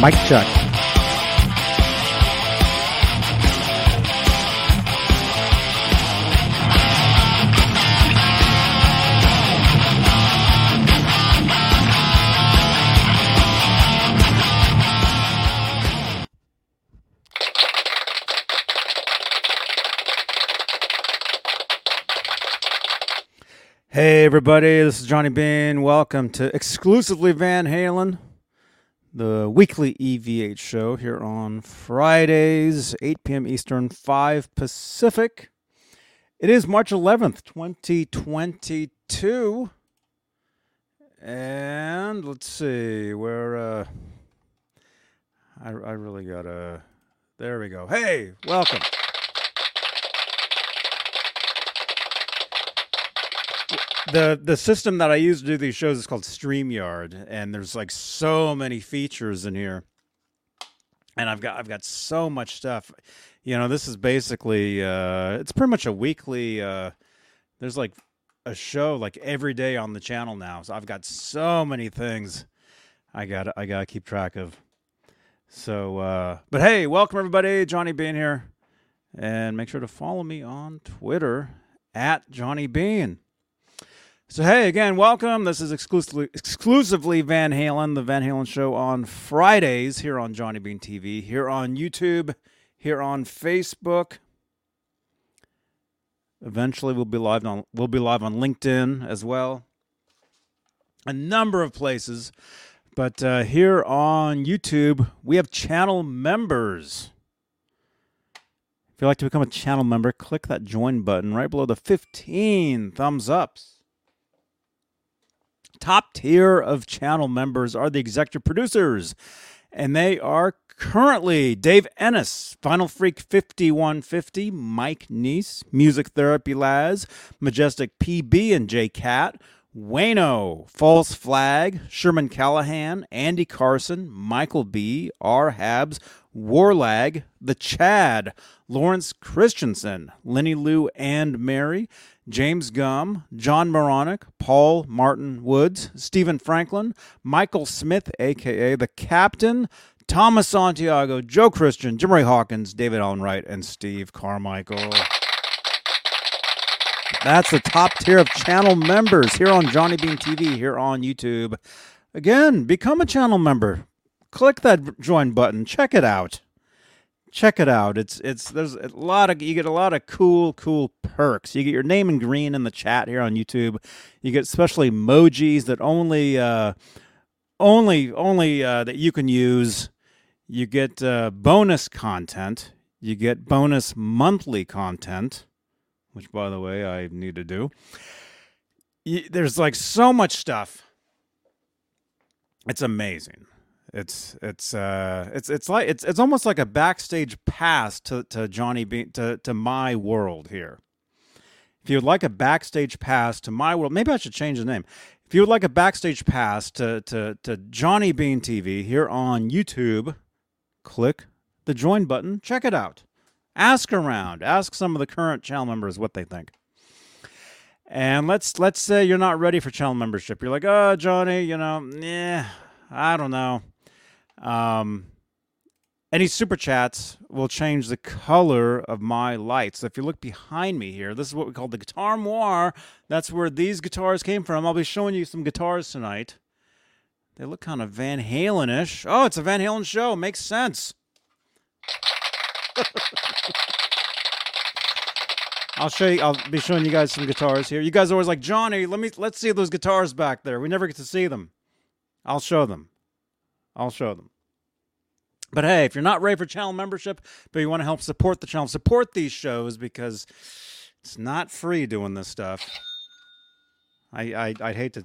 Mike Chuck. Hey everybody, this is Johnny Bean. Welcome to exclusively Van Halen, the weekly EVH show here on Fridays, 8 p.m. Eastern, 5 Pacific. It is March 11th, 2022. And let's see, where uh I I really got to There we go. Hey, welcome. The the system that I use to do these shows is called StreamYard, and there's like so many features in here. And I've got I've got so much stuff. You know, this is basically uh it's pretty much a weekly uh there's like a show like every day on the channel now. So I've got so many things I got I got to keep track of. So uh but hey, welcome everybody. Johnny Bean here. And make sure to follow me on Twitter at Johnny Bean. So hey, again, welcome. This is exclusively exclusively Van Halen, the Van Halen show on Fridays here on Johnny Bean TV, here on YouTube, here on Facebook. Eventually, we'll be live on we'll be live on LinkedIn as well. A number of places, but uh, here on YouTube, we have channel members. If you'd like to become a channel member, click that join button right below the 15 thumbs ups. Top tier of channel members are the executive producers, and they are currently Dave Ennis, Final Freak 5150, Mike Neese, Music Therapy Laz, Majestic PB and J Cat, Wayno, False Flag, Sherman Callahan, Andy Carson, Michael B, R Habs, Warlag, The Chad, Lawrence Christensen, Lenny Lou and Mary, James Gum, John Moronic, Paul Martin Woods, Stephen Franklin, Michael Smith, aka the Captain, Thomas Santiago, Joe Christian, Jim Ray Hawkins, David Allen Wright, and Steve Carmichael. That's the top tier of channel members here on Johnny Bean TV, here on YouTube. Again, become a channel member. Click that join button. Check it out. Check it out. It's it's there's a lot of you get a lot of cool cool perks. You get your name in green in the chat here on YouTube. You get special emojis that only uh, only only uh, that you can use. You get uh, bonus content. You get bonus monthly content which by the way I need to do. There's like so much stuff. It's amazing. It's it's uh it's it's like it's it's almost like a backstage pass to to Johnny B to to my world here. If you would like a backstage pass to my world, maybe I should change the name. If you would like a backstage pass to to to Johnny Bean TV here on YouTube, click the join button. Check it out. Ask around. Ask some of the current channel members what they think. And let's let's say you're not ready for channel membership. You're like, oh, Johnny, you know, yeah, I don't know. Um, any super chats will change the color of my lights. So if you look behind me here, this is what we call the guitar moire. That's where these guitars came from. I'll be showing you some guitars tonight. They look kind of Van Halen-ish. Oh, it's a Van Halen show. Makes sense. I'll show you. I'll be showing you guys some guitars here. You guys are always like Johnny. Let me let's see those guitars back there. We never get to see them. I'll show them. I'll show them. But hey, if you're not ready for channel membership, but you want to help support the channel, support these shows because it's not free doing this stuff. I I I'd hate to.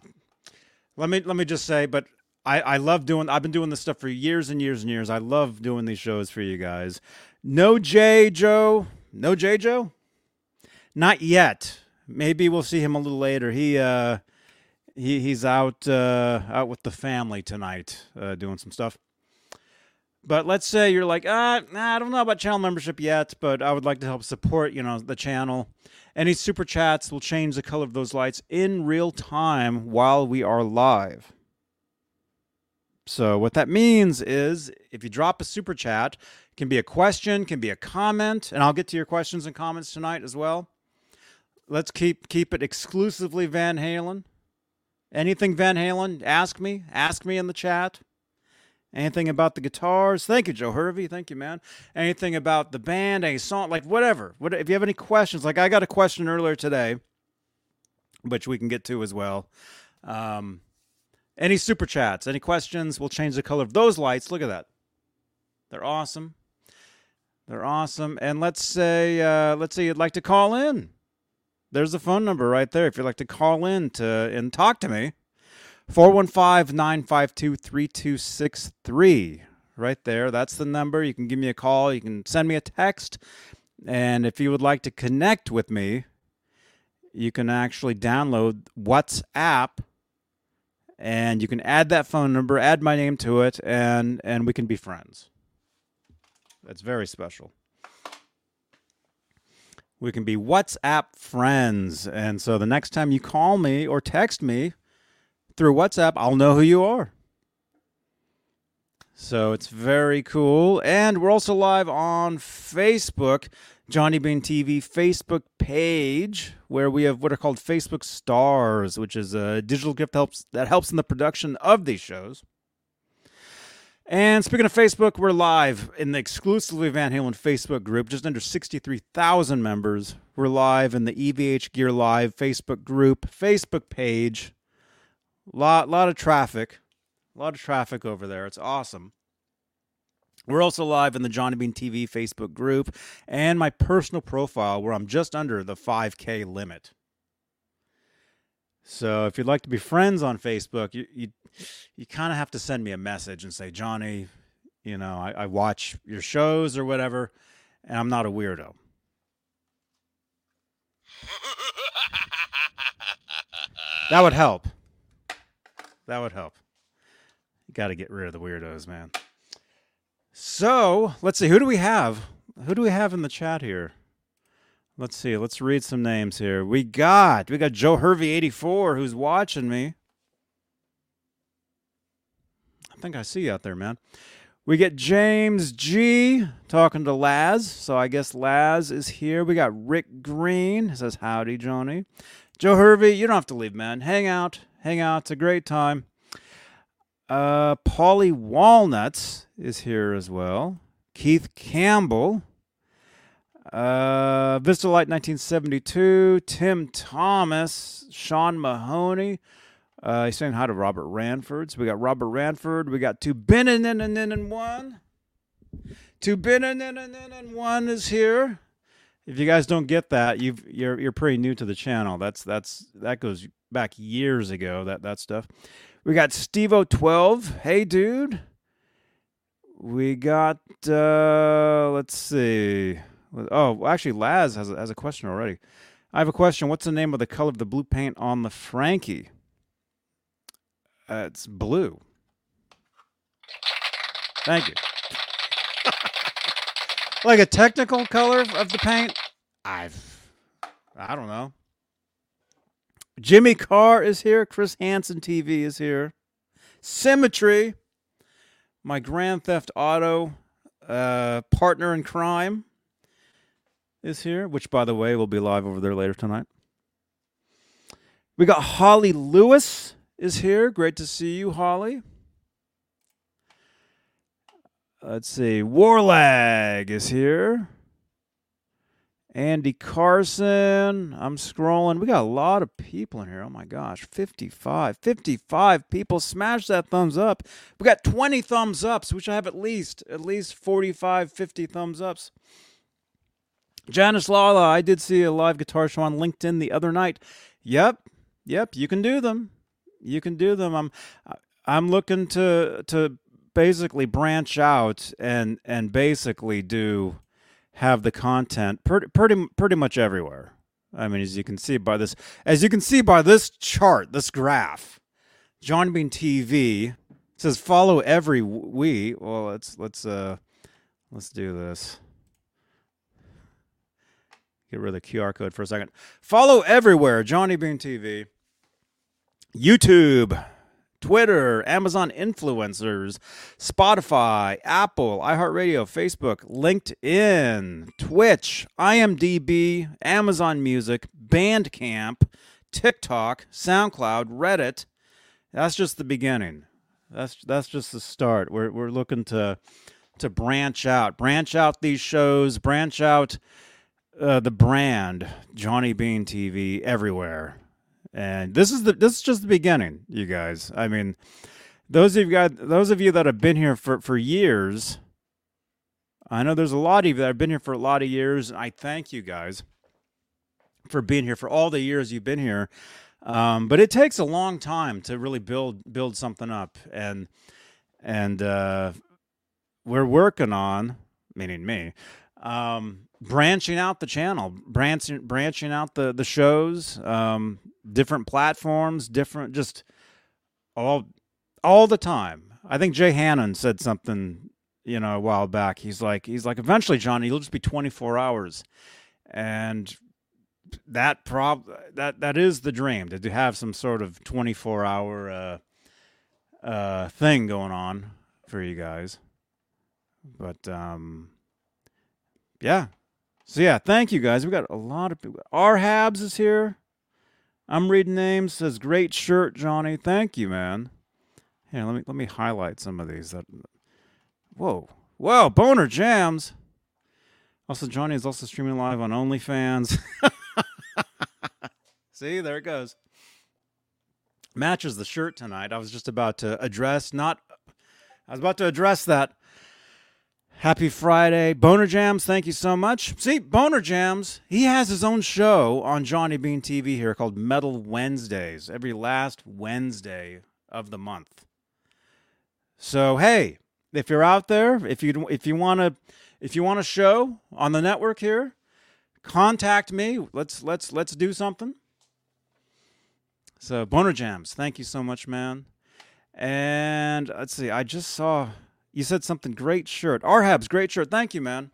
Let me let me just say, but I, I love doing I've been doing this stuff for years and years and years. I love doing these shows for you guys. No J Joe. No J Joe? Not yet. Maybe we'll see him a little later. He uh he he's out uh out with the family tonight, uh doing some stuff. But let's say you're like, uh, nah, I don't know about channel membership yet, but I would like to help support, you know, the channel. Any super chats will change the color of those lights in real time while we are live. So what that means is if you drop a super chat, it can be a question, can be a comment, and I'll get to your questions and comments tonight as well. Let's keep keep it exclusively Van Halen. Anything Van Halen, ask me. Ask me in the chat. Anything about the guitars? Thank you, Joe Hervey. Thank you, man. Anything about the band, any song, like whatever. What if you have any questions? Like I got a question earlier today, which we can get to as well. Um, any super chats? Any questions? We'll change the color of those lights. Look at that. They're awesome. They're awesome. And let's say uh, let's say you'd like to call in. There's a phone number right there. If you'd like to call in to and talk to me, 415 952 3263. Right there. That's the number. You can give me a call. You can send me a text. And if you would like to connect with me, you can actually download WhatsApp and you can add that phone number, add my name to it, and and we can be friends. That's very special. We can be WhatsApp friends. And so the next time you call me or text me through WhatsApp, I'll know who you are. So it's very cool. And we're also live on Facebook, Johnny Bean TV Facebook page, where we have what are called Facebook Stars, which is a digital gift helps that helps in the production of these shows. And speaking of Facebook, we're live in the exclusively Van Halen Facebook group, just under 63,000 members. We're live in the EVH Gear Live Facebook group, Facebook page. Lot lot of traffic. A lot of traffic over there. It's awesome. We're also live in the Johnny Bean TV Facebook group and my personal profile where I'm just under the 5K limit. So if you'd like to be friends on Facebook, you you, you kind of have to send me a message and say, Johnny, you know, I, I watch your shows or whatever, and I'm not a weirdo. That would help. That would help. You got to get rid of the weirdos, man. So let's see. Who do we have? Who do we have in the chat here? Let's see. Let's read some names here. We got we got Joe Hervey eighty four who's watching me. I think I see you out there, man. We get James G talking to Laz, so I guess Laz is here. We got Rick Green says howdy, Johnny. Joe Hervey, you don't have to leave, man. Hang out, hang out. It's a great time. Uh, Polly Walnuts is here as well. Keith Campbell. Uh, Vista Light 1972. Tim Thomas. Sean Mahoney. Uh, he's saying hi to Robert Ranford. So we got Robert Ranford. We got two Benin and then and then and one. Two Benin and then and one is here. If you guys don't get that, you've you're you're pretty new to the channel. That's that's that goes back years ago. That that stuff. We got Stevo twelve. Hey, dude. We got uh let's see. Oh, actually, Laz has a, has a question already. I have a question. What's the name of the color of the blue paint on the Frankie? Uh, it's blue. Thank you. like a technical color of the paint? I've, I don't know. Jimmy Carr is here. Chris Hansen TV is here. Symmetry, my Grand Theft Auto uh, partner in crime, is here, which, by the way, will be live over there later tonight. We got Holly Lewis is here. Great to see you, Holly. Let's see. Warlag is here. Andy Carson. I'm scrolling. We got a lot of people in here. Oh my gosh. 55. 55 people. Smash that thumbs up. We got 20 thumbs ups, which I have at least at least 45, 50 thumbs ups. Janice Lala, I did see a live guitar show on LinkedIn the other night. Yep. Yep, you can do them. You can do them. I'm I'm looking to to basically branch out and and basically do have the content pretty pretty pretty much everywhere. I mean, as you can see by this, as you can see by this chart, this graph, John Bean TV says follow every we. Well, let's let's uh let's do this. Get rid of the QR code for a second. Follow everywhere, Johnny Bean TV. YouTube, Twitter, Amazon influencers, Spotify, Apple, iHeartRadio, Facebook, LinkedIn, Twitch, IMDb, Amazon Music, Bandcamp, TikTok, SoundCloud, Reddit. That's just the beginning. That's that's just the start. We're we're looking to to branch out, branch out these shows, branch out uh, the brand Johnny Bean TV everywhere. And this is the this is just the beginning, you guys. I mean, those of you guys, those of you that have been here for for years. I know there's a lot of you that have been here for a lot of years, I thank you guys for being here for all the years you've been here. Um, but it takes a long time to really build build something up, and and uh, we're working on, meaning me, um, branching out the channel, branching branching out the the shows, um, different platforms, different just all all the time. I think Jay Hannon said something, you know, a while back. He's like, he's like, eventually, Johnny, you'll just be 24 hours, and that prob that that is the dream to have some sort of 24 hour uh, uh, thing going on for you guys. But um, yeah. So yeah, thank you guys. We got a lot of people. R Habs is here. I'm reading names. Says great shirt, Johnny. Thank you, man. Here, let me let me highlight some of these. That whoa, whoa, boner jams. Also, Johnny is also streaming live on OnlyFans. See, there it goes. Matches the shirt tonight. I was just about to address, not, I was about to address that. Happy Friday. Boner Jams, thank you so much. See, Boner Jams, he has his own show on Johnny Bean TV here called Metal Wednesdays, every last Wednesday of the month. So, hey, if you're out there, if you if you want to if you want a show on the network here, contact me. Let's let's let's do something. So Boner Jams, thank you so much, man. And let's see, I just saw you said something great shirt. R Habs' great shirt. Thank you, man.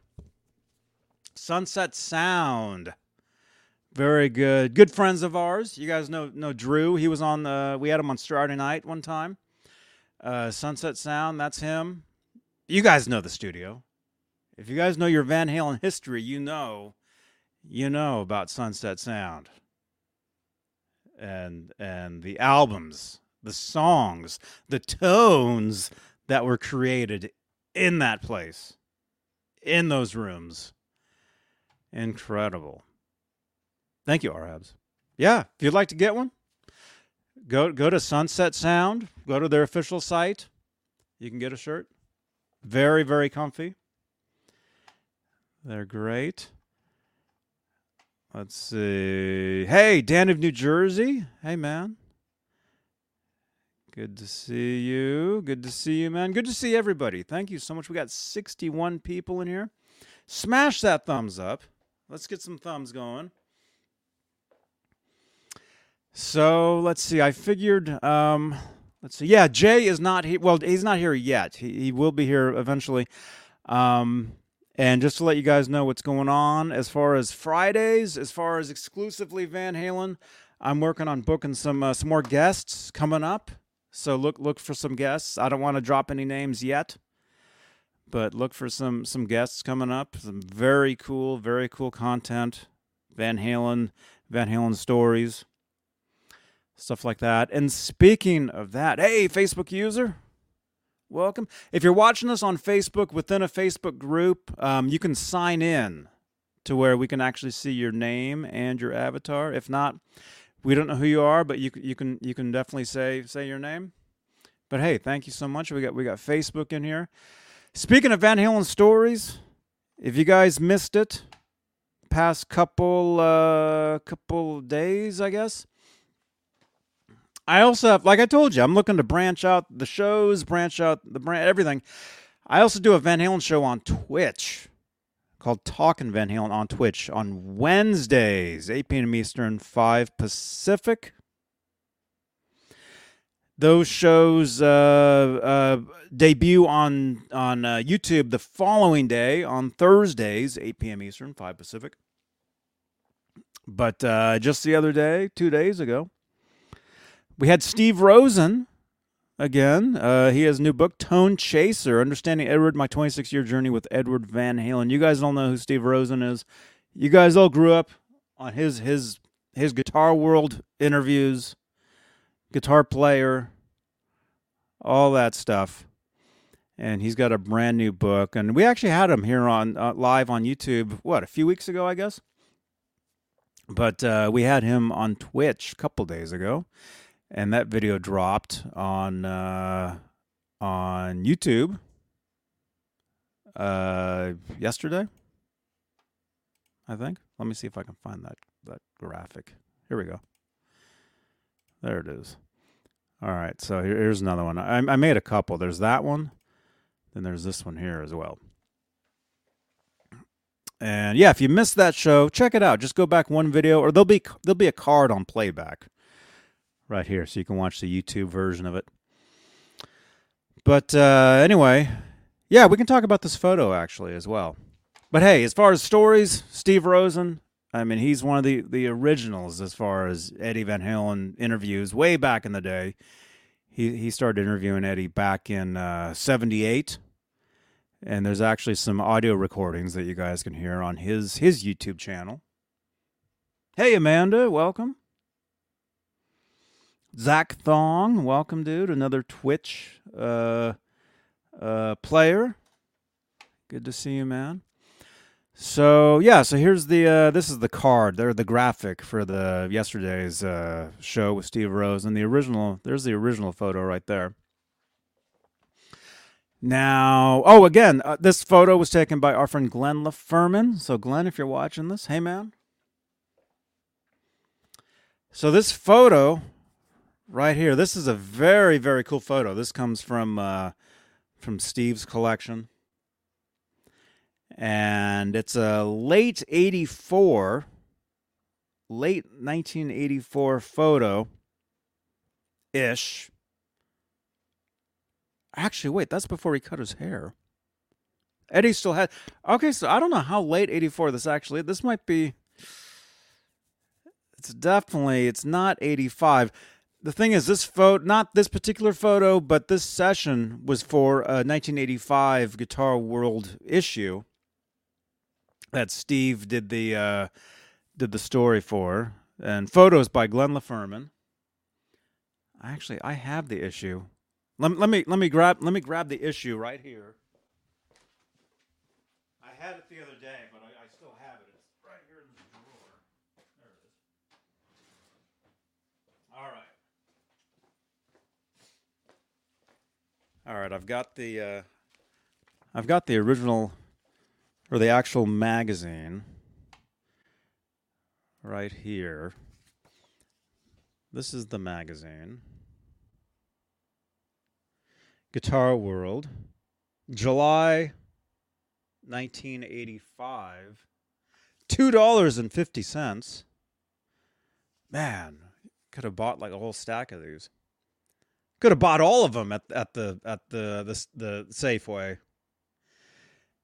Sunset Sound. Very good. Good friends of ours. You guys know know Drew. He was on the we had him on Saturday night one time. Uh, Sunset Sound, that's him. You guys know the studio. If you guys know your Van Halen history, you know you know about Sunset Sound and and the albums, the songs, the tones that were created in that place, in those rooms. Incredible. Thank you, R Habs. Yeah, if you'd like to get one, go go to Sunset Sound, go to their official site. You can get a shirt. Very, very comfy. They're great. Let's see. Hey, Dan of New Jersey. Hey, man. Good to see you. Good to see you, man. Good to see everybody. Thank you so much. We got 61 people in here. Smash that thumbs up. Let's get some thumbs going. So let's see. I figured. Um, let's see. Yeah, Jay is not here. Well, he's not here yet. He, he will be here eventually. Um, and just to let you guys know what's going on as far as Fridays, as far as exclusively Van Halen, I'm working on booking some uh, some more guests coming up. So look look for some guests. I don't want to drop any names yet, but look for some some guests coming up. Some very cool, very cool content. Van Halen, Van Halen stories, stuff like that. And speaking of that, hey, Facebook user, welcome. If you're watching this on Facebook within a Facebook group, um, you can sign in to where we can actually see your name and your avatar. If not, we don't know who you are, but you you can you can definitely say say your name. But hey, thank you so much. We got we got Facebook in here. Speaking of Van Halen stories, if you guys missed it, past couple uh couple days, I guess. I also have, like I told you, I'm looking to branch out the shows, branch out the brand, everything. I also do a Van Halen show on Twitch called Talking Van Halen on Twitch on Wednesdays, 8 p.m. Eastern, 5 Pacific. Those shows uh, uh, debut on on uh, YouTube the following day on Thursdays, 8 p.m. Eastern, 5 Pacific. But uh, just the other day, two days ago, we had Steve Rosen again. Uh, he has a new book, Tone Chaser Understanding Edward, My 26 Year Journey with Edward Van Halen. You guys all know who Steve Rosen is. You guys all grew up on his his his Guitar World interviews, guitar player, all that stuff. And he's got a brand new book, and we actually had him here on uh, live on YouTube. What a few weeks ago, I guess. But uh, we had him on Twitch a couple days ago, and that video dropped on uh, on YouTube uh, yesterday. I think. Let me see if I can find that that graphic. Here we go. There it is. All right, so here, here's another one. I, I made a couple. There's that one, then there's this one here as well. And yeah, if you missed that show, check it out. Just go back one video, or there'll be there'll be a card on playback right here, so you can watch the YouTube version of it. But uh, anyway, yeah, we can talk about this photo actually as well. But hey, as far as stories, Steve Rosen, I mean, he's one of the, the originals as far as Eddie Van Halen interviews way back in the day. He, he started interviewing Eddie back in uh, 78. And there's actually some audio recordings that you guys can hear on his, his YouTube channel. Hey, Amanda, welcome. Zach Thong, welcome, dude. Another Twitch uh, uh, player. Good to see you, man. So yeah, so here's the uh, this is the card. There, the graphic for the yesterday's uh, show with Steve Rosen, and the original. There's the original photo right there. Now, oh, again, uh, this photo was taken by our friend Glenn LaFerman. So, Glenn, if you're watching this, hey man. So this photo right here, this is a very very cool photo. This comes from uh, from Steve's collection. And it's a late 84 late 1984 photo ish actually wait that's before he cut his hair. Eddie still had okay so i don't know how late 84 this actually this might be it's definitely it's not 85 the thing is this photo not this particular photo but this session was for a 1985 guitar world issue that Steve did the uh, did the story for, and photos by Glenn LaFerman. Actually, I have the issue. Let, let me let me grab let me grab the issue right here. I had it the other day, but I, I still have it. It's right here in the drawer. There it is. All right. All right, I've got the uh, I've got the original or the actual magazine right here. This is the magazine. Guitar World, July 1985. $2.50. Man, could have bought like a whole stack of these. Could have bought all of them at, at the at the the, the Safeway.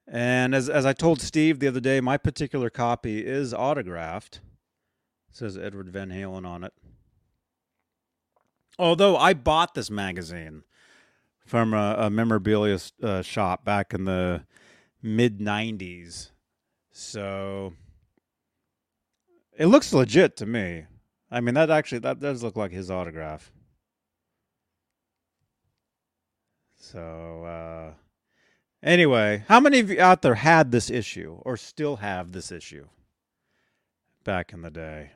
And as as I told Steve the other day, my particular copy is autographed. It says Edward Van Halen on it. Although I bought this magazine from a, a memorabilia uh, shop back in the mid '90s, so it looks legit to me. I mean, that actually that does look like his autograph. So. uh Anyway, how many of you out there had this issue or still have this issue back in the day?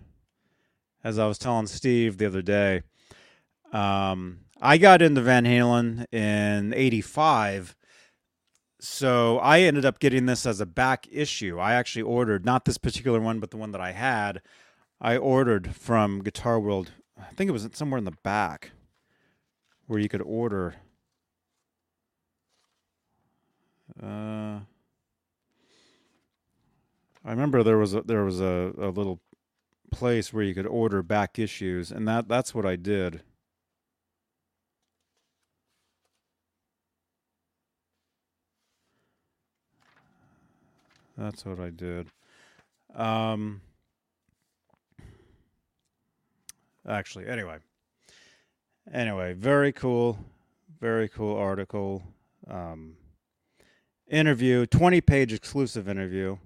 As I was telling Steve the other day, um, I got into Van Halen in 85. So I ended up getting this as a back issue. I actually ordered, not this particular one, but the one that I had. I ordered from Guitar World. I think it was somewhere in the back where you could order uh, I remember there was a, there was a, a little place where you could order back issues, and that that's what I did. That's what I did. Um, actually, anyway. Anyway, very cool. Very cool article. Um, interview, 20 page exclusive interview.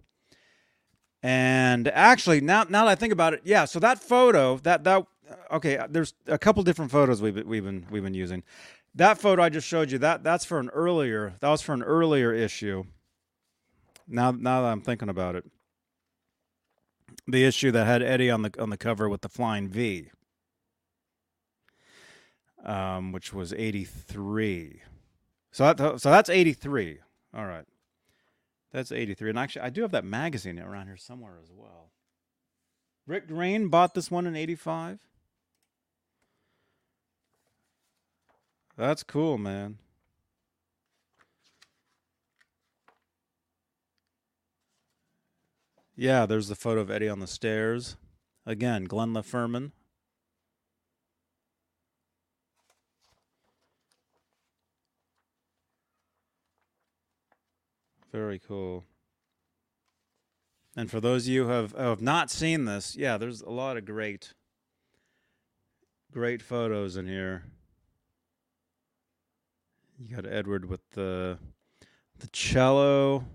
And actually, now now that I think about it, yeah. So that photo, that that okay, there's a couple different photos we've we've been we've been using. That photo I just showed you, that that's for an earlier. That was for an earlier issue. Now now that I'm thinking about it, the issue that had Eddie on the on the cover with the flying V, um, which was 83. So that so that's 83. All right. That's 83. And actually, I do have that magazine around here somewhere as well. Rick Drain bought this one in 85. That's cool, man. Yeah, there's the photo of Eddie on the stairs. Again, Glenn LaFerman. Very cool. And for those of you who have, who have not seen this, yeah, there's a lot of great, great photos in here. You got Edward with the the cello.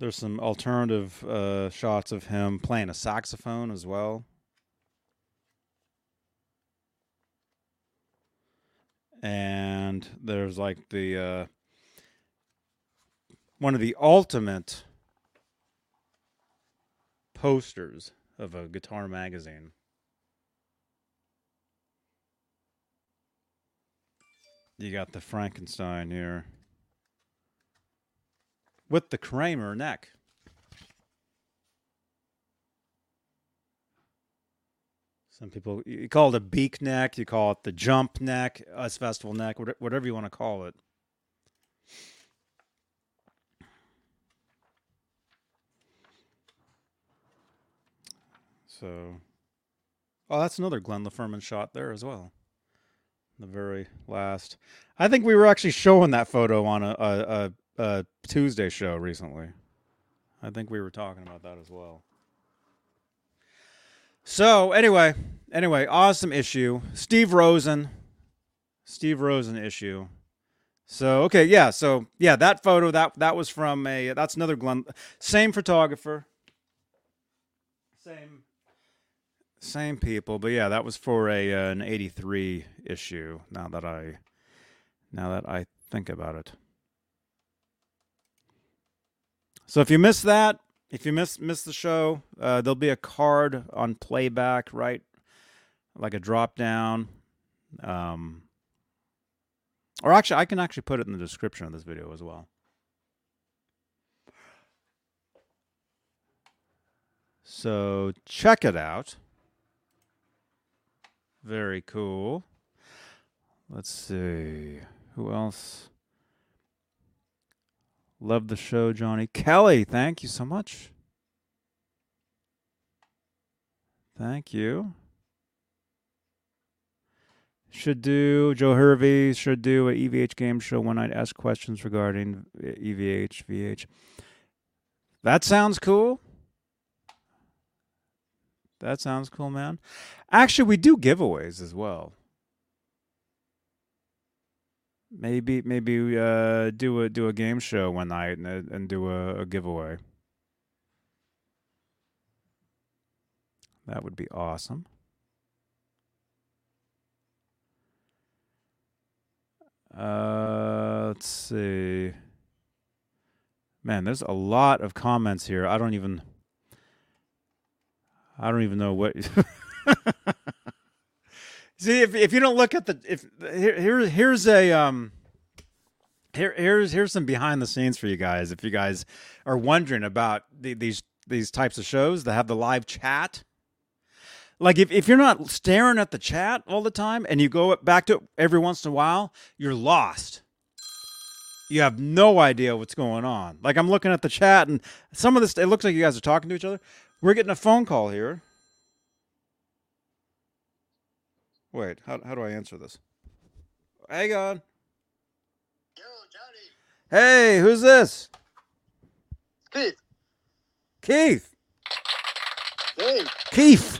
There's some alternative uh, shots of him playing a saxophone as well. And there's like the uh, one of the ultimate posters of a guitar magazine. You got the Frankenstein here with the Kramer neck. Some people you call it a beak neck, you call it the jump neck, US Festival neck, whatever you want to call it. So, oh, that's another Glenn LaFerman shot there as well. The very last. I think we were actually showing that photo on a, a, a, a Tuesday show recently. I think we were talking about that as well. So anyway, anyway, awesome issue. Steve Rosen, Steve Rosen issue. So okay, yeah, so yeah, that photo that that was from a that's another Glenn, same photographer, same same people, but yeah, that was for a uh, an 83 issue. Now that I now that I think about it. So if you missed that, if you missed miss the show, uh, there'll be a card on playback, right? Like a drop down. Um, or actually, I can actually put it in the description of this video as well. So check it out. Very cool. Let's see. Who else? Love the show, Johnny. Kelly, thank you so much. Thank you. Should do, Joe Hervey should do a EVH game show one night, ask questions regarding EVH, VH. That sounds cool. That sounds cool, man. Actually, we do giveaways as well. Maybe maybe uh, do a do a game show one night and and do a, a giveaway. That would be awesome. Uh, let's see. Man, there's a lot of comments here. I don't even I don't even know what. See, if if you don't look at the if here, here here's a um here here's here's some behind the scenes for you guys. If you guys are wondering about the, these these types of shows that have the live chat, like if, if you're not staring at the chat all the time and you go back to it every once in a while, you're lost. You have no idea what's going on. Like I'm looking at the chat and some of this it looks like you guys are talking to each other. We're getting a phone call here. Wait, how, how do I answer this? Hang on. Yo, Johnny. Hey, who's this? Keith. Keith. Hey. Keith.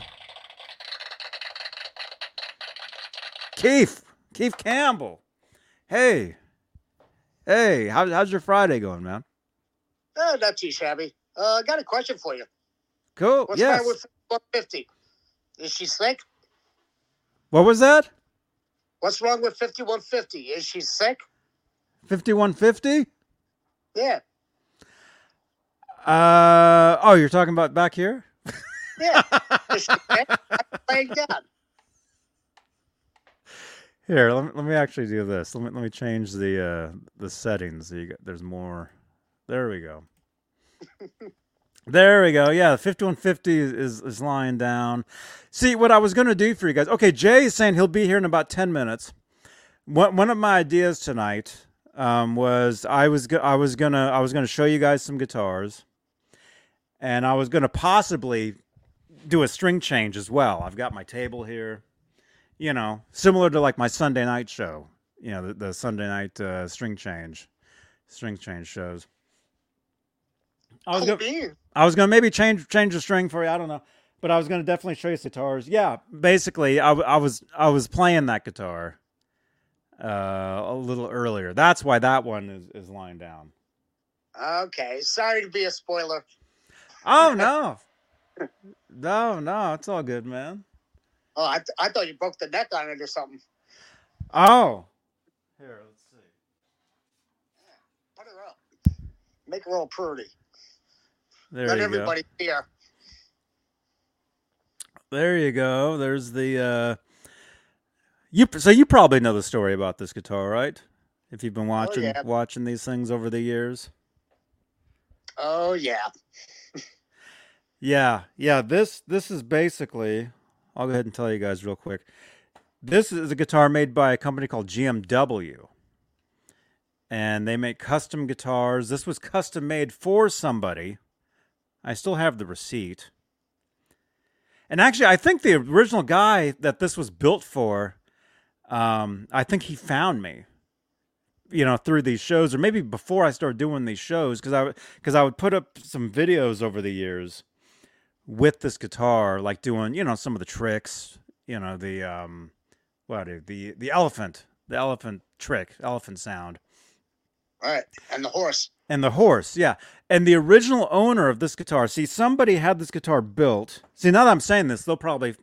Keith. Keith Campbell. Hey. Hey, how, how's your Friday going, man? Oh, not too shabby. Uh, I got a question for you. Cool. What's yes. wrong with 150? Is she sick? what was that? What's wrong with 5150? Is she sick? 5150? Yeah. Uh oh, you're talking about back here? Yeah. Is she sick? I'm laying down. Here, let me, let me actually do this. Let me let me change the uh the settings. So you got, there's more. There we go. there we go. Yeah, 5150 is, is is lying down. See what I was going to do for you guys. Okay, Jay is saying he'll be here in about 10 minutes. One one of my ideas tonight um, was I was I was gonna I was gonna show you guys some guitars, and I was gonna possibly do a string change as well. I've got my table here you know, similar to like my Sunday night show, you know, the, the Sunday night uh, string change, string change shows. I was Cool gonna, bean. I was gonna maybe change change the string for you. I don't know, but I was gonna definitely show you some guitars. Yeah, basically, I, w- I was I was playing that guitar uh, a little earlier. That's why that one is is lying down. Okay. Sorry to be a spoiler. Oh no, no, no, it's all good, man. Oh, I, th- I thought you broke the neck on it or something. Oh, here, let's see. Put her up. Make her all pretty. There Let you go. everybody hear. There you go. There's the uh you so you probably know the story about this guitar, right? If you've been watching yeah. watching these things over the years. Oh, yeah. Yeah. Yeah, this this is basically I'll go ahead and tell you guys real quick. This is a guitar made by a company called GMW. And they make custom guitars. This was custom made for somebody. I still have the receipt. And actually, I think the original guy that this was built for, um, I think he found me, you know, through these shows, or maybe before I started doing these shows, because I because I would put up some videos over the years with this guitar, like doing you know some of the tricks, you know the um, what the the elephant, the elephant trick, elephant sound. All right. And the horse. And the horse, yeah. And the original owner of this guitar, see, somebody had this guitar built. See, now that I'm saying this, they'll probably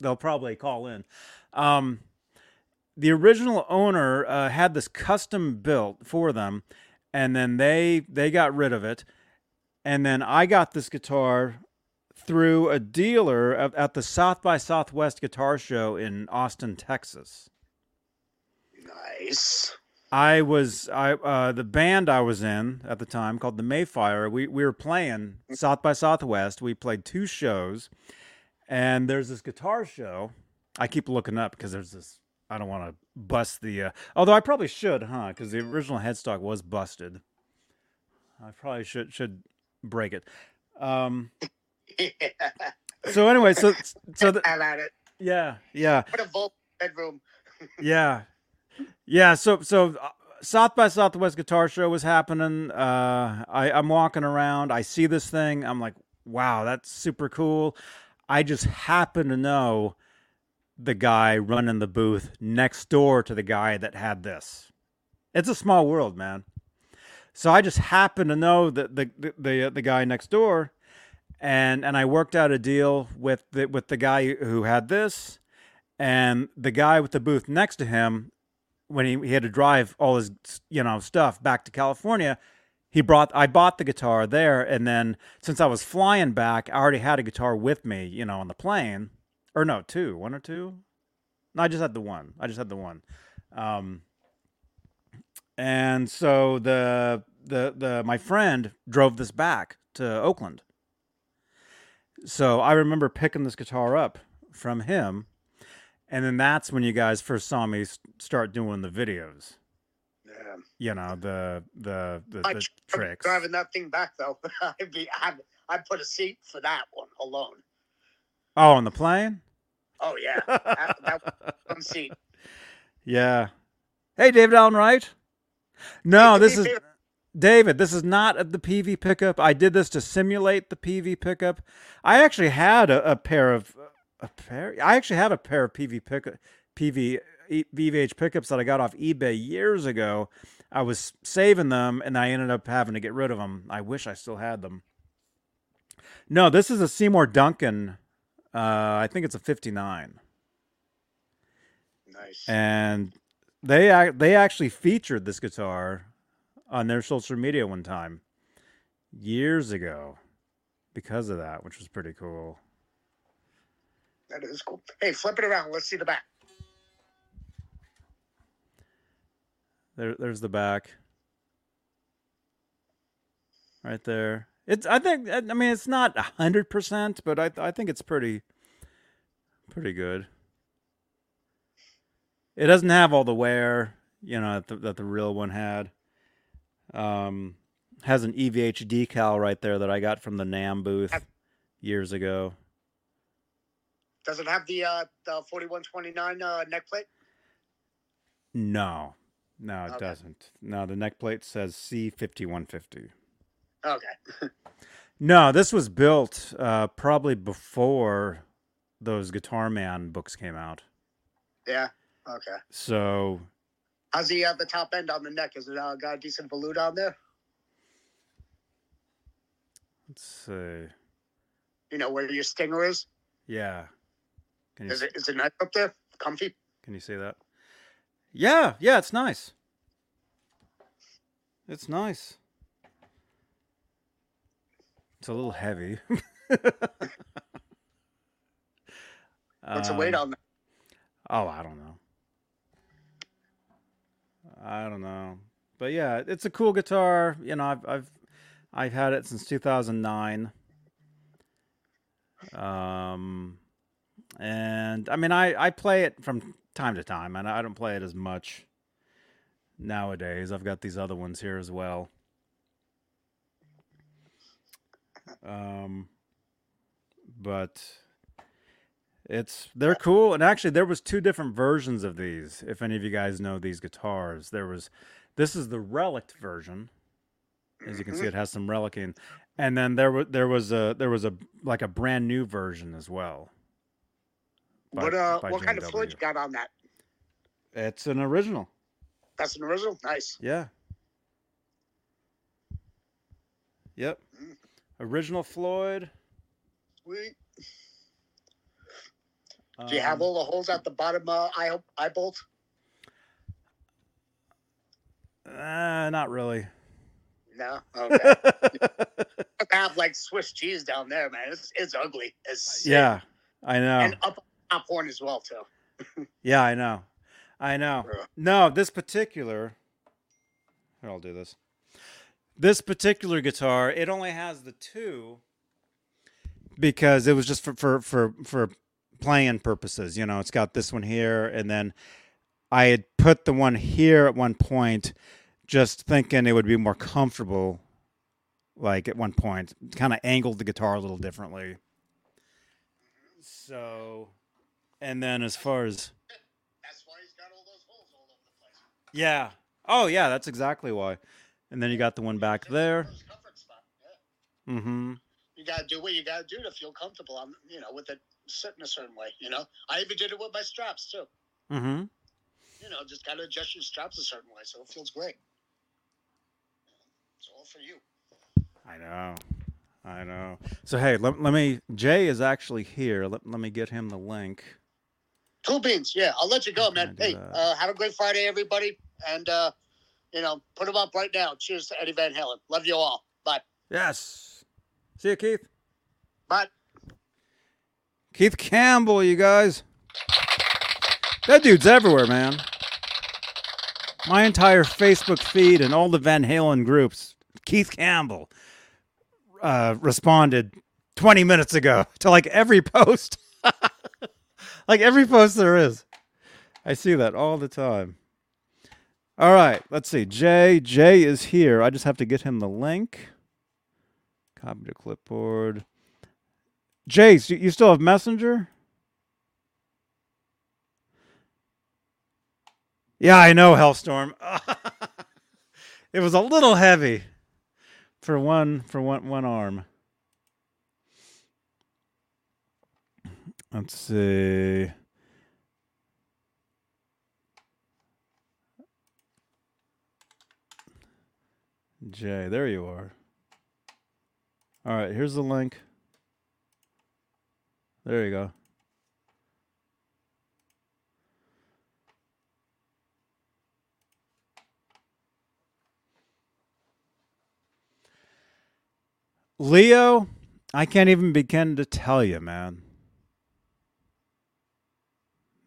they'll probably call in. Um, the original owner uh, had this custom built for them, and then they they got rid of it, and then I got this guitar through a dealer at, at the South by Southwest Guitar Show in Austin, Texas. Nice. I was I uh, the band I was in at the time called the Mayfire. We we were playing South by Southwest. We played two shows, and there's this guitar show. I keep looking up because there's this. I don't want to bust the. Uh, although I probably should, huh? Because the original headstock was busted. I probably should should break it. Um. So anyway, so so the, I'm it. yeah yeah Put a vault bedroom. yeah, yeah. So so uh, South by Southwest Guitar Show was happening. Uh, I I'm walking around. I see this thing. I'm like, wow, that's super cool. I just happen to know the guy running the booth next door to the guy that had this. It's a small world, man. So I just happen to know that the the the, the guy next door, and and I worked out a deal with the, with the guy who had this, and the guy with the booth next to him, when he, he had to drive all his you know stuff back to California, he brought I bought the guitar there, and then since I was flying back, I already had a guitar with me, you know, on the plane, or no, two, one or two. No, I just had the one. I just had the one. Um, and so the the the my friend drove this back to Oakland. So I remember picking this guitar up from him, and then that's when you guys first saw me start doing the videos. Yeah. You know the the the, the tricks. driving that thing back though. I'd be I'd, I'd put a seat for that one alone. Oh, on the plane. Oh yeah. that, that one seat. yeah. Hey, David Allen Wright. No, this is me a favor. David. This is not the PV pickup. I did this to simulate the PV pickup. I actually had a, a pair of a pair. I actually have a pair of PV pickup PV VVH pickups that I got off eBay years ago. I was saving them, and I ended up having to get rid of them. I wish I still had them. No, this is a Seymour Duncan. Uh, I think it's a 59. Nice. and they they actually featured this guitar on their social media one time years ago because of that which was pretty cool that is cool. Hey, flip it around. Let's see the back. there there's the back right there it's i think i mean it's not 100% but i i think it's pretty pretty good it doesn't have all the wear you know that the, that the real one had um has an evh decal right there that i got from the NAMM booth years ago Does it have the uh the forty one twenty nine uh neck plate? no no it Okay. doesn't no the neck plate says c5150 Okay. No, this was built uh, probably before those Guitar Man books came out. Yeah. Okay. So How's the uh, the top end on the neck? Is it uh, got a decent volute on there? let's see. You know where your stinger is? Yeah, can you Is it is it nice up there? Comfy? can you see that? Yeah, yeah, it's nice. It's nice. It's a little heavy. What's the weight Um, on that? Oh, I don't know. I don't know. But yeah, it's a cool guitar. You know, I've I've I've had it since 2009. Um and I mean I I play it from time to time and I don't play it as much nowadays. I've got these other ones here as well. Um but it's they're cool, and actually there was two different versions of these. If any of you guys know these guitars, there was this is the relic version. As you can see, it has some relicing, and then there was there was a there was a like a brand new version as well. By- what uh by what kind of JW. Floyd you got on that? It's an original. That's an original? Nice. Yeah. Yep. Mm. Original Floyd. Sweet. Do you have um, all the holes at the bottom uh eye eye bolt? Uh, not really. No? Okay. I have like Swiss cheese down there, man. It's it's ugly. It's sick. yeah, I know. And up top horn as well too. Yeah, I know. I know. No, this particular. Here, I'll do this. This particular guitar, it only has the two because it was just for for for for playing purposes. You know, it's got this one here, and then I had put the one here at one point, just thinking it would be more comfortable. Like at one point, kind of angled the guitar a little differently. So, and then as far as That's why he's got all those holes all over the place. Yeah. Oh, yeah. That's exactly why. And then you got the one back there. Those comfort spot, yeah. Mm-hmm. You gotta do what you gotta do to feel comfortable. I'm you know, with it sitting a certain way, you know. I even did it with my straps too. Mm-hmm. You know, just gotta adjust your straps a certain way so it feels great. It's all for you. I know. I know. So hey, let, let me. Jay is actually here. Let, let me get him the link. Cool beans. Yeah, I'll let you go, man. Hey, uh, have a great Friday, everybody. And, uh, you know, put them up right now. Cheers to Eddie Van Halen. Love you all. Bye. Yes. See you, Keith. Bye. Keith Campbell, you guys. That dude's everywhere, man. My entire Facebook feed and all the Van Halen groups, Keith Campbell uh, responded 20 minutes ago to like every post. like every post there is. I see that all the time. All right, let's see. Jay, Jay is here. I just have to get him the link. Copy to clipboard. Jace, you- you still have Messenger? Yeah, I know, Hellstorm. it was a little heavy for one for one one arm. Let's see. Eh, Jay, there you are. All right, here's the link. There you go. Leo, I can't even begin to tell you, man.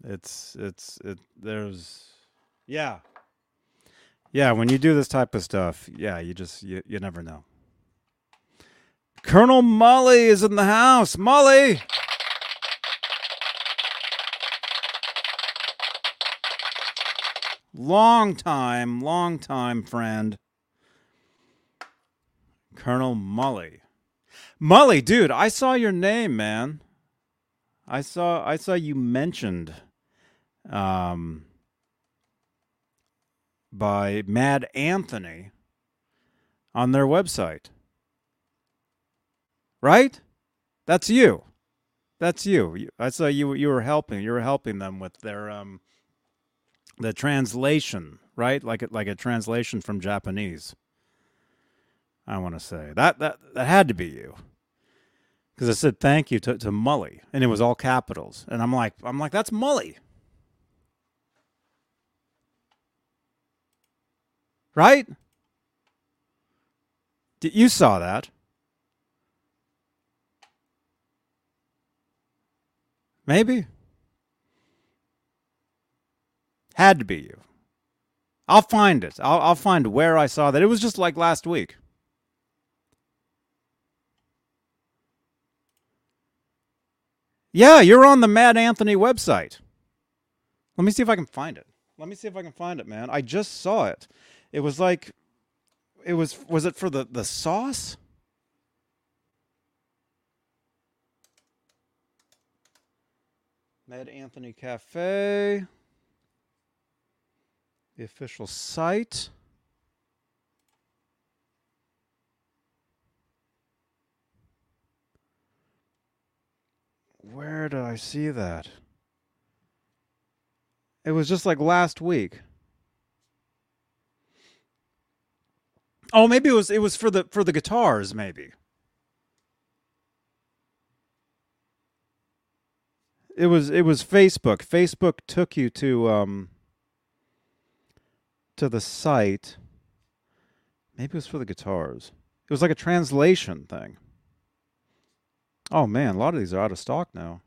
It's it's it there's yeah. Yeah, when you do this type of stuff, yeah, you just you, you never know. Colonel Mully is in the house. Mully. Long time, long time friend. Colonel Mully. Mully, dude, I saw your name, man. I saw I saw you mentioned um by Mad Anthony on their website. Right? That's you. That's you. I saw you you were helping. You were helping them with their um the translation, right? Like a, like a translation from Japanese. I want to say that that that had to be you, because I said thank you to to Mully, and it was all capitals, and I'm like I'm like that's Mully, right? You saw that? Maybe. Had to be you. I'll find it. I'll, I'll find where I saw that. It was just like last week. Yeah, you're on the Mad Anthony website. Let me see if I can find it. Let me see if I can find it, man. I just saw it. It was like it was was it for the the sauce? Mad Anthony Cafe. The official site. Where did I see that? It was just like last week. Oh, maybe it was it was for the for the guitars maybe. It was it was Facebook. Facebook took you to um to the site. Maybe it was for the guitars. It was like a translation thing. Oh man, a lot of these are out of stock now.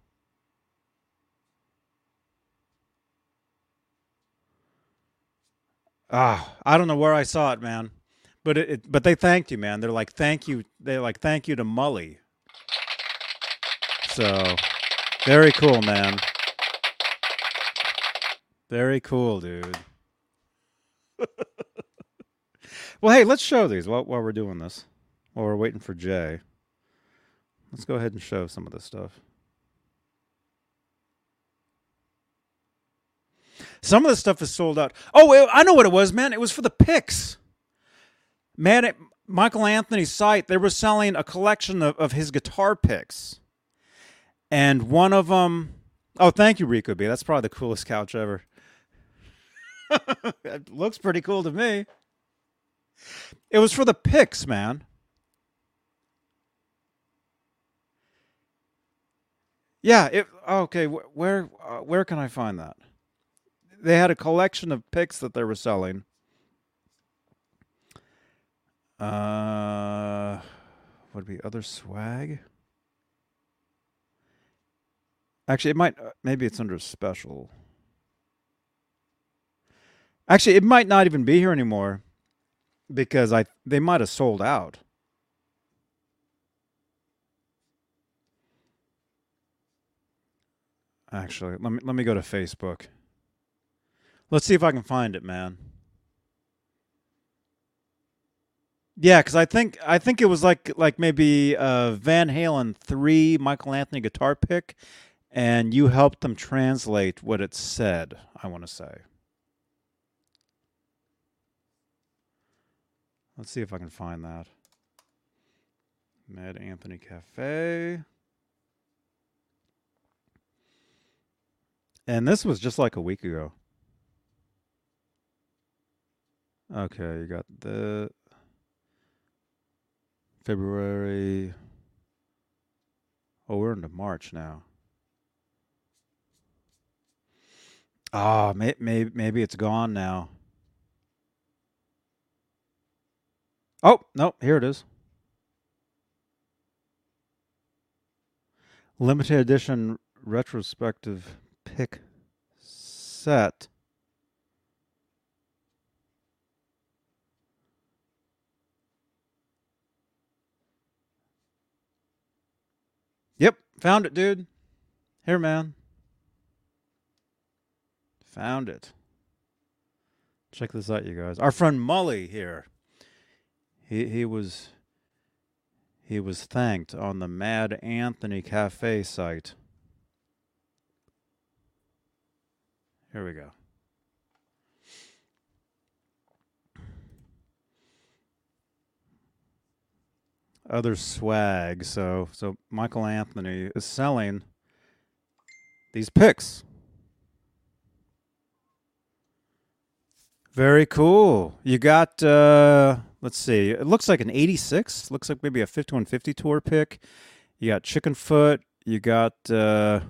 Ah, I don't know where I saw it, man. But it, it but they thanked you, man. They're like thank you. They're like thank you to Mully. So, very cool, man. Very cool, dude. well, hey, let's show these while, while we're doing this. While we're waiting for Jay. Let's go ahead and show some of this stuff. Some of the stuff is sold out. Oh, I know what it was, man. It was for the picks. Man, at Michael Anthony's site, they were selling a collection of, of his guitar picks. And one of them, oh, thank you, Rico B. That's probably the coolest couch ever. it looks pretty cool to me. It was for the picks, man. Yeah. It, okay. Where uh, where can I find that? They had a collection of picks that they were selling. Uh, would be other swag. Actually, it might. Uh, maybe it's under special. Actually, it might not even be here anymore because I they might have sold out. Actually, let me let me go to Facebook. Let's see if I can find it, man. Yeah, because I think I think it was like like maybe uh, Van Halen three Michael Anthony guitar pick, and you helped them translate what it said. I want to say. Let's see if I can find that. Mad Anthony Cafe. And this was just like a week ago. Okay, you got the February. Oh, we're into March now. Ah, may, may, maybe it's gone now. Oh, no, here it is. Limited edition retrospective pick set. Yep, found it, dude. Here, man. Found it. Check this out, you guys. Our friend Mully here. He he was he was thanked on the Mad Anthony Cafe site. Here we go. Other swag. So so Michael Anthony is selling these picks. Very cool. You got uh let's see. It looks like an 86. Looks like maybe a 5150 tour pick. You got Chickenfoot. You got uh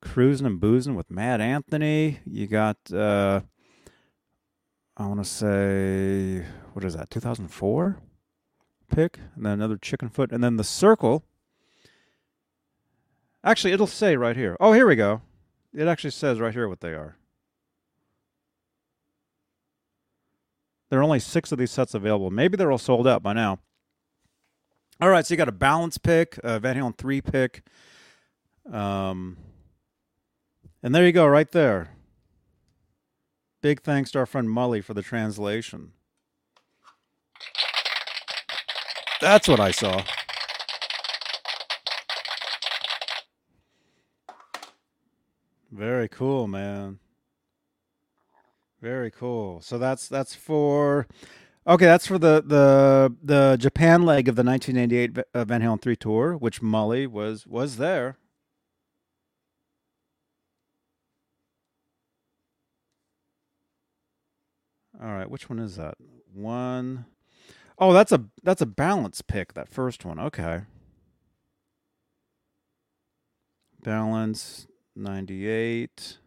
Cruising and Boozing with Mad Anthony. You got uh I want to say what is that? 2004 pick and then another Chickenfoot and then the Circle. Actually, it'll say right here. Oh, here we go. It actually says right here what they are. There are only six of these sets available. Maybe they're all sold out by now. All right, so you got a balance pick, a Van Halen three pick, um, and there you go, right there. Big thanks to our friend Mully for the translation. That's what I saw. Very cool, man. Very cool. So that's that's for okay. That's for the the the Japan leg of the 1998 uh, Van Halen three tour, which Mully was was there. All right, which one is that? One oh that's a that's a balance pick. That first one. Okay. Balance ninety eight.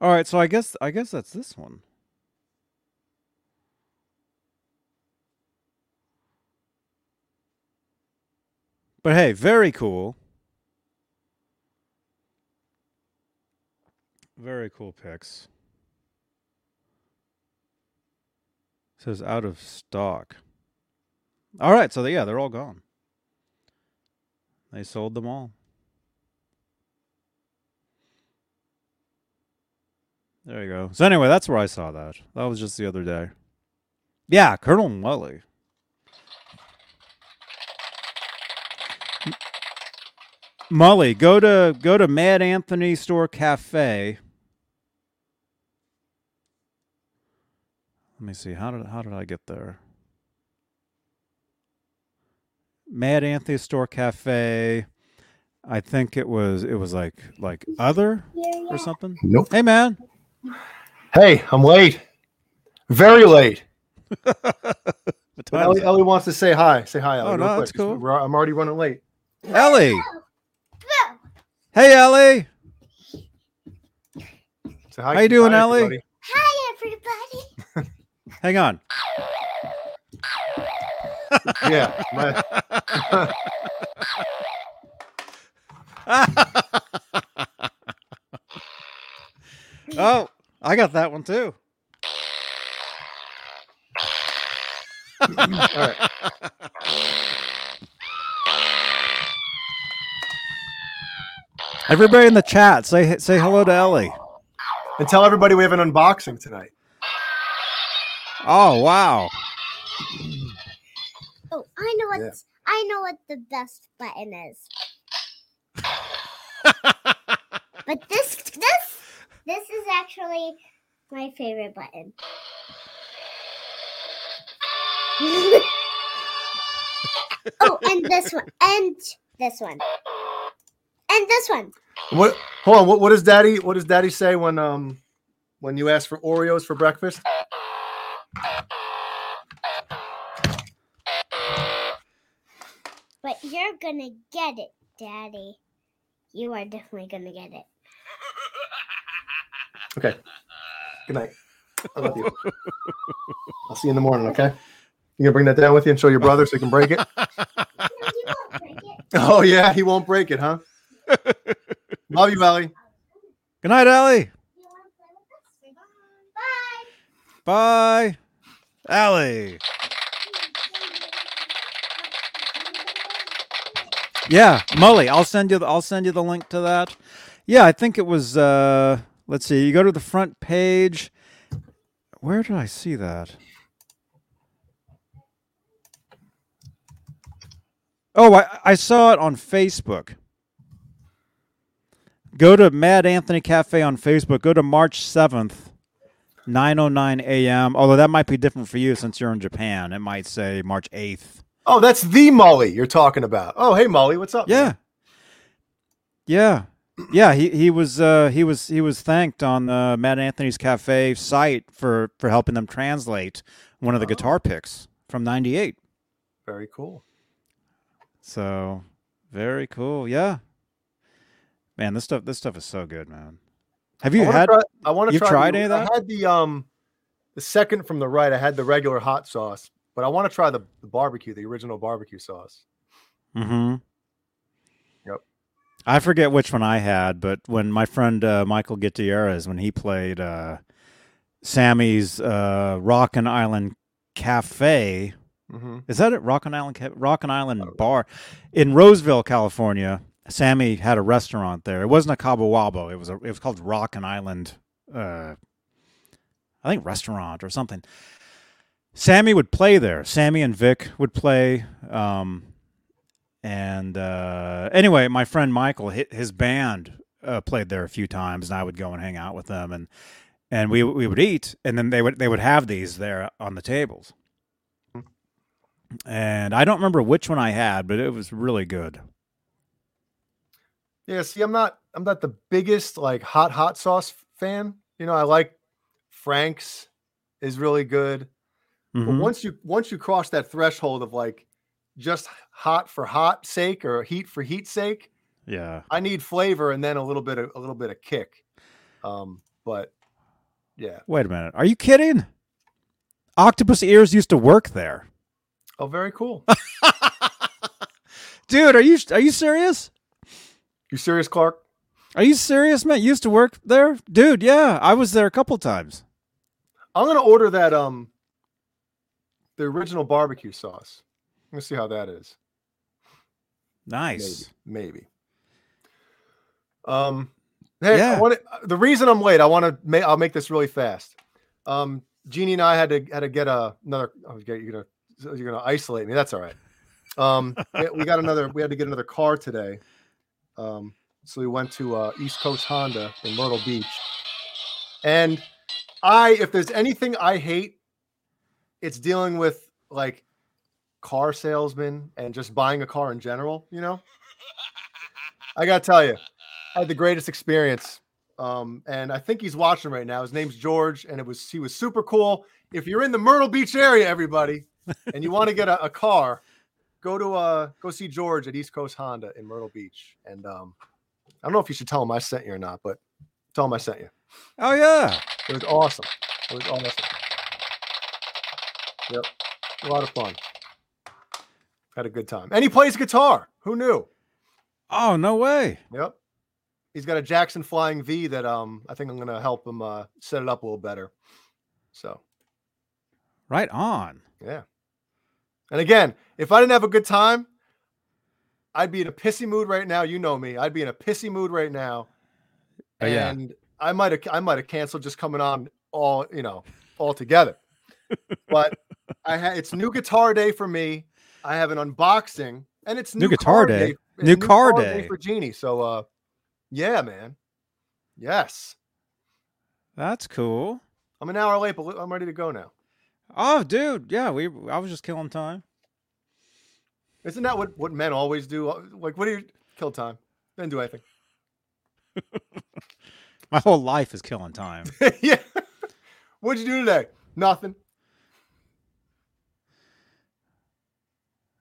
All right, so I guess I guess that's this one. But hey, very cool. Very cool picks. Says out of stock. All right, so they, yeah, they're all gone. They sold them all. There you go. So anyway, that's where I saw that. That was just the other day. Yeah, Colonel Mully. Mully, go to go to Mad Anthony Store Cafe. Let me see. How did how did I get there? Mad Anthony Store Cafe. I think it was it was like like other or something. Nope. Hey man. Hey, I'm late. Very late. What But time is Ellie. Ellie wants to say hi. Say hi, Ellie. Oh, no, quick. that's cool. We're- I'm already running late. Ellie. Hey Ellie. Say hi. How you doing, hi, Ellie? everybody. Hang on. Yeah. my- oh, I got that one too. right. Everybody in the chat, say say hello to Ellie. And tell everybody we have an unboxing tonight. Oh wow. Oh, I know what Yeah. I know what the best button is. but this this this is actually my favorite button. oh, and this one, and this one, and this one. What? Hold on. What, what does Daddy? What does Daddy say when um when you ask for Oreos for breakfast? You're gonna get it, Daddy. You are definitely gonna get it. Okay. Good night. I love you. I'll see you in the morning. Okay. You gonna bring that down with you and show your brother so he can break it? Oh yeah, he won't break it, huh? love you, Ellie. Good night, Allie. Bye. Bye. Allie. Yeah, Mully, I'll send you the, I'll send you the link to that. Yeah, I think it was uh let's see, you go to the front page. Where did I see that? Oh, I, I saw it on Facebook. Go to Mad Anthony Cafe on Facebook. Go to March 7th, 9:09 a.m. Although that might be different for you since you're in Japan. It might say March 8th. Oh, that's the Mully you're talking about. Oh, hey Mully, what's up? Yeah. man? Yeah. Yeah, he, he was uh, he was he was thanked on the Mad Anthony's Cafe site for for helping them translate one of the Oh. guitar picks from '98. Very cool. So very cool. Yeah, man, this stuff this stuff is so good, man. Have you I had? Try, I want to try. tried the- any of that? I had the um, the second from the right. I had the regular hot sauce, but I want to try the, the barbecue, the original barbecue sauce. Mm-hmm. Yep. I forget which one I had, but when my friend uh, Michael Gutierrez, when he played uh, Sammy's uh, Rockin' Island Cafe, Mm-hmm. is that it? Rockin' Island, Ca- Rockin' Island Bar in Roseville, California. Sammy had a restaurant there. It wasn't a Cabo Wabo. It was a. It was called Rockin' Island. Uh, I think restaurant or something. Sammy would play there. Sammy and Vic would play. Um, and uh, anyway, my friend Michael, hi- his band uh, played there a few times, and I would go and hang out with them, and and we we would eat, and then they would they would have these there on the tables. And I don't remember which one I had, but it was really good. Yeah, see, I'm not I'm not the biggest like hot hot sauce fan. You know, I like Frank's is really good. But Mhm. once you once you cross that threshold of like just hot for hot sake or heat for heat sake, Yeah. I need flavor and then a little bit of a little bit of kick. Um, but yeah. Wait a minute. Are you kidding? Octopus Ears used to work there. Oh, very cool. Dude, are you are you serious? You serious, Clark? Are you serious, man? You used to work there? Dude, yeah. I was there a couple times. I'm gonna order that um the original barbecue sauce. Let's see how that is. Nice. Maybe. Maybe. Um, hey, Yeah. I want the reason I'm late. I want to make. I'll make this really fast. Um, Jeannie and I had to had to get a, another. Oh, you're gonna you're gonna isolate me. That's all right. Um, we- we got another. We had to get another car today. Um, so we went to uh, East Coast Honda in Myrtle Beach, and I, if there's anything I hate, it's dealing with like car salesmen and just buying a car in general. You know. I gotta tell you, I had the greatest experience. Um, and I think he's watching right now. His name's George, and it was he was super cool. If you're in the Myrtle Beach area, everybody, and you want to get a, a car, go to uh go see George at East Coast Honda in Myrtle Beach. And um, I don't know if you should tell him I sent you or not, but tell him I sent you. Oh yeah. It was awesome. It was awesome. Yep, a lot of fun. Had a good time, and he plays guitar. Who knew? Oh, no way. Yep. He's got a Jackson Flying V that um I think I'm gonna help him uh set it up a little better. So Right on. yeah. And again, if I didn't have a good time, I'd be in a pissy mood right now. You know me. I'd be in a pissy mood right now. Oh, yeah. And I might have I might have canceled just coming on all, you know, all together. but I had it's new guitar day for me. I have an unboxing and it's New new, guitar car day. and New car car day. for Jeannie. So uh yeah, man. Yes. That's cool. I'm an hour late, but I'm ready to go now. Oh, dude. Yeah, we I was just killing time. Isn't that what, what men always do? Uh, Like, what do you kill time? Didn't do anything. My whole life is killing time. yeah. What'd you do today? Nothing.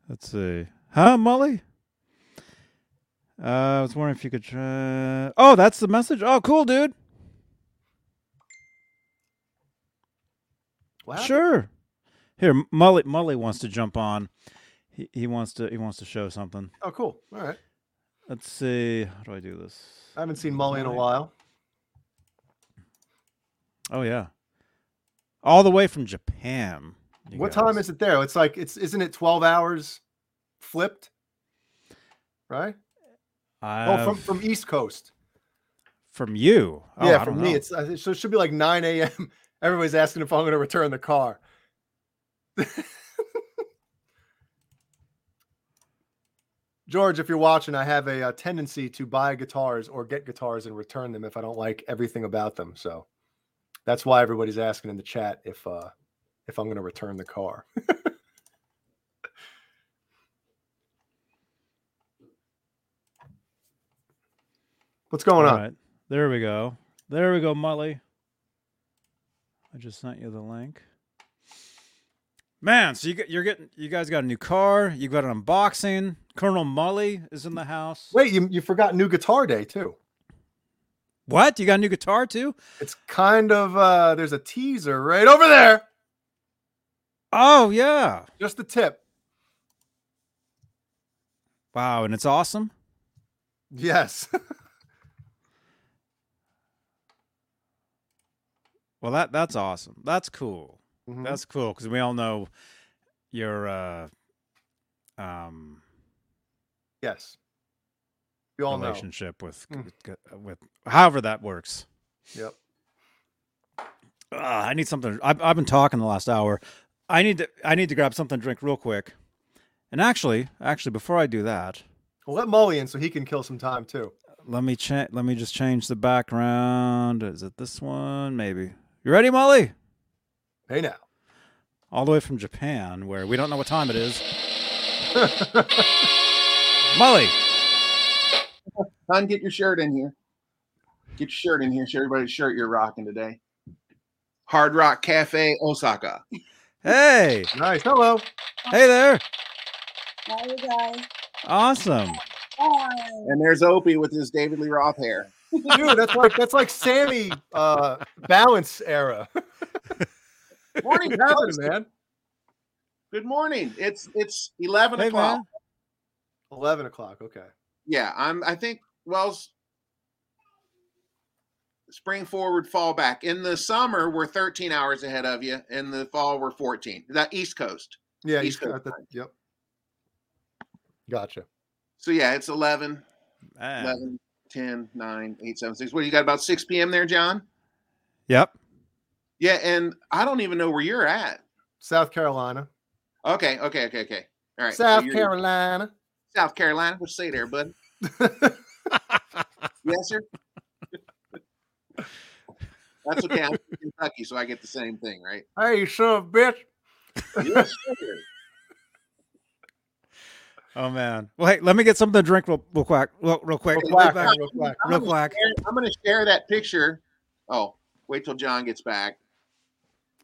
Let's see. Huh, Mully? Uh, I was wondering if you could try. Oh, that's the message. Oh, cool, dude. What? Sure. Here, Molly. Mully wants to jump on. He he wants to he wants to show something. Oh, cool. All right. Let's see. How do I do this? I haven't seen Mully in a while. Oh yeah. All the way from Japan. You What time is it there? It's like it's isn't it 12 hours flipped? Right? Oh, from from East Coast. from you. Oh, yeah, from me. know. It's uh, so it should be like 9 a.m. Everybody's asking if I'm going to return the car. George, if you're watching, I have a, uh tendency to buy guitars or get guitars and return them if I don't like everything about them. So that's why everybody's asking in the chat if uh if I'm going to return the car. What's going All on? right. There we go. There we go, Mully. I just sent you the link. Man, so you get, you're getting you guys got a new car. You got an unboxing. Colonel Mully is in the house. Wait, you you forgot new guitar day too. What? You got a new guitar too? It's kind of uh there's a teaser right over there. Oh yeah. Just the tip. Wow, and it's awesome. Yes. Well, that that's awesome. That's cool. Mhm. That's cool because we all know your uh, um, yes. We all know. relationship with, Mm. with with however that works. Yep. Uh, I need something. I've, I've been talking the last hour. I need to. I need to grab something to drink real quick. And actually, actually, before I do that, Well, let Mully in so he can kill some time too. let me cha- Let me just change the background. Is it this one? Maybe. You ready, Mully? Hey now. All the way from Japan, where we don't know what time it is. Mully. Son, get your shirt in here. Get your shirt in here. Show everybody the shirt you're rocking today. Hard Rock Cafe, Osaka. Hey. nice. Hello. Hey there. Hi, you guys. Awesome. Hi. And there's Opie with his David Lee Roth hair. Dude, that's like that's like Sammy uh balance era. Morning, What's man? Good morning. It's it's eleven Hey, o'clock. man. Eleven o'clock. Okay. Yeah, I'm. I think. Well, s- spring forward, fall back. In the summer, we're 13 hours ahead of you. In the fall, we're 14. That East Coast. Yeah, East Coast the, yep. Gotcha. So yeah, it's 11, Man. 11, 10, 9, 8, 7, 6. What you got about 6 p.m. there, John? Yep. Yeah, and I don't even know where you're at. South Carolina. Okay, okay, okay, okay. All right. South you're- Carolina. South Carolina. What you say there, bud? Yes, sir. That's okay. I'm from Kentucky, so I get the same thing, right? hey, you son of a bitch. Yes, sir. Oh man. Well, hey, let me get something to drink real, real quick. Real, real quick. Real Real quick, quick. real quick. I'm Real gonna quick. share- I'm going to share that picture. Oh, wait till John gets back.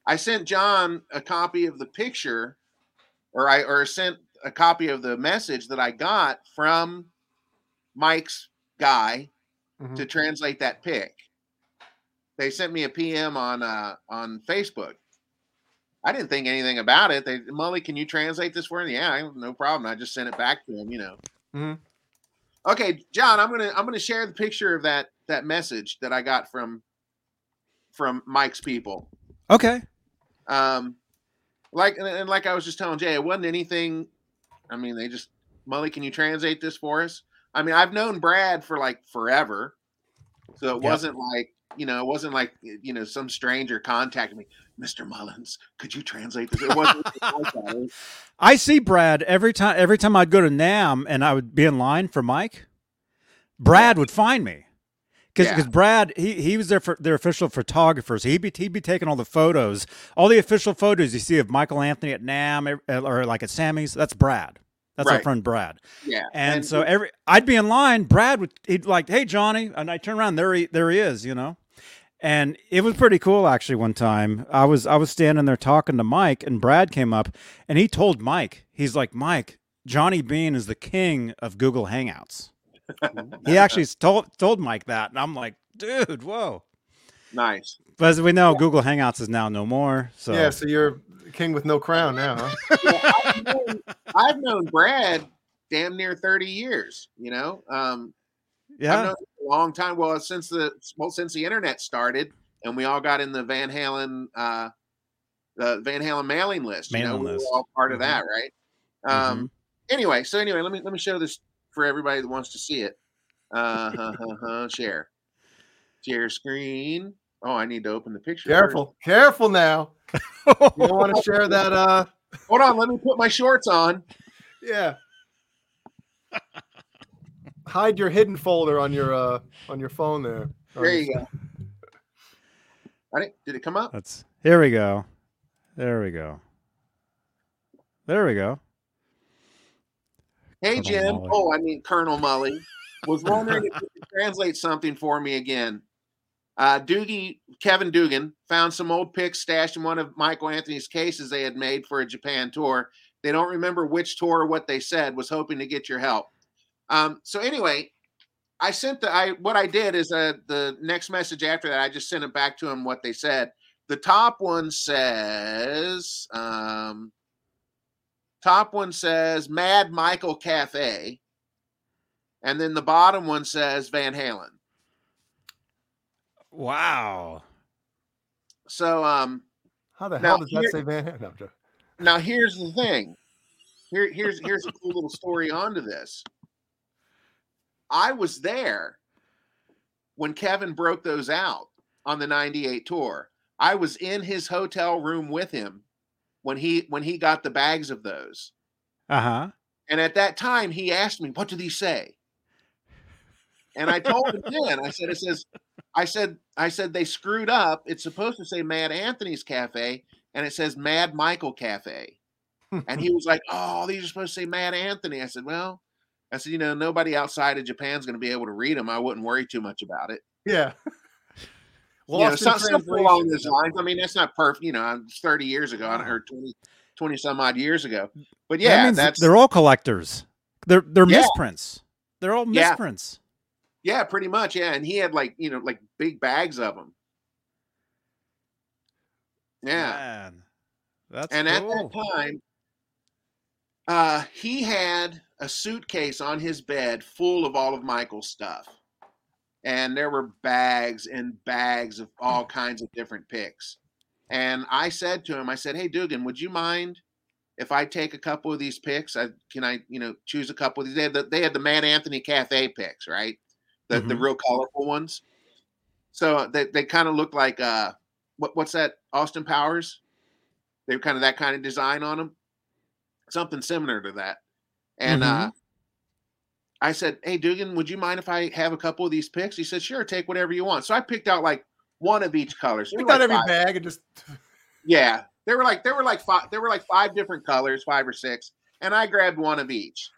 I sent John a copy of the picture, or I or sent a copy of the message that I got from Mike's guy Mhm. to translate that pic. They sent me a PM on uh on Facebook. I didn't think anything about it. They Mully, can you translate this for me? Yeah, no problem. I just sent it back to him. You know. Mhm. Okay, John, I'm gonna I'm gonna share the picture of that that message that I got from from Mike's people. Okay. Um, like and, and like I was just telling Jay, it wasn't anything. I mean, they just Mully, can you translate this for us? I mean, I've known Brad for like forever, so it Yep. wasn't like you know, it wasn't like you know some stranger contacted me, Mister Mullins, could you translate this? It wasn't like that. It was- I see Brad every time. Every time I'd go to NAMM and I would be in line for Mike, Brad would find me because Yeah. Brad he he was their for their official photographers. He'd be he'd be taking all the photos, all the official photos you see of Michael Anthony at NAMM or, or like at Sammy's. That's Brad. That's our friend Brad. yeah, And, so every I'd be in line, Brad would he'd like, "Hey Johnny," and I turn around, there he there he is, you know. And it was pretty cool actually. One time, I was I was standing there talking to Mike, and Brad came up, and he told Mike, he's like, "Mike, Johnny Bean is the king of Google Hangouts." He actually told told Mike that, and I'm like, dude, whoa. Nice. But as we know, Google Hangouts is now no more. So Yeah, so you're king with no crown now, huh? Yeah, I've, known, I've known Brad damn near 30 years, you know. Um, I've yeah, known him for a long time. Well, since the well, since the internet started and we all got in the Van Halen uh the Van Halen mailing list. you know, Mailing we list. were all part of Mhm. that, right? Um anyway, so anyway, let me let me show this for everybody that wants to see it. Uh huh, huh, huh, share. Share screen. Oh, I need to open the picture. first. Careful, careful now. You don't want to share that. Uh, Hold on, let me put my shorts on. yeah. Hide your hidden folder on your uh on your phone there. There you go. I didn't, did it come up? That's here we go. There we go. There we go. Hey Colonel Jim. Mully. Oh, I mean Colonel Mully. Was wondering if you could translate something for me again. Uh, Doogie, Kevin Dugan found some old pics stashed in one of Michael Anthony's cases they had made for a Japan tour. They don't remember which tour or what they said. Was hoping to get your help. Um, so anyway, I sent the I what I did is uh, the next message after that I just sent it back to him what they said. The top one says um, top one says Mad Michael Cafe, and then the bottom one says Van Halen. Wow. So um How the Now, hell does that here- say Van Halen? No, now here's the thing. Here here's here's a cool little story onto this. I was there when Kevin broke those out on the 98 tour. I was in his hotel room with him when he when he got the bags of those. Uh huh. And at that time, he asked me, "What did he say?" And I told him then. I said, "It says, I said, I said they screwed up. It's supposed to say Mad Anthony's Cafe, and it says Mad Michael Cafe." And he was like, "Oh, these are supposed to say Mad Anthony." I said, "Well," I said, "You know, nobody outside of Japan's going to be able to read them. I wouldn't worry too much about it." Yeah. you know, some- something along those lines. I mean, that's not perfect. You know, it's 30 years ago or 20, 20 some odd years ago. But that yeah, means that's they're all collectors. They're they're Yeah. misprints. They're all Yeah. misprints. Yeah, pretty much. Yeah, and he had like you know like big bags of them. Yeah, Man, that's and at that time, uh, he had a suitcase on his bed full of all of Michael's stuff, and there were bags and bags of all kinds of different picks. And I said to him, I said, "Hey, Dugan, would you mind?" If I take a couple of these picks? I can I, you know, choose a couple of these. They had the, they had the Mad Anthony Cafe picks, right? The the Mhm. real colorful ones. So they, they kind of look like uh what what's that Austin Powers? They're kind of that kind of design on them, something similar to that. And uh, I said, "Hey, Dugan, would you mind if I have a couple of these picks?" He said, "Sure, take whatever you want." So I picked out like one of each color. So Pick there out like, every five- bag and just yeah, there were like there were like five there were like five different colors, five or six, and I grabbed one of each.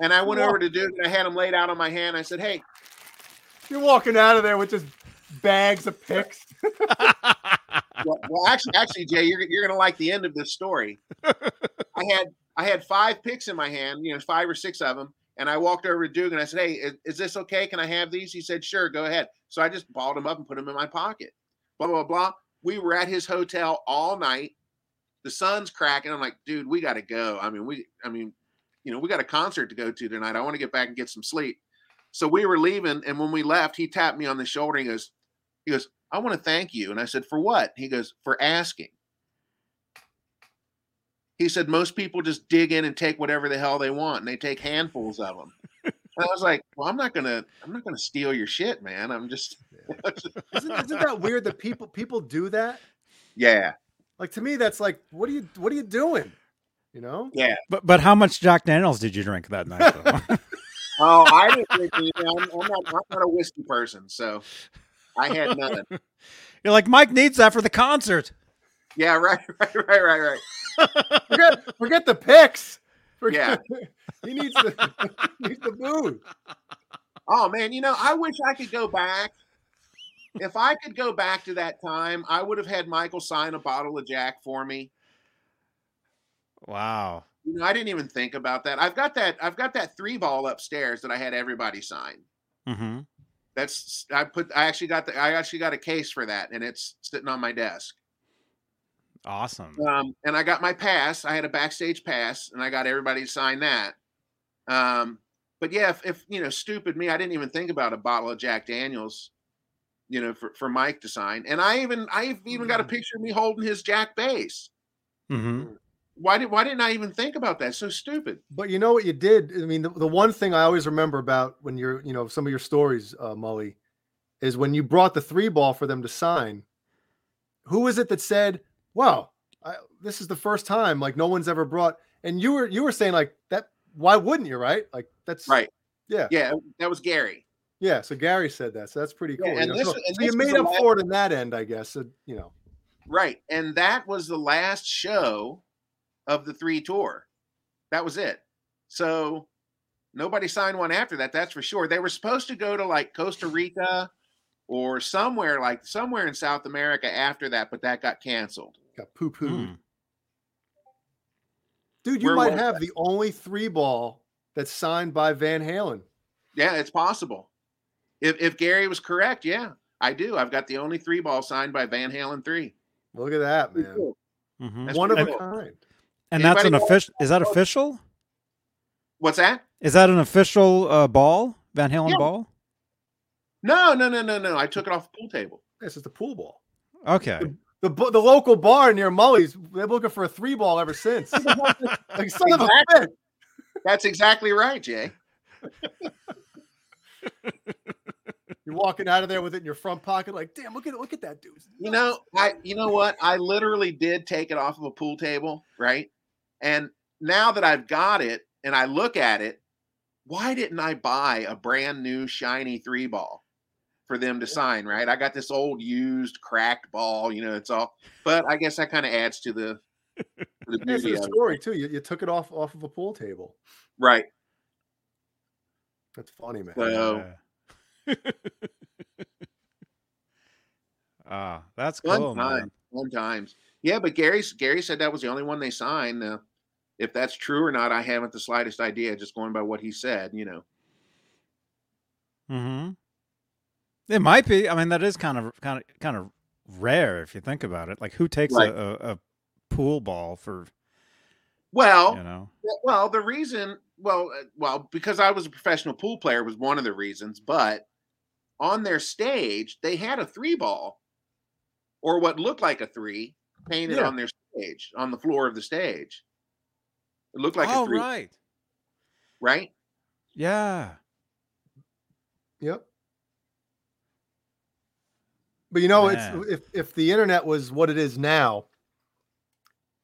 And I went over to Dugan. I had them laid out on my hand. I said, "Hey, you're walking out of there with just bags of picks. well, well, actually, actually, Jay, you're you're gonna like the end of this story. I had I had five picks in my hand, you know, five or six of them, and I walked over to Duke and I said, "Hey, is, is this okay? Can I have these?" He said, "Sure, go ahead." So I just balled them up and put them in my pocket. Blah blah blah. We were at his hotel all night. The sun's cracking. I'm like, dude, we got to go. I mean, we, I mean, you know, we got a concert to go to tonight. I want to get back and get some sleep. So we were leaving, and when we left, he tapped me on the shoulder. He goes, he goes, I want to thank you. And I said, For what? He goes, For asking. He said, Most people just dig in and take whatever the hell they want, and they take handfuls of them. And I was like, Well, I'm not gonna, I'm not gonna steal your shit, man. I'm just, Isn't, isn't that weird that people people do that? yeah, Like to me, that's like, what are you what are you doing? You know? yeah. But but how much Jack Daniels did you drink that night? Though? Oh, I didn't drink. you know, I'm, I'm not, I'm not a whiskey person, so I had none. You're like Mike needs that for the concert. Yeah, right, right, right, right, right. Forget forget the picks. Yeah. Forget, he needs the he needs the booze. Oh man, you know, I wish I could go back. If I could go back to that time, I would have had Michael sign a bottle of Jack for me. Wow. You know, I didn't even think about that. I've got that. I've got that three ball upstairs that I had everybody sign. Mm-hmm. That's I put. I actually got the. I actually got a case for that, and it's sitting on my desk. Awesome. Um, and I got my pass. I had a backstage pass, and I got everybody to sign that. Um, but yeah, if, if you know, stupid me, I didn't even think about a bottle of Jack Daniels, you know, for, for Mike to sign. And I even I've even got a picture of me holding his Jack bass. Mm-hmm. Why did why didn't I even think about that? So stupid. But you know what you did? I mean, the, the one thing I always remember about when you're, you know, some of your stories, uh, Mully, is when you brought the three ball for them to sign. Who was it that said, "Wow, I, this is the first time like no one's ever brought"? And you were you were saying like that. Why wouldn't you? Right? Like that's Right. Yeah. Yeah, that was Gary. Yeah. So Gary said that. So that's pretty cool. Yeah, you and know? this- so, and so you made up for it in that end, I guess. So, you know. Right. And that was the last show of the three tour. That was it. So nobody signed one after that, that's for sure. They were supposed to go to like Costa Rica or somewhere like somewhere in South America after that, but that got canceled. Got poo pooed. Mm. Dude, you Where might was have the only three ball that's signed by Van Halen. Yeah, it's possible. If if Gary was correct, yeah, I do. I've got the only three ball signed by Van Halen three. Look at that, man. Mm-hmm. One of a kind. And that's an official. Is that official? What's that? Is that an official uh, ball? Van Halen Yeah. ball? No, no, no, no, no. I took it off the pool table. This is the pool ball. Okay. The bu- the local bar near Mully's, they're looking for a three ball ever since. like son of a bitch. That's exactly right, Jay. You're walking out of there with it in your front pocket, like, damn, look at look at that dude. You know, I you know what? I literally did take it off of a pool table, right? And now that I've got it and I look at it, why didn't I buy a brand new shiny three ball for them to sign, right? I got this old used cracked ball, you know, it's all but I guess that kind of adds to the to the That's beauty the of it. story too. You, you took it off off of a pool table. Right. That's funny, man. So Yeah. Ah, that's cool, man. time. Fun times. Yeah, but Gary Gary said that was the only one they signed. Now, if that's true or not, I haven't the slightest idea. Just going by what he said, you know. Mm-hmm. It might be. I mean, that is kind of kind of kind of rare if you think about it. Like, who takes Right. a, a, a pool ball for Well, you know? well, the reason, well, uh, well, because I was a professional pool player was one of the reasons. But on their stage, they had a three ball, or what looked like a three, painted Yeah. on their stage on the floor of the stage. It looked like oh, a three, right. right? Yeah. Yep. But you know, Man. it's if if the internet was what it is now,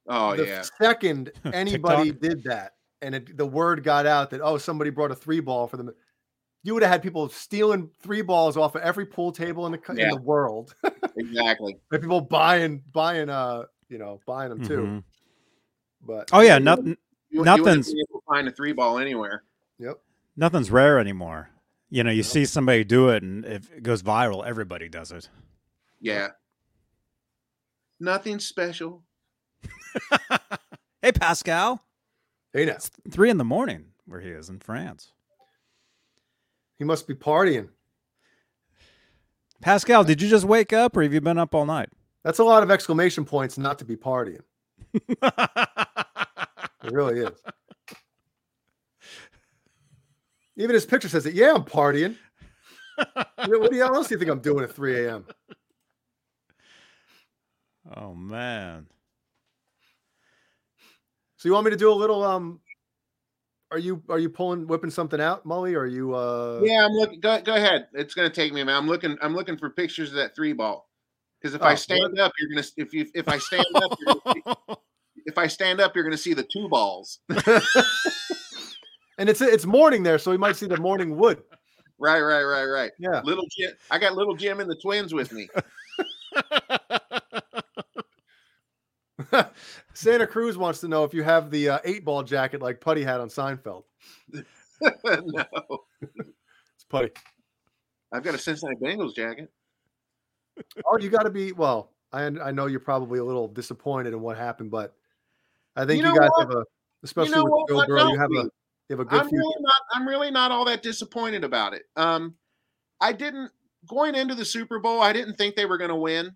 Oh the yeah, second anybody did that and it, the word got out that oh somebody brought a three ball for them, you would have had people stealing three balls off of every pool table in the co- in the world. exactly. and people buying buying uh you know buying them too. Mhm. But Oh yeah, Yeah, nothing. You, you wouldn't Nothing's- be able to find a three ball anywhere. yep. Nothing's rare anymore. You know, you No. see somebody do it, and if it goes viral, everybody does it. Yeah. Nothing special. hey, Pascal. Hey now, It's three in the morning where he is in France. he must be partying. Pascal, did you just wake up, or have you been up all night? That's a lot of exclamation points not to be partying. It really is. Even his picture says it. Yeah, I'm partying. You know, what the hell else do you think I'm doing at 3 a.m.? Oh man. So you want me to do a little um are you are you pulling whipping something out, Mully? Or are you uh Yeah, I'm looking. Go, go ahead. It's gonna take me a minute. I'm looking. I'm looking for pictures of that three ball. Because if Oh, I what? stand up, you're gonna. If you if I stand up, you're gonna see, if I stand up, you're gonna see the two balls. and it's it's morning there, so we might see the morning wood. Right, right, right, right. Yeah. Little Jim. I got little Jim and the twins with me. Santa Cruz wants to know if you have the uh, eight ball jacket like Puddy had on Seinfeld. no, It's Puddy. I've got a Cincinnati Bengals jacket. Oh, you got to be well. I I know you're probably a little disappointed in what happened, but I think You you, know guys what? have a especially know with? Joe Burrow. You have a you have a good. I'm future. really not. I'm really not all that disappointed about it. Um, I didn't going into the Super Bowl. I didn't think they were going to win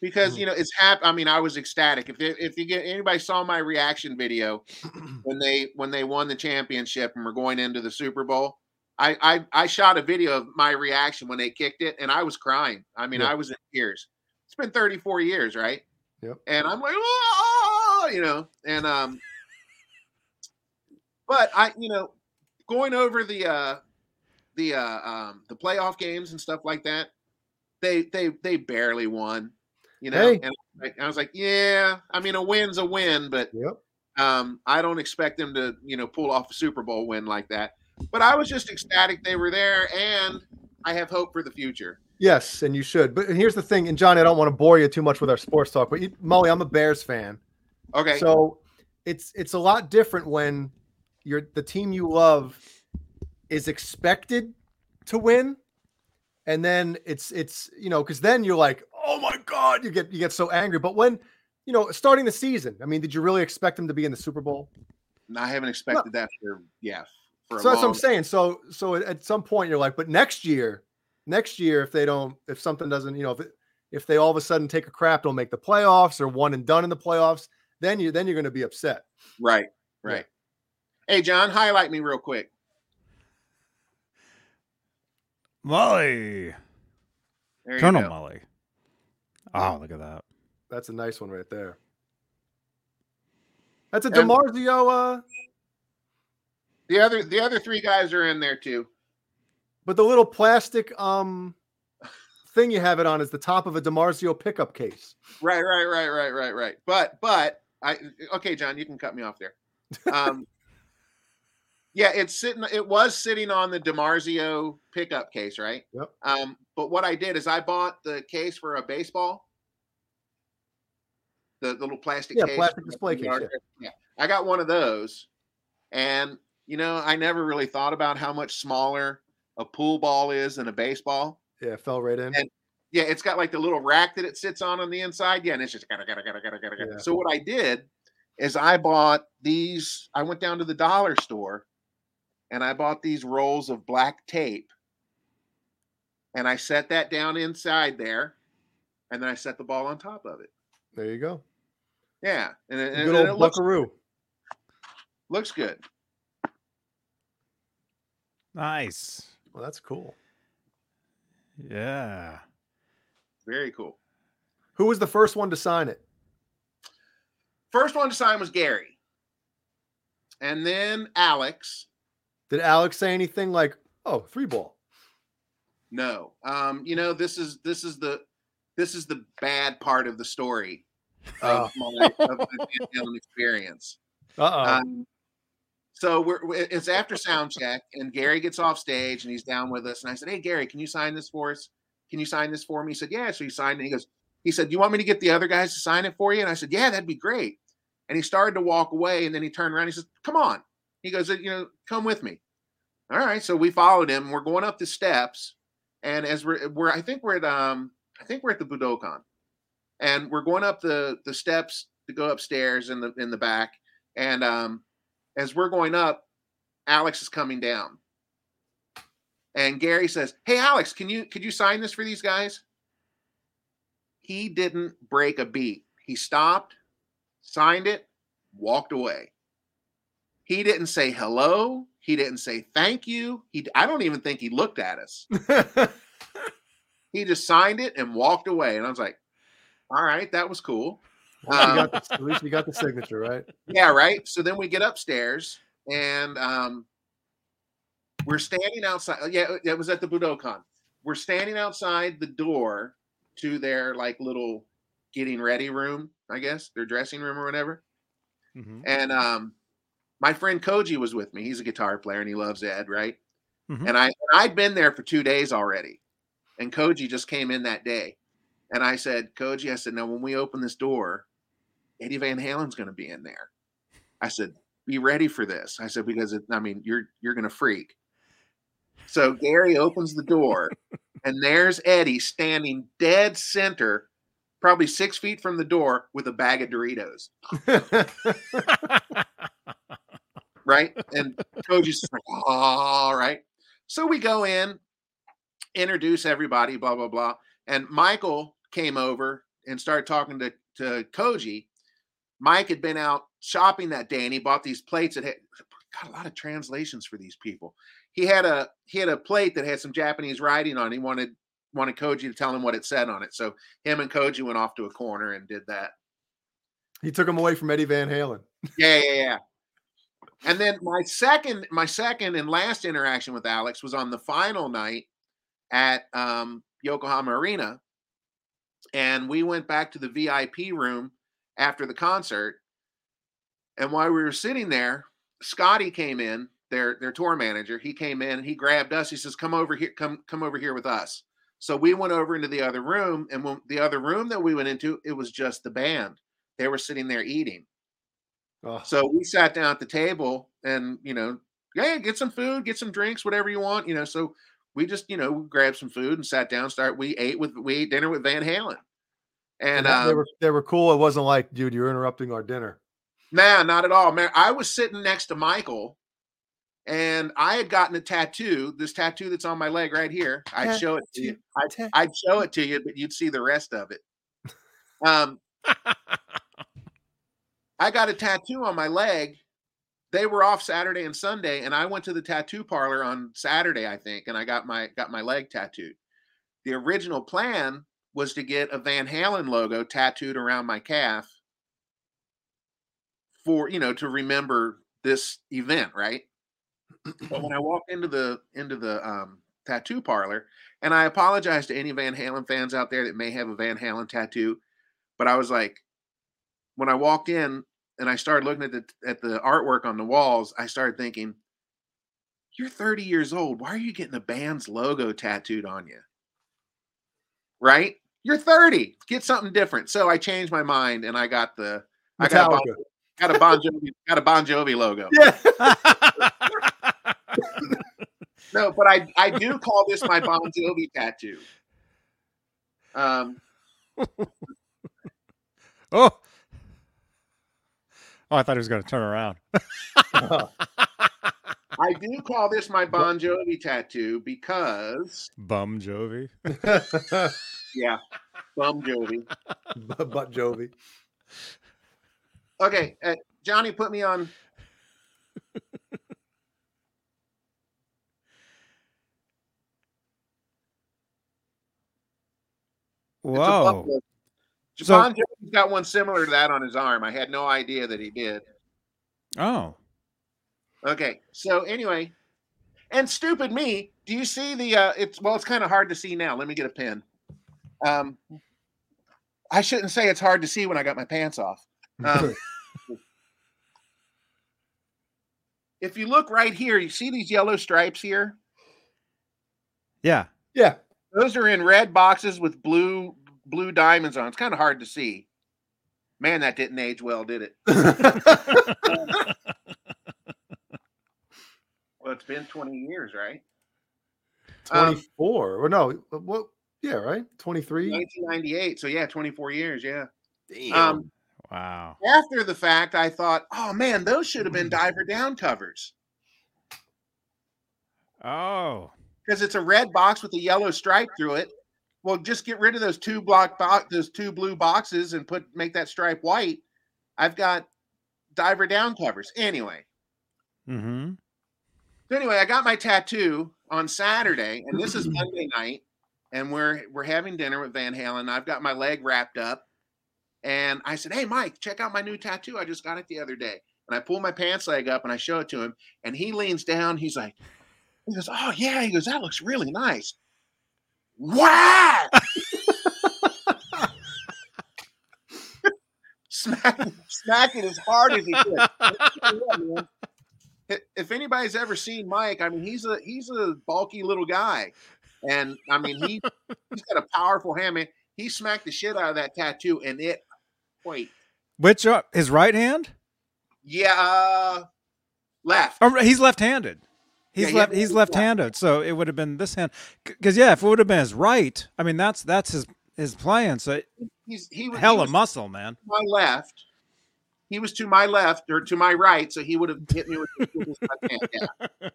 because Mhm. you know it's hap. I mean, I was ecstatic. If they- if you get anybody saw my reaction video when they when they won the championship and were going into the Super Bowl, I I, I shot a video of my reaction when they kicked it, and I was crying. I mean, Yeah. I was in tears. It's been 34 years, right? Yep. And I'm like, oh, you know, and um, but I, you know, going over the uh the uh um the playoff games and stuff like that, they they they barely won. You know, Hey. and I, I was like, yeah, I mean, a win's a win, but Yep. um, I don't expect them to, you know, pull off a Super Bowl win like that. But I was just ecstatic they were there, and I have hope for the future. Yes, and you should. But here's the thing, and Johnny, I don't want to bore you too much with our sports talk, but you, Mully, I'm a Bears fan, Okay, so it's it's a lot different when you're the team you love is expected to win, and then it's it's you know because then you're like, oh my god, you get you get so angry. But when you know starting the season, I mean, did you really expect them to be in the Super Bowl? and I haven't expected that for yeah. For a so that's what I'm saying. So so at- at some point you're like, but next year, next year if they don't, if something doesn't, you know, if it, if they all of a sudden take a crap, don't make the playoffs or one and done in the playoffs, then you then you're going to be upset. Right, right. Hey, John, highlight me real quick. Mully. Colonel go. Mully. Oh, look at that. That's a nice one right there. That's a And- DiMarzio, uh, The other the other three guys are in there too. but the little plastic um thing you have it on is the top of a DiMarzio pickup case. Right, right, right, right, right, right. But but I okay, John, you can cut me off there. Um Yeah, it's sitting it was sitting on the DiMarzio pickup case, right? Yep. Um, but what I did is I bought the case for a baseball. The, the little plastic Yeah, case. Yeah, plastic display case, yard. yeah. I got one of those. And you know, I never really thought about how much smaller a pool ball is than a baseball. Yeah, it fell right in. And- Yeah, it's got like the little rack that it sits on on the inside. Yeah, and it's just gotta gotta gotta gotta gotta. Gotta. So what I did is I bought these. I went down to the dollar store, and I bought these rolls of black tape, and I set that down inside there, and then I set the ball on top of it. There you go. Yeah, and, it- and, Good and old it looks, looks good. Nice. Well, that's cool. Yeah. Very cool. Who was the first one to sign it? First one to sign was Gary, and then Alex. Did Alex say anything like, "Oh, three ball"? No. Um, you know, this is this is the this is the bad part of the story of my of my Van Halen experience. Uh oh. Um, so we're it's after sound check, and Gary gets off stage and he's down with us. And I said, "Hey, Gary, can you sign this for us? Can you sign this for me?" He said, "Yeah." So he signed it. He goes, "He said, do you want me to get the other guys to sign it for you?" And I said, "Yeah, that'd be great." And he started to walk away, and then he turned around. And he says, "Come on." He goes, "You know, come with me." All right. So we followed him. We're going up the steps, and as we're we're I think we're at um I think we're at the Budokan, and we're going up the the steps to go upstairs in the in the back, and um as we're going up, Alex is coming down. And Gary says, "Hey Alex, can you could you sign this for these guys?" He didn't break a beat. He stopped, signed it, walked away. He didn't say hello. He didn't say thank you. He I don't even think he looked at us. He just signed it and walked away. And I was like, "All right, that was cool." At least you Um, got the- at least you got the signature, right? yeah, right. So then we get upstairs and um, we're standing outside. Yeah, it was at the Budokan. We're standing outside the door to their like little getting ready room, I guess, their dressing room or whatever. Mhm. And um, my friend Koji was with me. He's a guitar player and he loves Ed, right? Mhm. And I I'd been there for two days already, and Koji just came in that day. And I said, Koji, I said, now when we open this door, Eddie Van Halen's going to be in there. I said, be ready for this. I said because it, I mean you're you're going to freak. So Gary opens the door, and there's Eddie standing dead center probably six feet from the door with a bag of Doritos. right? And Koji's like, all right. So we go in, introduce everybody, blah, blah, blah. And Michael came over and started talking to, to Koji. Mike had been out shopping that day and he bought these plates that had got a lot of translations for these people. He had a he had a plate that had some Japanese writing on. it. He wanted wanted Koji to tell him what it said on it. So him and Koji went off to a corner and did that. he took him away from Eddie Van Halen. Yeah, yeah, yeah. And then my second, my second and last interaction with Alex was on the final night at um, Yokohama Arena, and we went back to the VIP room after the concert. And while we were sitting there, Scotty came in, their their tour manager. He came in, he grabbed us. He says, "Come over here, come come over here with us." So we went over into the other room, and when the other room that we went into, it was just the band. They were sitting there eating. Oh, So we sat down at the table and, you know, yeah, get some food, get some drinks, whatever you want, you know. So we just, you know, grabbed some food and sat down, start we ate with we ate dinner with Van Halen. And they um, were they were cool. It wasn't like, dude, you're interrupting our dinner. nah, not at all. Man, I was sitting next to Michael and I had gotten a tattoo, this tattoo that's on my leg right here. I'd show it to you. I'd, I'd show it to you, but you'd see the rest of it. Um, I got a tattoo on my leg. They were off Saturday and Sunday, and I went to the tattoo parlor on Saturday, I think, and I got my got my leg tattooed. The original plan was to get a Van Halen logo tattooed around my calf for you know to remember this event, right? but when I walked into the into the um, tattoo parlor, and I apologize to any Van Halen fans out there that may have a Van Halen tattoo, but I was like, when I walked in and I started looking at the at the artwork on the walls, I started thinking, "You're 30 years old. Why are you getting the band's logo tattooed on you?" Right? You're 30. Get something different. So I changed my mind and I got the I got a bon, got a Bon Jovi got a Bon Jovi logo. Yeah. No, but I I do call this my Bon Jovi tattoo. Um, Oh. Oh, I thought he was going to turn around. I do call this my Bon Jovi tattoo because Bum Jovi. yeah, Bum Jovi. but Jovi. Okay, uh, Johnny, put me on. It's a Whoa. buffalo. So- Bon Jovi's got one similar to that on his arm. I had no idea that he did. Oh. Okay, so anyway, and stupid me, do you see the? uh It's well, it's kind of hard to see now. Let me get a pen. Um, I shouldn't say it's hard to see when I got my pants off. Um, if you look right here, you see these yellow stripes here. Yeah. yeah. Those are in red boxes with blue blue diamonds on. It's kind of hard to see. Man, that didn't age well, did it? Well, it's been 20 years, right? Um, 24. or no, what? Yeah, right. 23. 1998. So yeah, 24 years. Yeah. Damn. Um, Wow. after the fact, I thought, oh man, those should have been diver down covers Oh. because it's a red box with a yellow stripe through it. Well, just get rid of those two block box, those two blue boxes, and put make that stripe white. I've got diver down covers. Anyway, Mm-hmm. So anyway, I got my tattoo on Saturday, and this is Monday night, and we're we're having dinner with Van Halen. I've got my leg wrapped up, and I said, "Hey, Mike, check out my new tattoo. I just got it the other day." And I pull my pants leg up and I show it to him, and he leans down. He's like, "He goes, oh yeah." He goes, "That looks really nice." Wow! smack, smack it as hard as he could. Yeah, man i- if anybody's ever seen Mike, I mean, he's a he's a bulky little guy, and I mean he he's got a powerful hand. Man, he smacked the shit out of that tattoo, and it. Wait, Which uh, his right hand? yeah, uh, left. Oh, he's left-handed. He's Yeah, left. had- He's left-handed. So it would have been this hand. Because yeah, if it would have been his right, I mean that's that's his his playing. So He's he was he hella was muscle, man. to my left. He was to my left or to my right, so he would have hit me with, with his left hand. Yeah.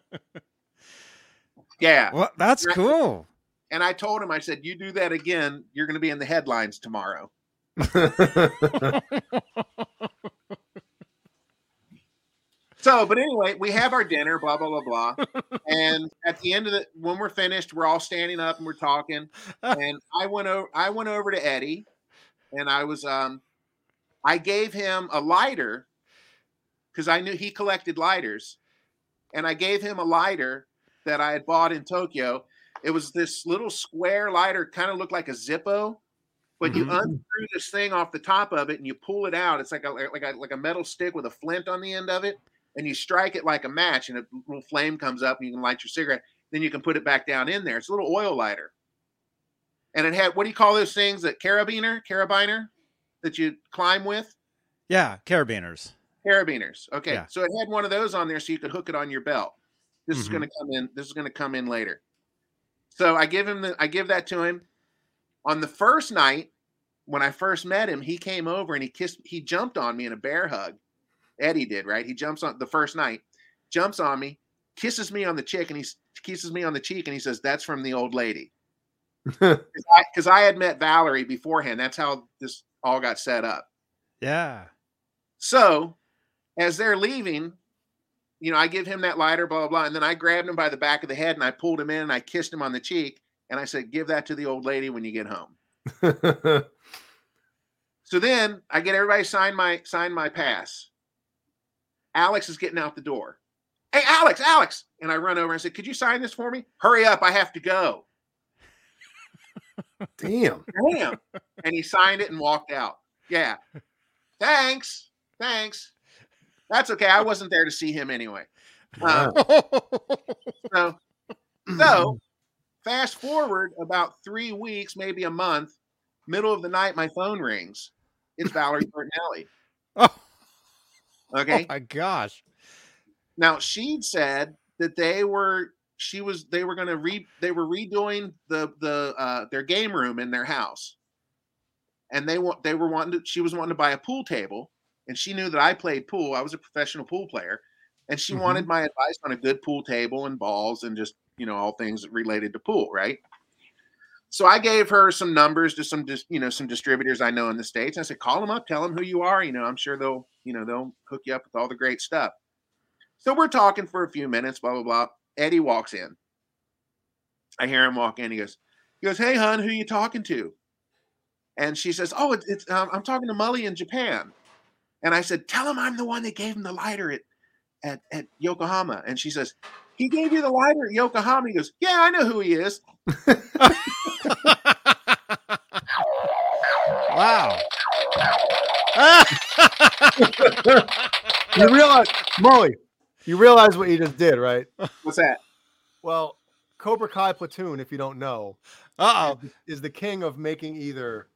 Yeah. Well, that's Right. cool. And I told him, I said, you do that again, you're going to be in the headlines tomorrow. So, but anyway, we have our dinner, blah blah blah blah, and at the end of the when we're finished, we're all standing up and we're talking. And I went over, I went over to Eddie, and I was, um, I gave him a lighter because I knew he collected lighters, and I gave him a lighter that I had bought in Tokyo. It was this little square lighter, kind of looked like a Zippo, but you Mhm. unscrew this thing off the top of it and you pull it out. It's like a like a like a metal stick with a flint on the end of it, and you strike it like a match, and a little flame comes up, and you can light your cigarette. Then you can put it back down in there. It's a little oil lighter, and it had what do you call those things? That carabiner, carabiner, that you climb with. Yeah, carabiners. Carabiners. Okay. Yeah. So it had one of those on there so you could hook it on your belt. This is Mhm. going to come in. This is going to come in later. So I give him the I give that to him. On the first night, when I first met him, he came over and he kissed he jumped on me in a bear hug. Eddie did, right? He jumps on the first night, jumps on me, kisses me on the cheek, and he kisses me on the cheek, and he says, That's from the old lady. Because I, had met Valerie beforehand. That's how this all got set up. Yeah. So as they're leaving, you know, I give him that lighter, blah, blah, blah. And then I grabbed him by the back of the head and I pulled him in and I kissed him on the cheek. And I said, Give that to the old lady when you get home. So then I get everybody sign my sign my pass. Alex is getting out the door. Hey, Alex, Alex. And I run over and said, Could you sign this for me? Hurry up, I have to go. Damn. Damn. and he signed it and walked out. Yeah. Thanks. Thanks. That's okay. I wasn't there to see him anyway. Um, so, so fast forward about three weeks, maybe a month, middle of the night, my phone rings. It's Valerie Bertinelli. oh, Okay. my gosh. Now she'd said that they were she was they were gonna re they were redoing the the uh their game room in their house. And they want they were wanting to she was wanting to buy a pool table and she knew that I played pool. I was a professional pool player. And she Mhm. wanted my advice on a good pool table and balls and just, you know, all things related to pool, right? So I gave her some numbers to some just, you know, some distributors I know in the States. I said, call them up, tell them who you are. You know, I'm sure they'll, you know, they'll hook you up with all the great stuff. So we're talking for a few minutes, blah, blah, blah. Eddie walks in. I hear him walk in. He goes, he goes, Hey, hon, who are you talking to? And she says, Oh, it's, it's um, I'm talking to Mully in Japan. And I said, Tell him I'm the one that gave him the lighter at, at, at Yokohama. And she says, He gave you the lighter at Yokohama. He goes, Yeah, I know who he is. wow. You realize, Mully, you realize what you just did, right? What's that? Well, Cobra Kai Platoon, if you don't know, Uh oh. is the king of making either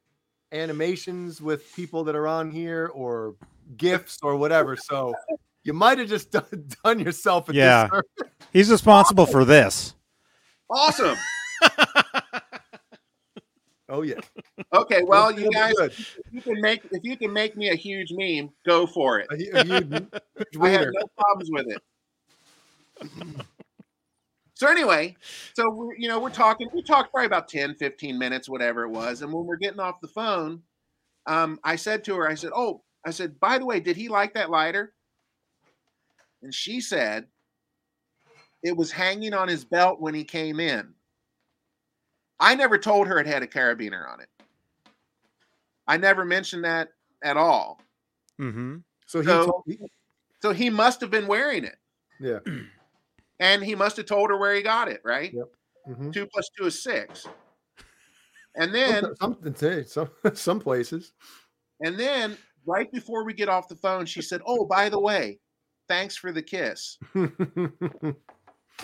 animations with people that are on here or gifts or whatever. So you might have just done, done yourself a Yeah. disservice. He's responsible for this. Awesome. Oh yeah. Okay, well, you guys, if you can make if you can make me a huge meme, go for it. A a huge I have no problems with it. so anyway, so we're you know we're talking we talked probably about 10 15 minutes whatever it was and when we're getting off the phone um I said to her I said oh I said by the way did he like that lighter and she said it was hanging on his belt when he came in I never told her it had a carabiner on it I never mentioned that at all Mm-hmm. So he, So- told, he so he must have been wearing it yeah. and he must have told her where he got it, right? Yep. Mhm. Two plus two is six. And then, something say some some places. and then, right before we get off the phone, she said, "Oh, by the way, thanks for the kiss."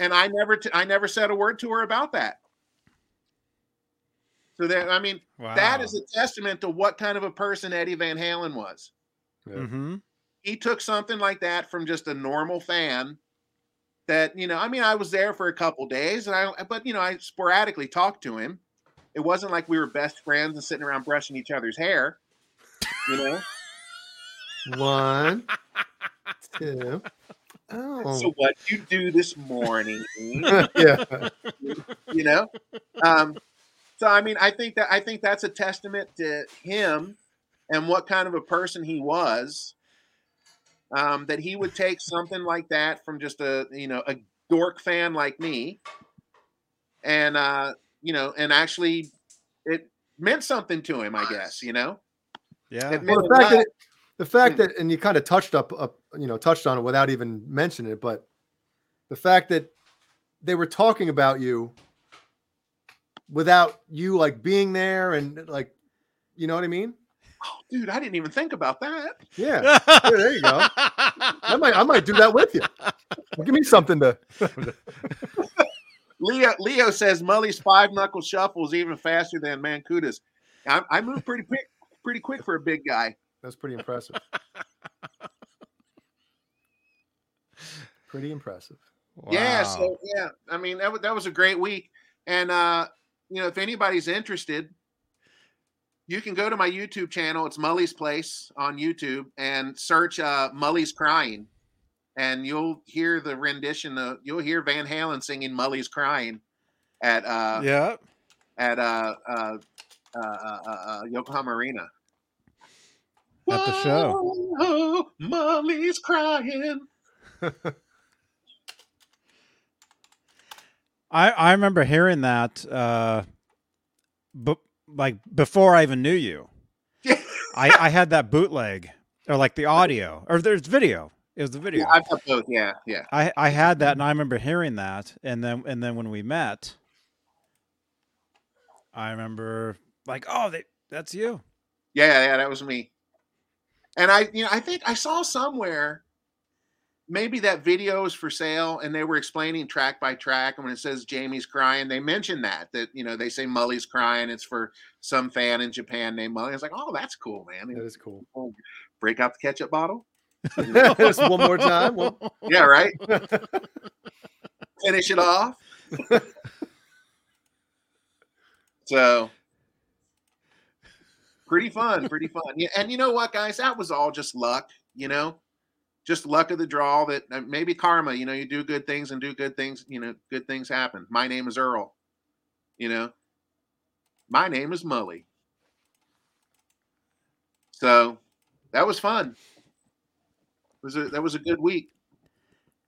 And I never, t- I never said a word to her about that. So that, I mean, Wow. that is a testament to what kind of a person Eddie Van Halen was. Mm-hmm. he took something like that from just a normal fan that you know i mean i was there for a couple days and i but you know i sporadically talked to him It wasn't like we were best friends and sitting around brushing each other's hair. You know. One, two. Oh, So what you do this morning? yeah. you know um so i mean i think that i think that's a testament to him and what kind of a person he was um that he would take something like that from just a you know a dork fan like me and uh you know and actually it meant something to him i guess you know Yeah. It Well, the fact lot. that the fact that and you kind of touched up up you know touched on it without even mentioning it, but the fact that they were talking about you without you like being there and like you know what I mean? oh, dude i didn't even think about that Yeah. Yeah, there you go. I might I might do that with you. Give me something to leo leo says mully's five knuckle shuffle is even faster than mancuda's i, I move pretty quick pretty quick for a big guy That's pretty impressive. pretty impressive. Yeah, so yeah, I mean that was that was a great week, and uh, you know if anybody's interested, you can go to my YouTube channel. It's Mully's Place on YouTube, and search uh, Mully's Crying, and you'll hear the rendition. Of, you'll hear Van Halen singing Mully's Crying at uh, yeah. at uh, uh, uh, uh, uh, uh, Yokohama Arena. At the show. Whoa, Mully's crying. I, I remember hearing that uh but like before I even knew you. I, I had that bootleg or like the audio or there's video. It was the video. Yeah, I've got both. Yeah, yeah. I, I had that and I remember hearing that and then and then when we met I remember like oh they, that's you. Yeah, yeah, that was me. And I, you know, I think I saw somewhere maybe that video is for sale and they were explaining track by track and when it says Jamie's crying, they mentioned that that you know, they say Mully's crying, it's for some fan in Japan named Mully. I was like, "Oh, that's cool, man." that is cool. break out the ketchup bottle. Just one more time. One- Yeah, right. Finish it off. so pretty fun, pretty fun. Yeah, and you know what, guys? That was all just luck, you know, just luck of the draw. That maybe karma. You know, you do good things and do good things. You know, good things happen. My name is Earl. You know, my name is Mully. So that was fun. It was a, that was a good week.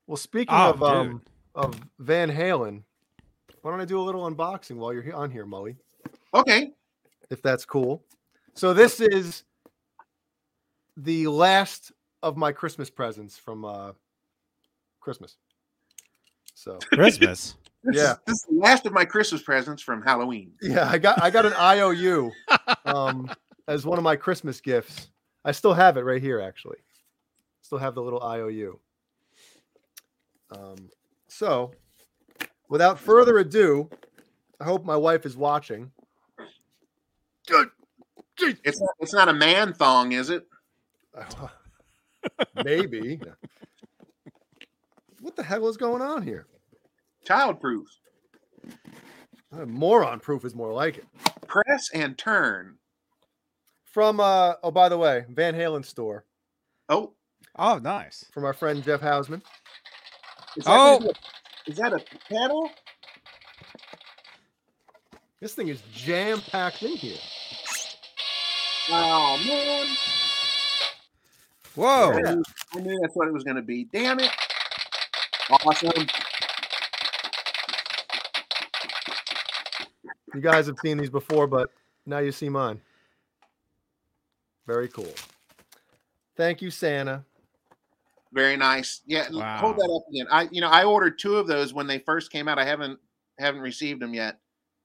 Well, speaking Oh, of dude. um of Van Halen, why don't I do a little unboxing while you're on here, Mully? Okay. If that's cool. So this is the last of my Christmas presents from uh Christmas. So Christmas. This Yeah. Is, this is the last of my Christmas presents from Halloween. yeah, I got I got an IOU um as one of my Christmas gifts. I still have it right here actually. Still have the little IOU. Um so without further ado, I hope my wife is watching. Good. It's not, it's not a man thong, is it? Maybe. What the hell is going on here? Childproof. Uh, moron proof is more like it. Press and turn. From uh oh by the way, Van Halen store Oh, Oh, nice. from our friend Jeff Hausman. is that, Oh. is, a, is that a pedal? This thing is jam packed in here. Oh man! Whoa. I, knew, I knew that's what it was going to be. Damn it! Awesome. You guys have seen these before, but now you see mine. Very cool. Thank you, Santa. Very nice. Yeah, Wow. hold that up again. I, you know, I ordered two of those when they first came out. I haven't haven't received them yet.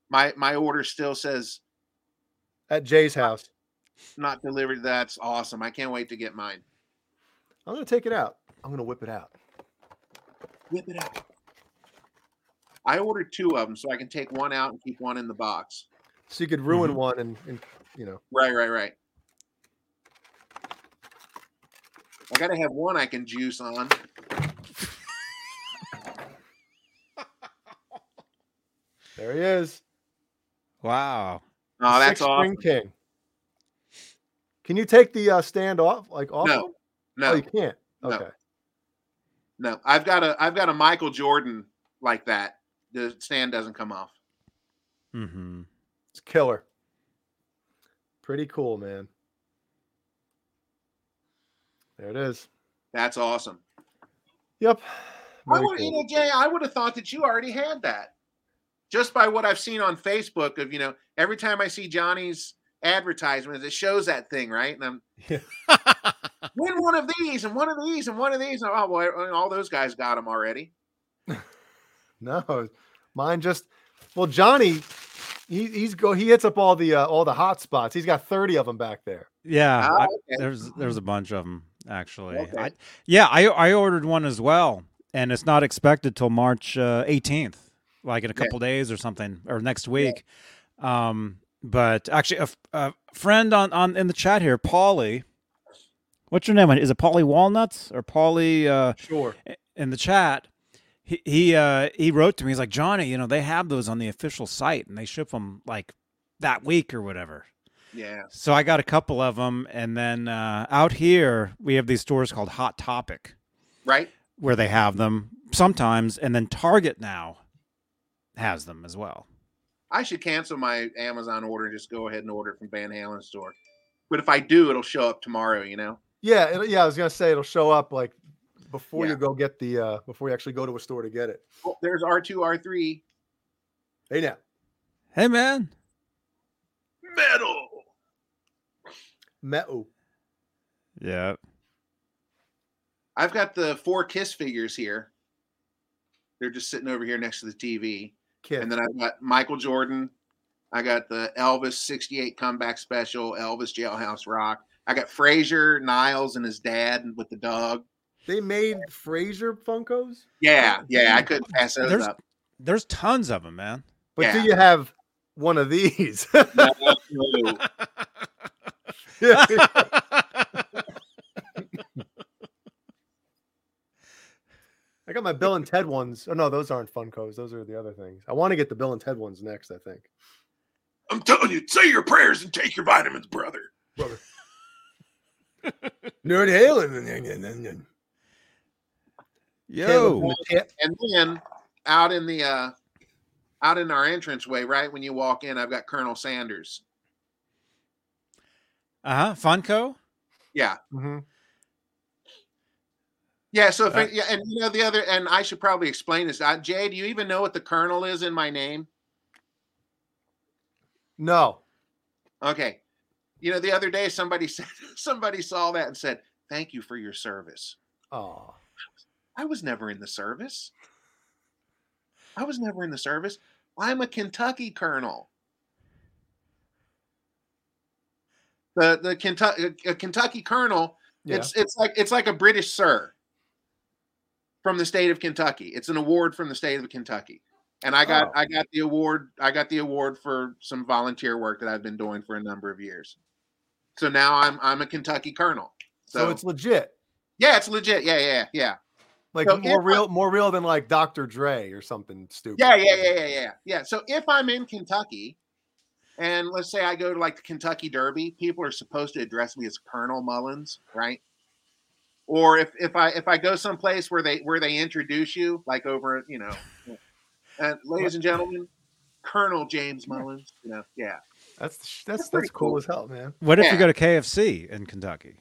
My my order still says At Jay's house. not delivered. That's awesome. I can't wait to get mine. I'm gonna take it out. I'm gonna whip it out. Whip it out. I ordered two of them so I can take one out and keep one in the box. So you could ruin Mhm. one and, and you know. Right, right, right. I gotta have one I can juice on. There he is. Wow. Oh, that's Six awesome. Spring King. Can you take the uh, stand off like off? No, him? No, Oh, you can't. No. Okay. no. I've got a I've got a Michael Jordan like that. The stand doesn't come off. Mm-hmm. It's killer. Pretty cool, man. There it is. That's awesome. Yep. I Very would, you cool. know, Jay, I would have thought that you already had that. Just by what I've seen on Facebook of, you know, every time I see Johnny's advertisements, it shows that thing, right? And I'm Yeah. win one of these and one of these and one of these. And, oh, well, all those guys got them already. No, mine just well, Johnny, he, he's go he hits up all the uh, all the hot spots. He's got 30 of them back there. Yeah. Oh, I- there's there's a bunch of them actually. Okay. I, yeah, I I ordered one as well, and it's not expected till March uh, 18th, like in a Yeah. couple days or something, or next week. Um, but actually, a friend on on in the chat here, Paulie. What's your name? Is it Paulie Walnuts or Paulie? Uh, Sure. in the chat, he he uh, he wrote to me. He's like, Johnny, you know, they have those on the official site, and they ship them like that week or whatever. Yeah. So I got a couple of them, and then uh, out here we have these stores called Hot Topic Right? where they have them sometimes, and then Target now has them as well. I should cancel my Amazon order and just go ahead and order it from Van Halen store. But if I do, it'll show up tomorrow, you know? Yeah, it, yeah, I was gonna say it'll show up like before Yeah. you go get the uh before you actually go to a store to get it. Oh, there's R2, R3. Hey now. Hey man, Metal. Metal. yeah, I've got the four Kiss figures here. They're just sitting over here next to the TV. Kid. And then I've got Michael Jordan. I got the Elvis 68 comeback special, Elvis Jailhouse Rock. I got Frasier, Niles, and his dad with the dog. they made Frasier Funkos, Yeah, yeah, I couldn't pass those There's- up. there's tons of them, man. but Yeah. do you have one of these? No, I got my Bill and Ted ones. Oh no, those aren't Funkos. Those are the other things. I want to get the Bill and Ted ones next. I think. I'm telling you, say your prayers and take your vitamins, brother. Brother. Nerd Halen. Yo, And then out in the uh out in our entranceway, right when you walk in, I've got Colonel Sanders. uh huh, Funko. Yeah, hmm yeah. So if Uh, it, yeah, and you know the other, and I should probably explain this. Uh, Jay, do you even know what the Colonel is in my name? No. Okay. You know, the other day somebody said somebody saw that and said, "Thank you for your service." Oh. I was never in the service. I was never in the service. I'm a Kentucky colonel. The the Kentucky a Kentucky colonel. Yeah. It's it's like it's like a British sir from the state of Kentucky. It's an award from the state of Kentucky. And I got Oh. I got the award I got the award for some volunteer work that I've been doing for a number of years. So now I'm I'm a Kentucky colonel. so, So, it's legit. yeah, it's legit. Yeah, yeah, yeah. Like So more I- real, more real than like Dr. Dre or something stupid. Yeah, yeah, yeah, yeah, yeah. Yeah. So if I'm in Kentucky and let's say I go to like the Kentucky Derby, people are supposed to address me as Colonel Mullins, right? Or if, if I if I go someplace where they where they introduce you, like over, you know, uh, ladies and gentlemen, Colonel James Mullins, you know, yeah. That's that's that's, pretty cool cool. as hell, man. What if you go to KFC in Kentucky?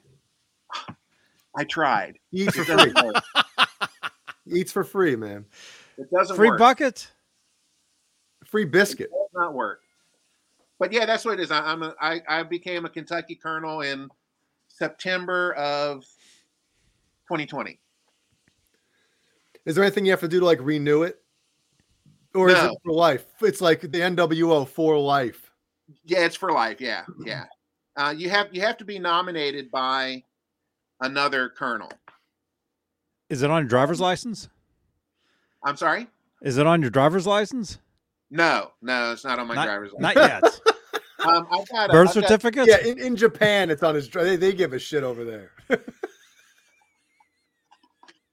I tried. He eats for free. doesn't work. He eats for free, man. It doesn't Free work. bucket. Free biscuit. does not work. But yeah, that's what it is. I, I'm a, I, I became a Kentucky colonel in September of 2020. Is there anything you have to do to like renew it? Or is it for life? It's like the NWO for life. Yeah, it's for life. Yeah, yeah. Uh, you have you have to be nominated by another colonel. Is it on your driver's license? I'm sorry. Is it on your driver's license? No, no, it's not on my Not- driver's Not license. yet. Um, I've got a, Birth I've got- certificate. Yeah, in, in Japan, it's on his. They, they give a shit over there.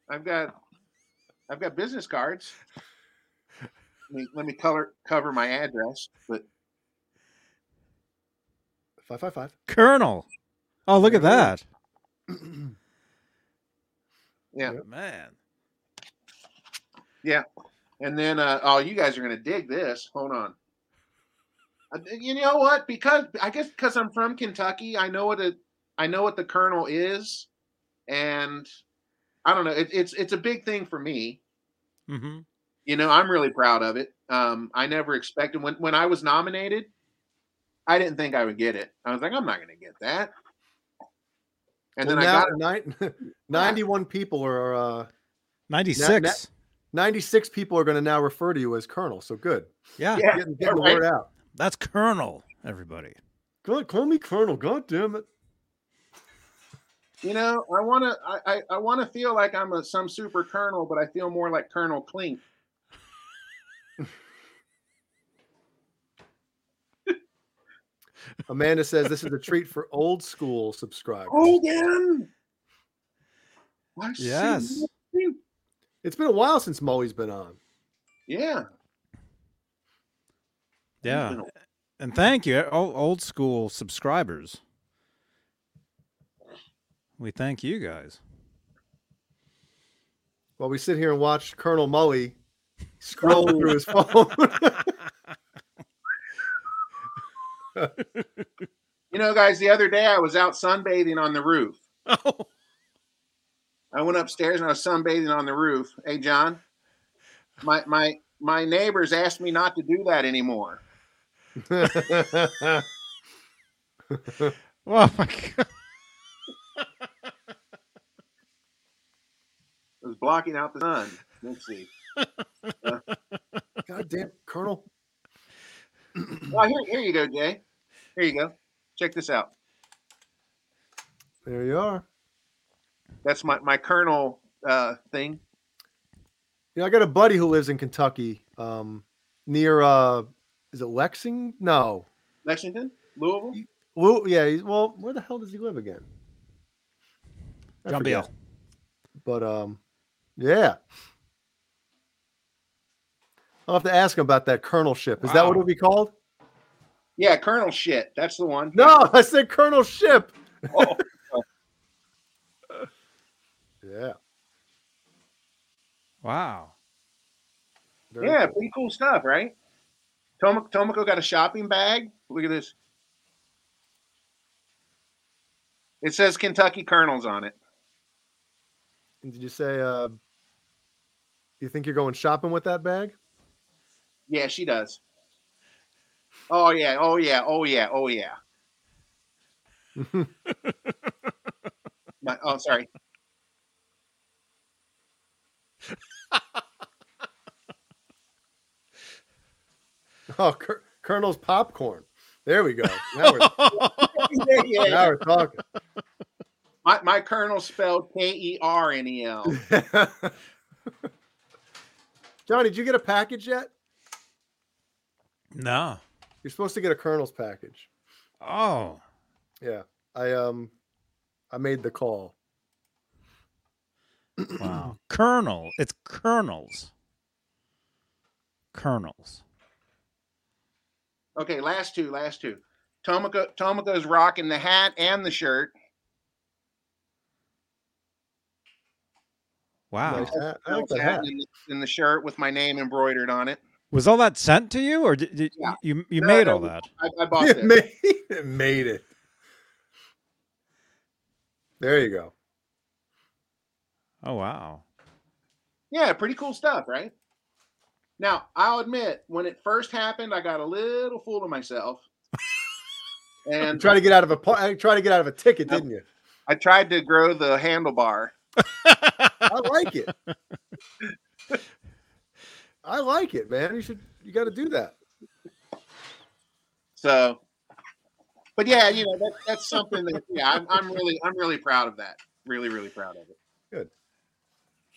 I've got I've got business cards. Let me, let me color cover my address, but Five five five. Colonel. Oh, look at that. Yeah. Man. Yeah, and then, uh, oh, you guys are gonna dig this. Hold on. Uh, You know what? Because I guess because I'm from Kentucky, I know what a, I know what the Colonel is, and I don't know. It, it's it's a big thing for me. hmm You know, I'm really proud of it. Um, I never expected when when I was nominated, I didn't think I would get it. I was like, I'm not gonna get that. And Well, then I got it. nine, 91 people are uh 96. 96 people are going to now refer to you as Colonel. So good. yeah, Yeah, Getting, getting the right. word out. that's Colonel, everybody. God, call me Colonel. God damn it. You know, I want to. I, I, I want to feel like I'm a some super colonel, but I feel more like Colonel Klink. Amanda says this is a treat for old school subscribers. Hogan. I see Yes. It's been a while since Mully's been on. Yeah. Yeah. And thank you, old school subscribers. We thank you guys. While we sit here and watch Colonel Mully scroll through his phone. You know, guys, the other day I was out sunbathing on the roof. Oh, I went upstairs and I was sunbathing on the roof. Hey, John, my my my neighbors asked me not to do that anymore. oh my god. It was blocking out the sun. Let's see. God damn, Colonel. Well, here, here you go, Jay. Here you go. Check this out. There you are. That's my my colonel uh, thing. You know, I got a buddy who lives in Kentucky, um, near uh is it Lexington? No. Lexington, Louisville. Well, yeah, he's, well, where the hell does he live again? I John forget. Beale. But um, yeah. I'll have to ask him about that colonelship. Is that what it'll be called? Yeah, Colonel shit. That's the one. No, I said colonelship. Oh, Yeah. Wow. very yeah, cool. pretty cool stuff, right? Tomoko, Tomoko got a shopping bag. Look at this. It says Kentucky Colonels on it. And did you say uh you think you're going shopping with that bag? Yeah, she does. Oh yeah, oh yeah, oh yeah, oh yeah. My, oh, sorry. Oh, Col- Colonel's popcorn. There we go. Now we're, yeah, yeah, now we're talking. My, my colonel spelled K E R N E L. Johnny, did you get a package yet? no. You're supposed to get a Colonel's package. Oh. Yeah. I um I made the call. Wow. Colonel. It's colonels. Colonels. Okay, last two, last two. Tomoko Tomoko's rocking the hat and the shirt. Wow. Nice hat. I like that hat hat. and the, and the shirt with my name embroidered on it. Was all that sent to you or did, did Yeah. you you No, made no, all that? I, I bought It made, it made it. There you go. Oh wow. Yeah, pretty cool stuff, right? Now, I'll admit, when it first happened, I got a little fool of myself. And try to get out of a try to get out of a ticket, didn't you? I tried to grow the handlebar. I like it. I like it, man. You should you got to do that. So, but yeah, you know, that, that's something that, yeah, I'm, I'm really, I'm really proud of that. Really, really proud of it. Good.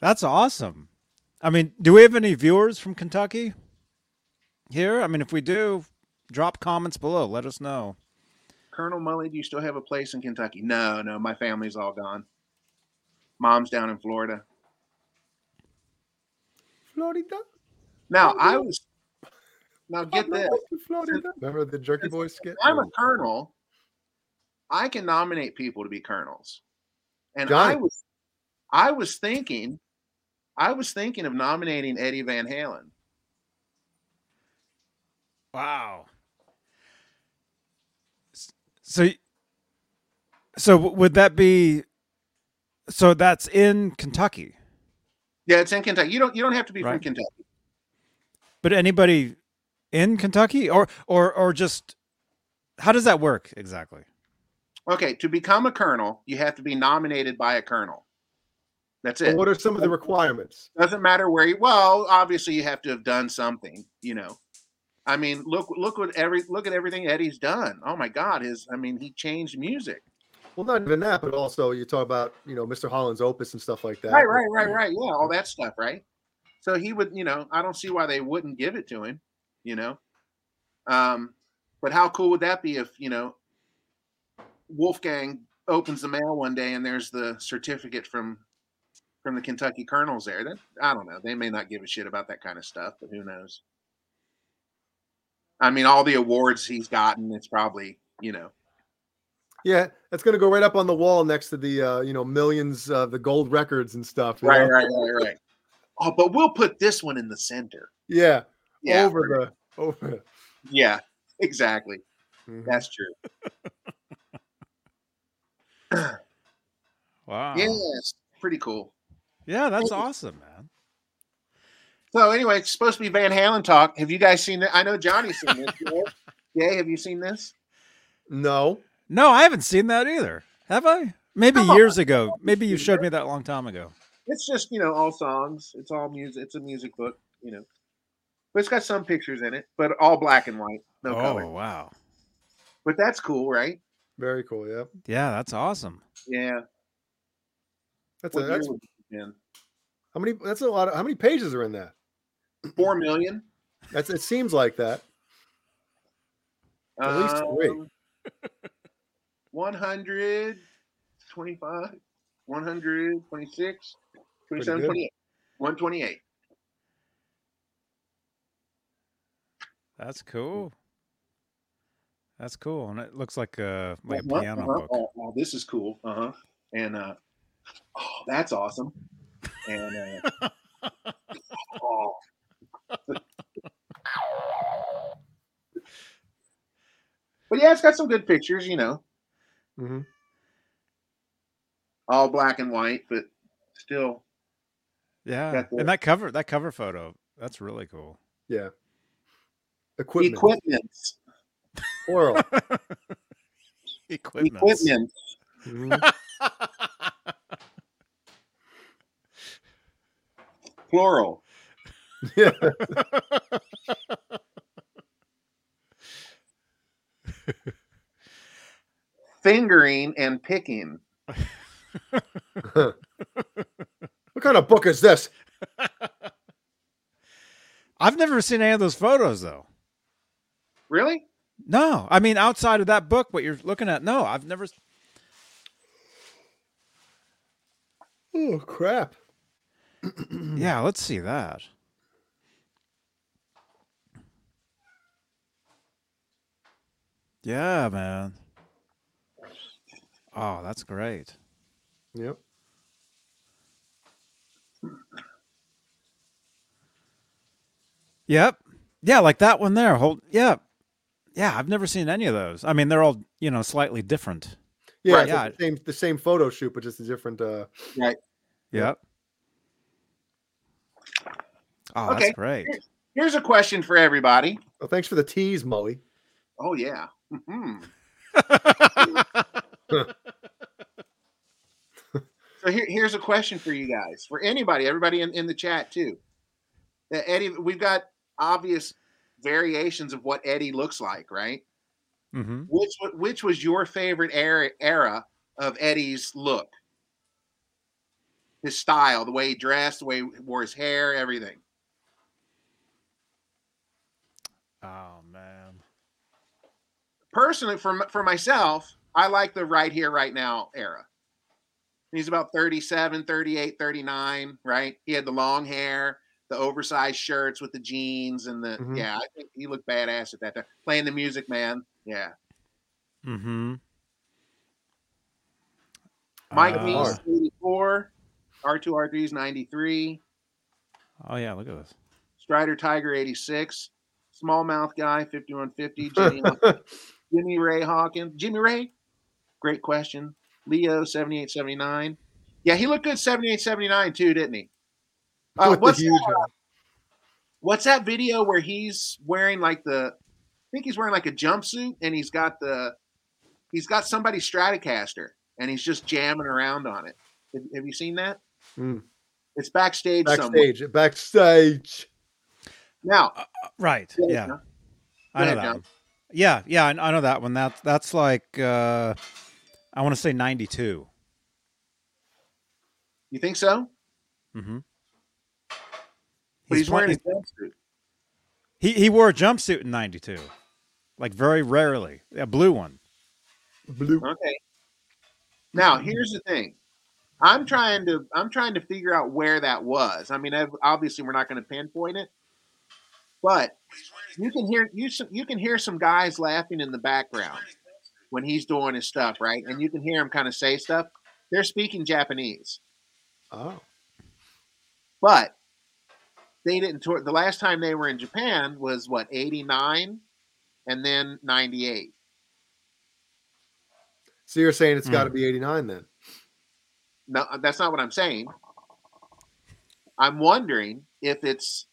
That's awesome. I mean, do we have any viewers from Kentucky here? I mean, if we do, drop comments below. Let us know. Colonel Mully, do you still have a place in Kentucky? No, no, my family's all gone. Mom's down in Florida. Florida. Now, I was, now get this. Florida. Remember the Jerky Boys skit? I'm a colonel. I can nominate people to be colonels. And I was I was thinking I was thinking of nominating Eddie Van Halen. Wow. So, so would that be? So that's in Kentucky, Yeah, it's in Kentucky. You don't you don't have to be from Kentucky. but anybody in Kentucky, or or or just how does that work exactly? Okay, to become a colonel, you have to be nominated by a colonel. That's But it. what are some of the requirements? Doesn't matter where you. Well, obviously you have to have done something. You know, I mean, look look what every look at everything Eddie's done. Oh my God, his I mean, he changed music. Well, not even that, but also you talk about you know Mr. Holland's opus and stuff like that. Right, right, right, right. Yeah, all that stuff, right? So he would, you know, I don't see why they wouldn't give it to him, you know. Um, but how cool would that be if, you know, Wolfgang opens the mail one day and there's the certificate from from the Kentucky Colonels there. That I don't know. They may not give a shit about that kind of stuff, but who knows? I mean, all the awards he's gotten, it's probably, you know, Yeah, that's going to go right up on the wall next to the uh, you know millions of the gold records and stuff. right, know? right, right, right. Oh, but we'll put this one in the center. Yeah, Yeah, over the over. yeah, exactly. Mhm. That's true. Wow. Yes, pretty cool. Yeah, that's Thank you. awesome, man. So anyway, it's supposed to be Van Halen talk. Have you guys seen it? I know Johnny's seen this. Jay, Jay, have you seen this? No, No, I haven't seen that either. Have I? Maybe Come years ago. Maybe you showed me that a long time ago. It's just you know all songs. It's all music. It's a music book. You know, but it's got some pictures in it, but all black and white, no oh color. wow. But that's cool, right? very cool. Yeah, Yeah, that's awesome. Yeah. that's a, What year that's would it have been? how many. That's a lot of how many pages are in that? Four million. That's it. Seems like that. At least three. Um, Um, 125, 126, 27, good. 28. 128. That's cool. That's cool, and it looks like a like a Uh-huh, piano uh-huh. book. Oh, oh, this is cool. Uh huh. And uh, oh, that's awesome. And uh, oh, but yeah, it's got some good pictures. You know, hmm all black and white, but still. Yeah, the- and that cover that cover photo that's really cool. Yeah. Equipment. Equipment. Plural. Equipment. Equipment. Mhm. Plural. Yeah. Fingering and picking. what kind of book is this? I've never seen any of those photos though. Really? No, I mean outside of that book, what you're looking at. No, I've never. Oh crap! Yeah, let's see that. Yeah, man. Oh, that's great. Yep. Yep. Yeah, like that one there. Hold. Yeah. Yeah, I've never seen any of those. I mean, they're all you know slightly different. Yeah, Right, it's like the same the same photo shoot, but just a different. uh Right. Yep. Oh, Okay. that's great. Here's a question for everybody. Oh, thanks for the tease, Mully. Oh yeah. Mhm. So here, here's a question for you guys, for anybody, everybody in, in the chat too. That Eddie, we've got obvious variations of what Eddie looks like, right? hmm Which which was your favorite era era of Eddie's look? His style, the way he dressed, the way he wore his hair, everything. Oh man. Personally, for for myself, I like the right here, right now era. He's about 37, 38, 39, right? He had the long hair, the oversized shirts with the jeans, and the Mhm. yeah, I think he looked badass at that time. Playing the music, man. Yeah. Mm-hmm. Mike Uh, Meese, 84. R2 R3 is 93. Oh yeah, look at this. Strider Tiger, 86. Smallmouth guy, 5150. Jimmy, Jimmy Ray Hawkins. Jimmy Ray? Great question. Leo, 7879. Yeah, he looked good 7879 too, didn't he? Uh, With the what's, huge that, what's that video where he's wearing like the, I think he's wearing like a jumpsuit and he's got the, he's got somebody's Stratocaster and he's just jamming around on it. Have, have you seen that? Mm. It's backstage, somewhere. backstage. Backstage. Now, Right. Yeah, Yeah. I know ahead, that John. one. Yeah, yeah, I I know that one. That that's like uh I want to say 92. you think so? Mm-hmm. But he's, wearing a jumpsuit. he he wore a jumpsuit in 92. Like very rarely. A blue one. Blue. Okay. Now here's the thing. I'm trying to I'm trying to figure out where that was. I mean, I've- obviously we're not going to pinpoint it, but you can hear you s- you can hear some guys laughing in the background when he's doing his stuff, right? And you can hear him kind of say stuff. They're speaking Japanese, Oh. but they didn't tour. The last time they were in Japan was what 89, and then 98. So you're saying it's got to hmm. be 89 then? No, uh, that's not what I'm saying. I'm wondering if it's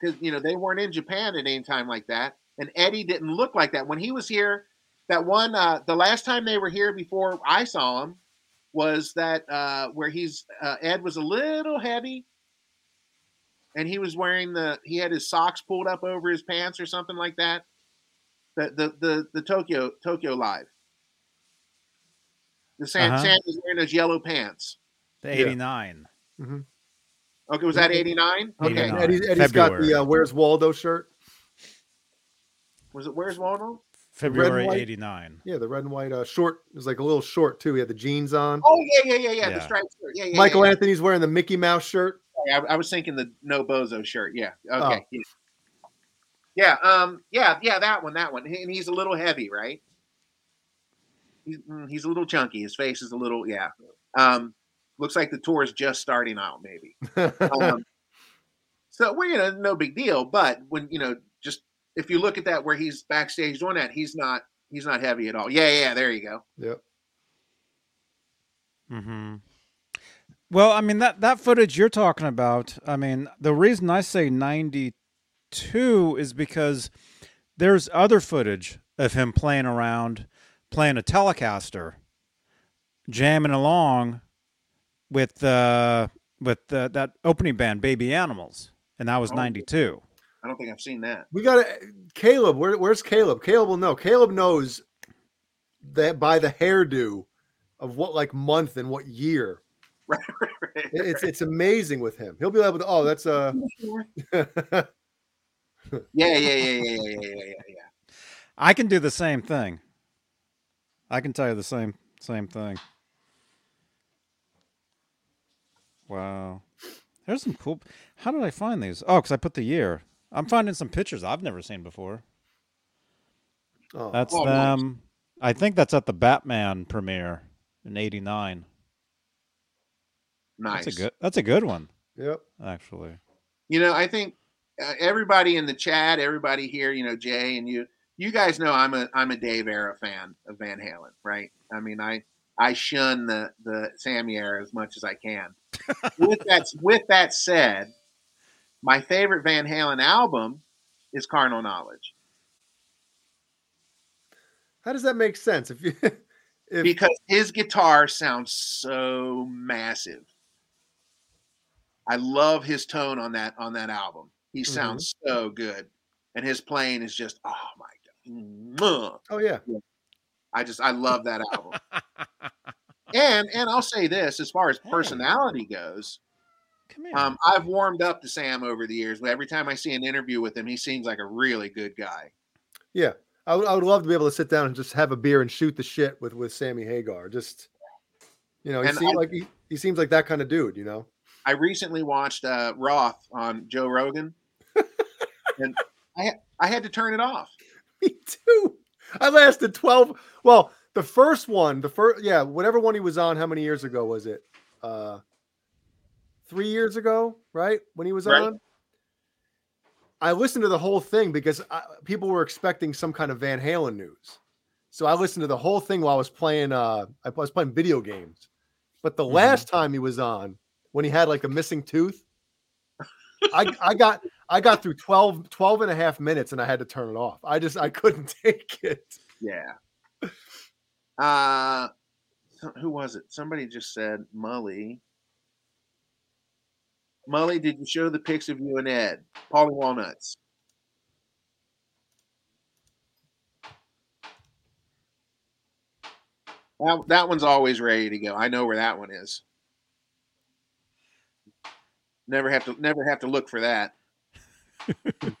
because you know they weren't in Japan at any time like that, and Eddie didn't look like that when he was here. That one, uh, the last time they were here before I saw him was that uh, where he's uh, Ed was a little heavy, and he was wearing the he had his socks pulled up over his pants or something like that. The the the, the Tokyo Tokyo live. The Sam, Uh-huh. Sam was wearing those yellow pants. The Yeah. 89. Okay, was that 89? Okay. 89. Eddie's, Eddie's got the uh, Where's Waldo shirt. Was it where's Waldo? February 89. Yeah, the red and white uh, short. It was like a little short too. He had the jeans on. Oh yeah, yeah, yeah, yeah. The striped shirt. Yeah, yeah. Michael yeah, Anthony's wearing the Mickey Mouse shirt. yeah. I, I was thinking the no bozo shirt. Yeah. Oh. Okay. Yeah. Yeah. Um. Yeah. Yeah. That one. That one. And he's a little heavy, right? He's, mm, he's a little chunky. His face is a little. Yeah. Um. Looks like the tour is just starting out, maybe. Um, so we're you know no big deal, but when you know just if you look at that where he's backstage doing that, he's not he's not heavy at all. Yeah. Yeah. There you go. yep. hmm Well, I mean that that footage you're talking about. I mean, the reason I say 92 is because there's other footage of him playing around, playing a Telecaster, jamming along with uh, with uh, that opening band, Baby Animals, and that was Oh. 92. I don't think I've seen that. We got Caleb. Where, where's Caleb? Caleb will know. Caleb knows that by the hairdo of what like month and what year. Right, right, right, it's it's amazing with him. He'll be able to. Oh, that's uh, a. yeah, yeah, yeah, yeah, yeah, yeah, yeah, yeah. I can do the same thing. I can tell you the same same thing. Wow. There's some cool. How did I find these? Oh, because I put the year. I'm finding some pictures I've never seen before. oh, That's Oh, nice. them. I think that's at the Batman premiere in '89. Nice. That's a good. That's a good one, yep. actually. You know, I think uh, everybody in the chat, everybody here, you know, Jay and you, you guys know I'm a I'm a Dave era fan of Van Halen, right? I mean, I I shun the the Sammy era as much as I can. with that with that said, my favorite Van Halen album is Carnal Knowledge How does that make sense? If you if because his guitar sounds so massive. I love his tone on that on that album. He mm-hmm. sounds so good, and his playing is just oh my god. oh yeah, I just I love that album. and and I'll say this as far as personality goes, Come here. um, I've warmed up to Sam over the years. Every time I see an interview with him, he seems like a really good guy. yeah. I would, I would love to be able to sit down and just have a beer and shoot the shit with with Sammy Hagar. Just you know, he And seems I- like he, he seems like that kind of dude. You know. I recently watched uh, Roth on Joe Rogan, and I I had to turn it off. Me too. I lasted 12. Well, the first one, the first, yeah, whatever one he was on. How many years ago was it? Uh, three years ago, right? When he was Right. on. I listened to the whole thing because I, people were expecting some kind of Van Halen news. So I listened to the whole thing while I was playing. Uh, I was playing video games. But the Mhm. last time he was on, when he had like a missing tooth, I, I got I got through 12, 12 and a half minutes and I had to turn it off. I just I couldn't take it. Yeah. Uh, who was it? Somebody just said Mully. Mully, did you show the pics of you and Ed? Paulie Walnuts. That, that one's always ready to go. I know where that one is. Never have to never have to look for that.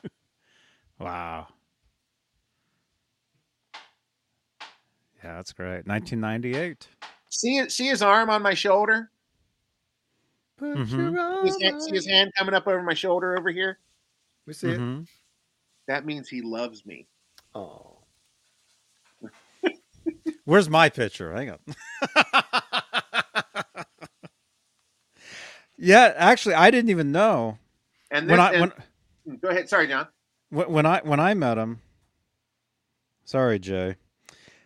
Wow. Yeah, that's great. 1998. See see his arm on my shoulder? Put Mhm. your His hand, see his hand coming up over my shoulder over here? We see it. Mhm. That means he loves me. Oh, Where's my picture? Hang on. yeah, actually, I didn't even know And when this, I and- when go ahead. Sorry, John. when when I when I met him. Sorry, Jay.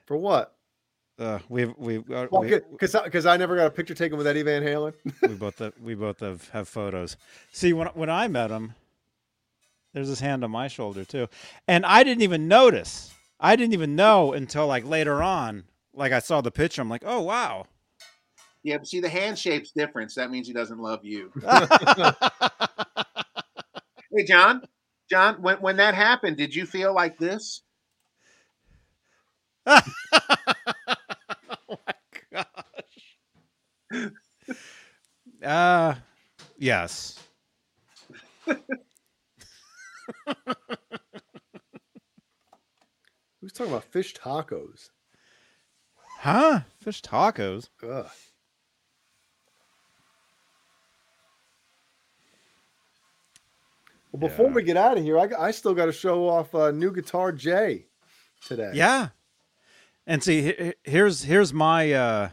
for what? Uh, we've we've uh, we, Because because I never got a picture taken with Eddie Van Halen. we both have, we both have, have photos. See, when when I met him, there's his hand on my shoulder too, and I didn't even notice. I didn't even know until like later on. Like I saw the picture, I'm like, oh wow. Yeah, but see the hand shape's different. So that means he doesn't love you. Hey, John. John, when when that happened, did you feel like this? oh my gosh. Uh yes. Who's talking about fish tacos? Huh? Fish tacos. Ugh. Well, before Yeah. we get out of here, I, I still got to show off uh, new guitar J today. Yeah. And see he- he- here's here's my uh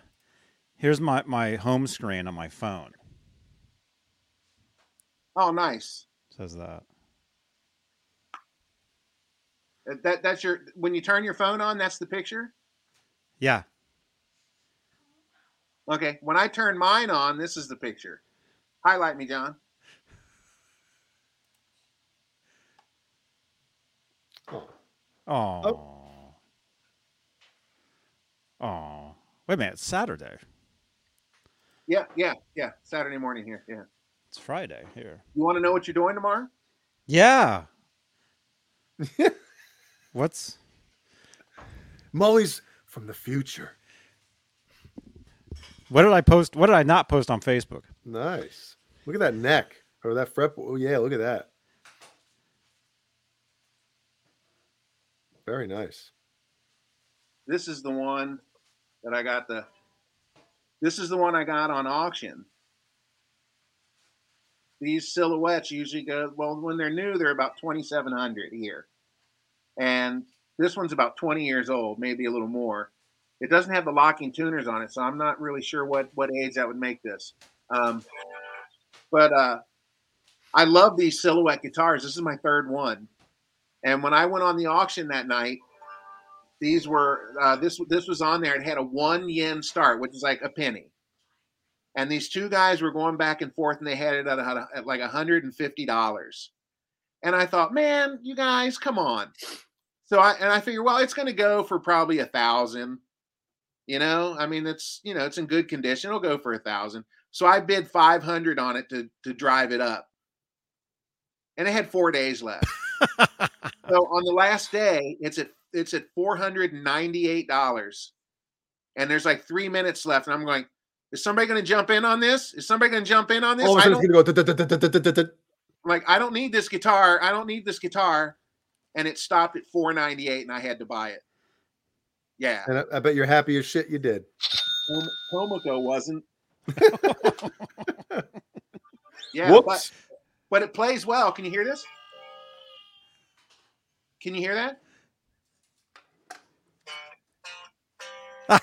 here's my my home screen on my phone. Oh, nice. Says that. That- That that's your when you turn your phone on. That's the picture. Yeah. Okay. When I turn mine on, this is the picture. Highlight me, John. Oh. Oh. Oh. Wait a minute, it's Saturday. Yeah, yeah, yeah. Saturday morning here. Yeah. It's Friday here. You want to know what you're doing tomorrow? Yeah. What's Mully's from the future. what did I post? What did I not post on Facebook? Nice. Look at that neck or that fret. Oh yeah, look at that. Very nice. This is the one that I got the. This is the one I got on auction. These silhouettes usually go well when they're new. They're about twenty seven hundred here, and this one's about twenty years old, maybe a little more. It doesn't have the locking tuners on it, so I'm not really sure what what age that would make this. Um, but uh, I love these silhouette guitars. This is my third one, and when I went on the auction that night, these were uh, this this was on there. It had a one yen start, which is like a penny. And these two guys were going back and forth, and they had it at, a, at like hundred and fifty dollars. And I thought, man, you guys, come on. So I and I figure, well, it's going to go for probably a thousand. You know, I mean, it's you know, it's in good condition. It'll go for a thousand. So I bid five hundred on it to to drive it up, and it had four days left. so on the last day, it's at it's at four hundred and ninety eight dollars, and there's like three minutes left, and I'm going. Is somebody going to jump in on this? Is somebody going to jump in on this? All of a I sudden don't, it's gonna go. Like, I don't need this guitar. I don't need this guitar, and it stopped at four ninety eight, and I had to buy it. Yeah, And I, I bet you're happy as shit you did. Tom- Tomoko wasn't. yeah, but but it plays well. Can you hear this? Can you hear that?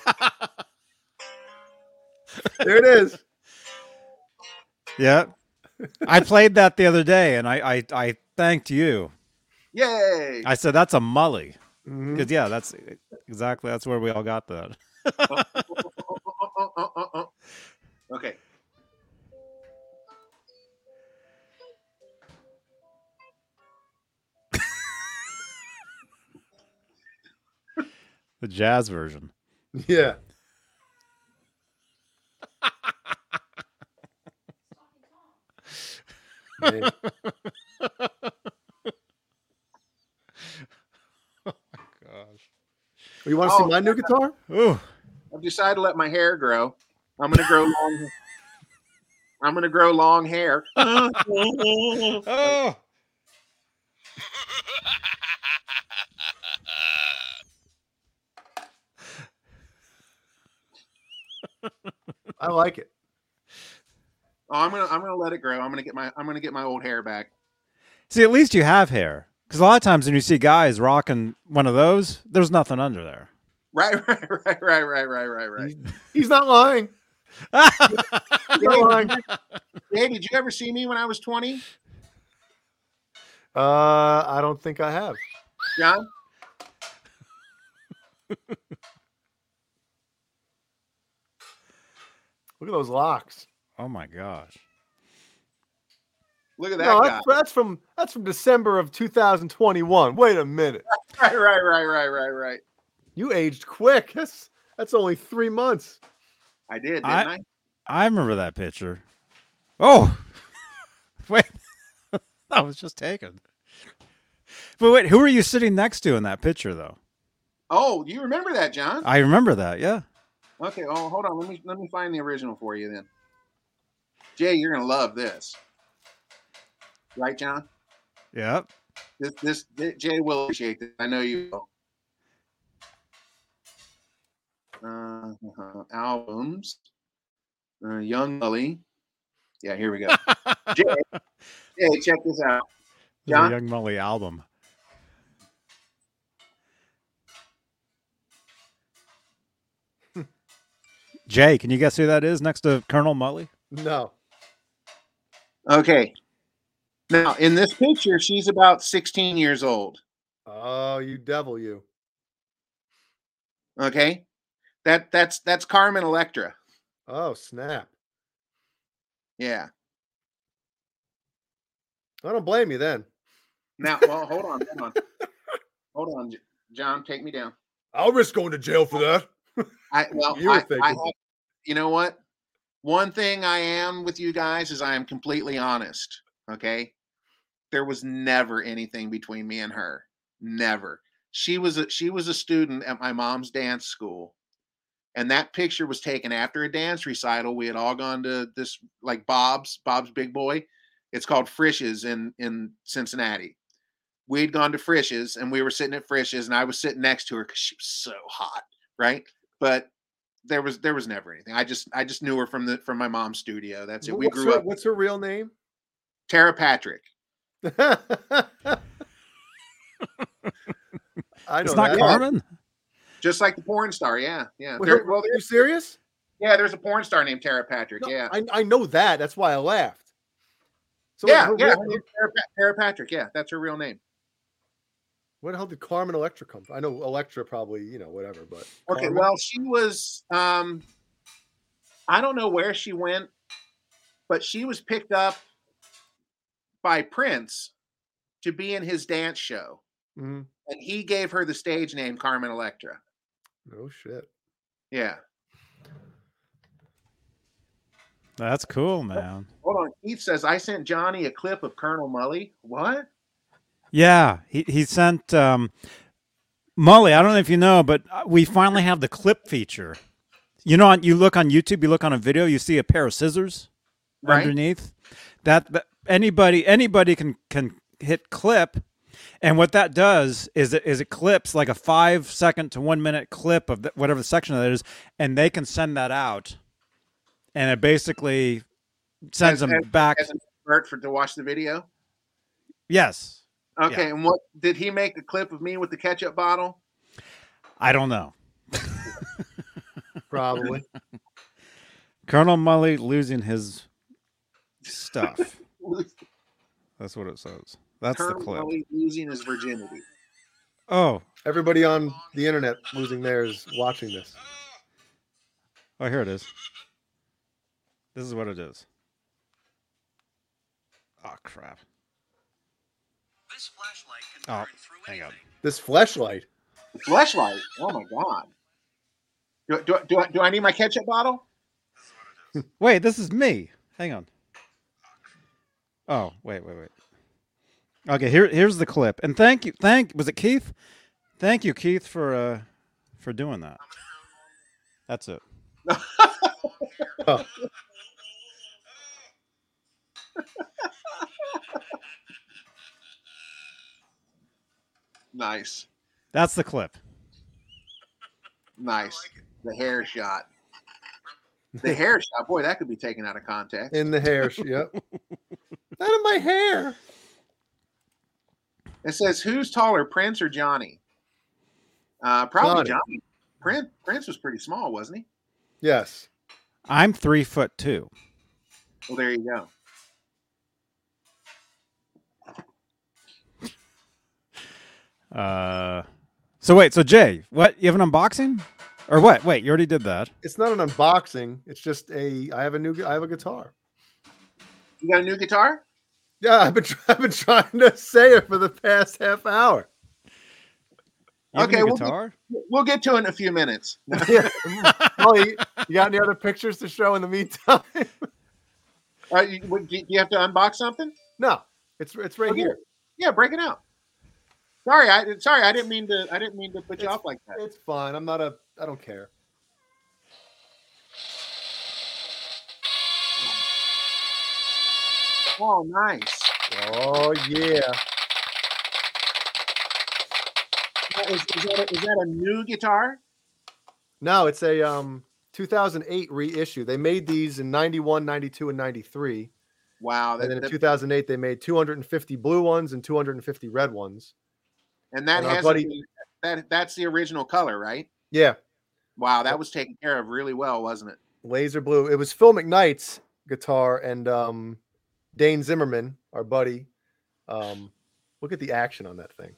There it is. Yeah. I played that the other day and I I, I thanked you. Yay! I said that's a mully. Mhm. Because yeah, that's exactly that's where we all got that. okay. The jazz version. Yeah. Oh, Man. Gosh. You want to Oh. see my new guitar? Ooh. I've decided to let my hair grow. I'm gonna grow long. I'm gonna grow long hair. Oh. I like it. Oh, I'm gonna I'm gonna let it grow. I'm gonna get my I'm gonna get my old hair back. See, at least you have hair. Because a lot of times when you see guys rocking one of those, there's nothing under there. Right, right, right, right, right, right, right, right. He's not lying. He's not lying. Hey, did you ever see me when I was 20, Uh, I don't think I have. John? Look at those locks. oh my gosh. Look at that No, guy. that's, that's from that's from December of 2021. Wait a minute. Right, right, right, right, right, right. You aged quick. That's that's only three months. I did, didn't I- I? I remember that picture. Oh. wait. that was just taken. But wait, who are you sitting next to in that picture though? Oh, you remember that, John? I remember that, yeah. Okay. Oh, hold on. Let me let me find the original for you then. Jay, you're gonna love this. Right, John? Yep. This this, this Jay will appreciate this. I know you will. Uh, albums. Uh, Young Mully. Yeah, here we go. Jay, Jay, check this out. The John? Young Mully album. Jay, can you guess who that is next to Colonel Mully? No. Okay. Now, in this picture, she's about 16 years old. Oh, you devil, you. Okay. That that's that's Carmen Electra. Oh, snap. Yeah. I don't blame you then. Now, well, hold on, hold on, hold on, John. Take me down. I'll risk going to jail for that. I well, You I, I you know what? One thing I am with you guys is I am completely honest. Okay, there was never anything between me and her. Never. She was a she was a student at my mom's dance school, and that picture was taken after a dance recital. We had all gone to this like Bob's Bob's Big Boy. It's called Frisch's in in Cincinnati. We'd gone to Frisch's and we were sitting at Frisch's, and I was sitting next to her because she was so hot, right? But there was there was never anything. I just I just knew her from the from my mom's studio. That's it. We what's, grew her, up. what's her real name? Tara Patrick. I know It's not that. Carmen? Just like the porn star, yeah, yeah. Wait, there, well, are you serious? yeah, there's a porn star named Tara Patrick. No, yeah, I, I know that. That's why I laughed. So yeah, yeah. real her name- name's Tara, Tara Patrick. Yeah, that's her real name. Where the hell did Carmen Electra come from? I know Electra probably, you know, whatever, but Okay, Carmen? well, she was. um I don't know where she went, but she was picked up by Prince to be in his dance show, Mhm. and he gave her the stage name Carmen Electra. no shit. Yeah. That's cool, man. Hold on. Keith says I sent Johnny a clip of Colonel Mully. What? Yeah, he he sent um, Mully. I don't know if you know, but uh, we finally have the clip feature. You know, you look on YouTube, you look on a video, you see a pair of scissors Right. underneath. That, that anybody anybody can can hit clip, and what that does is it is it clips like a five second to one minute clip of the, whatever section that is, and they can send that out, and it basically sends As- them back. As an for to watch the video. yes, Okay, and what did he make a clip of me with the ketchup bottle? I don't know. Probably. Colonel Mully losing his stuff. That's what it says. That's Colonel the clip. Mully losing his virginity. Oh, Everybody on the internet losing theirs watching this. oh, here it is. This is what it is. Oh crap! This flashlight can Oh, burn through hang on. This fleshlight. The flashlight. Oh my god. Do, do, do, I, do I need my ketchup bottle? Wait, this is me. Hang on. Oh, wait, wait, wait. Okay, here here's the clip. And thank you thank was it Keith? Thank you, Keith, for uh for doing that. That's it. Oh, Nice. That's the clip. Nice. The hair shot. The hair shot. Boy, that could be taken out of context. in the hair. Yep. Out of my hair. It says, "Who's taller, Prince or Johnny?" Uh, probably Johnny. Johnny. Prince Prince was pretty small, wasn't he? Yes. I'm three foot two. Well, there you go. Uh so wait, so Jay, what you have an unboxing? Or what? Wait, you already did that. It's not an unboxing. It's just a. I have a new. I have a guitar. You got a new guitar? Yeah, I've been. tr- I've been trying to say it for the past half hour. You Okay, we'll get- guitar? We'll get to it in a few minutes. yeah. Oh, you, you got any other pictures to show in the meantime? Uh, you, do you have to unbox something? no, it's it's right Okay. here. Yeah, break it out. Sorry, I sorry, I didn't mean to. I didn't mean to put you It's- off like that. It's fine. I'm not a. I don't care. Oh, nice. Oh yeah. Is, is, that a, is that a new guitar? No, it's a um 2008 reissue. They made these in 91, 92, and 93. Wow, that, And then in that- 2008, they made 250 blue ones and 250 red ones. And that and has buddy- that that's the original color, right? Yeah, Wow, that was taken care of really well, wasn't it? laser blue. It was Phil McKnight's guitar and um, Dane Zimmerman, our buddy. Um, look at the action on that thing.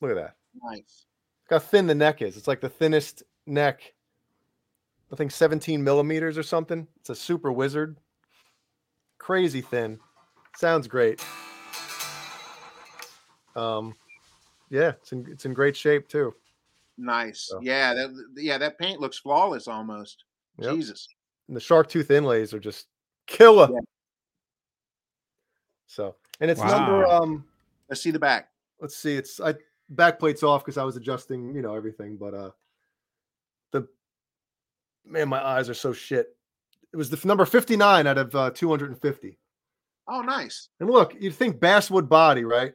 Look at that. Nice. Look how thin the neck is. It's like the thinnest neck. I think 17 millimeters or something. It's a super wizard. Crazy thin. Sounds great. Um, yeah, it's in it's in great shape too. Nice. So- Yeah, that yeah, that paint looks flawless almost. Yep. Jesus. And the shark tooth inlays are just killer. Yeah. So, and it's number um Let's see the back. let's see, it's I back plate's off because I was adjusting, you know, everything, but uh the man, my eyes are so shit. It was the number 59 out of uh, 250. Oh, nice. And look, you'd think basswood body, right?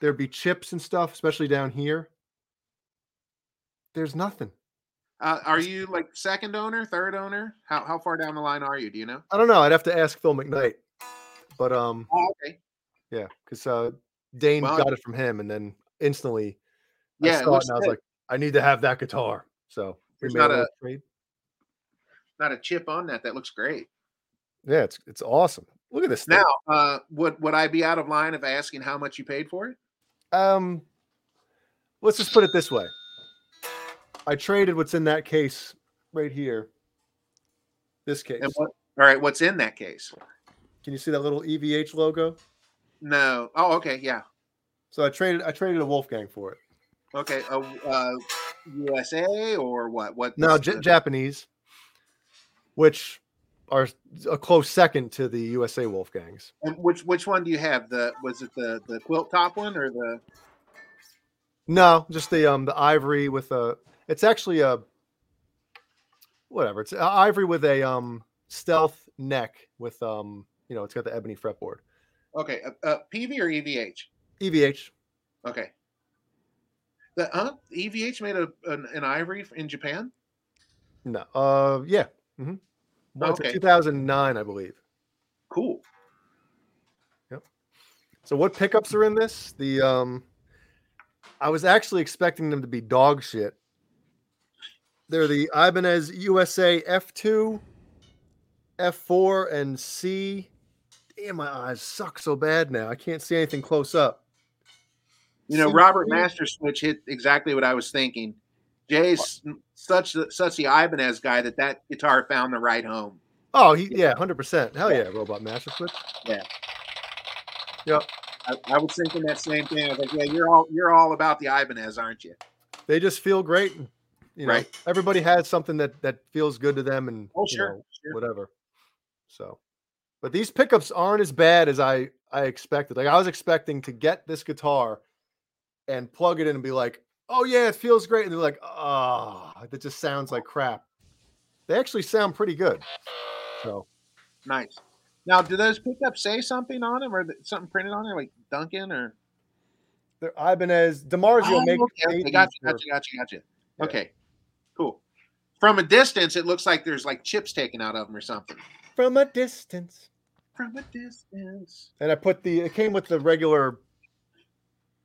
There'd be chips and stuff, especially down here. There's nothing. Uh, are you like second owner, third owner? How how far down the line are you? Do you know? I don't know. I'd have to ask Phil McKnight. But um, Oh, okay. yeah, because uh, Dane Well, got it from him, and then instantly, Yeah, I it saw it, looks and I was like, I need to have that guitar. So we There's made not a- trade. Not a chip on that. That looks great. Yeah, it's it's awesome. Look at this. Now, uh, would would I be out of line of asking how much you paid for it? Um, let's just put it this way. I traded what's in that case right here. This case. What? All right, what's in that case? Can you see that little EVH logo? No. Oh, okay. Yeah. So I traded I traded a Wolfgang for it. Okay. Uh, uh, USA or what? What? No, J- Japanese, which are a close second to the USA Wolfgangs. and which which one do you have? The was it the the quilt top one or the? No, just the um the ivory with a. It's actually a. Whatever. It's ivory with a um stealth neck with um you know it's got the ebony fretboard. Okay, uh, uh, PV or EVH? EVH. Okay. The huh? EVH made a an, an ivory in Japan. No. Uh yeah. Mm-hmm. It's Okay. 2009, I believe. Cool. Yep. So what pickups are in this? The um I was actually expecting them to be dog shit. They're the Ibanez USA F2, F4, and C. Damn, my eyes suck so bad now. I can't see anything close up. You know, C3. Robot Master Switch hit exactly what I was thinking. Jay's such the such the Ibanez guy that that guitar found the right home. Oh, he yeah, hundred percent. Hell yeah, Robot Master Switch. Yeah. Yep. I, I was thinking that same thing. I was like, yeah, you're all you're all about the Ibanez, aren't you? They just feel great. and, You know, Right. everybody has something that that feels good to them, and Oh, sure, know, sure. whatever. So, but these pickups aren't as bad as I I expected. Like I was expecting to get this guitar and plug it in and be like, "Oh yeah, it feels great," and they're like, "Ah, that just sounds like crap." They actually sound pretty good. So Nice. Now, do those pickups say something on them, or something printed on there, like Duncan or? they're Ibanez DiMarzio Oh, make okay, made gotcha, these for- gotcha, gotcha, gotcha. Yeah. Okay, cool. From a distance, it looks like there's like chips taken out of them or something. from a distance. From a distance. and I put the it came with the regular,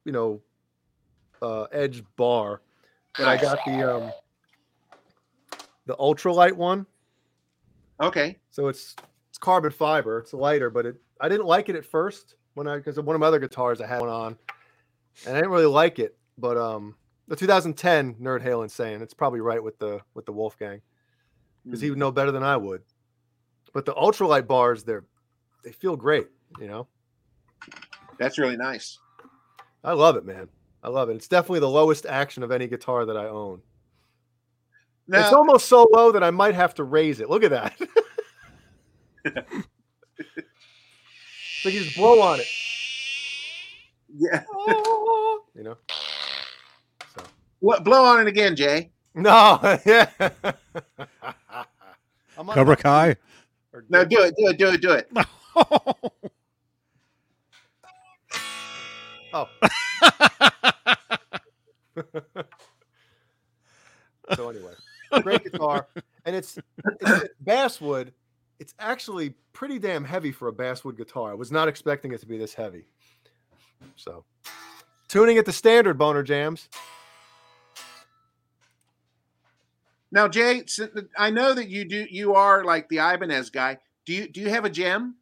you know, uh, edge bar, but I got the um the ultralight one. Okay. So it's it's carbon fiber. It's lighter, but it I didn't like it at first when I because one of my other guitars I had one on, and I didn't really like it. But um, the 2010 Nerd Halen saying it's probably right with the with the Wolfgang because he would know better than I would. But the ultralight bars, they're they feel great. You know, That's really nice. I love it, man. I love it. It's definitely the lowest action of any guitar that I own. it's almost so low that I might have to raise it. Look at that. so you just blow on it, yeah. you know. So What, blow on it again, Jay. no, yeah. I'm on Cobra Kai. or No, do- do it, do it, do it, do it. Oh, so anyway, great guitar, and it's, it's basswood. It's actually pretty damn heavy for a basswood guitar. I was not expecting it to be this heavy. So, tuning it to standard boner jams. Now, Jay, I know that you do. You are like the Ibanez guy. Do you do you have a JEM?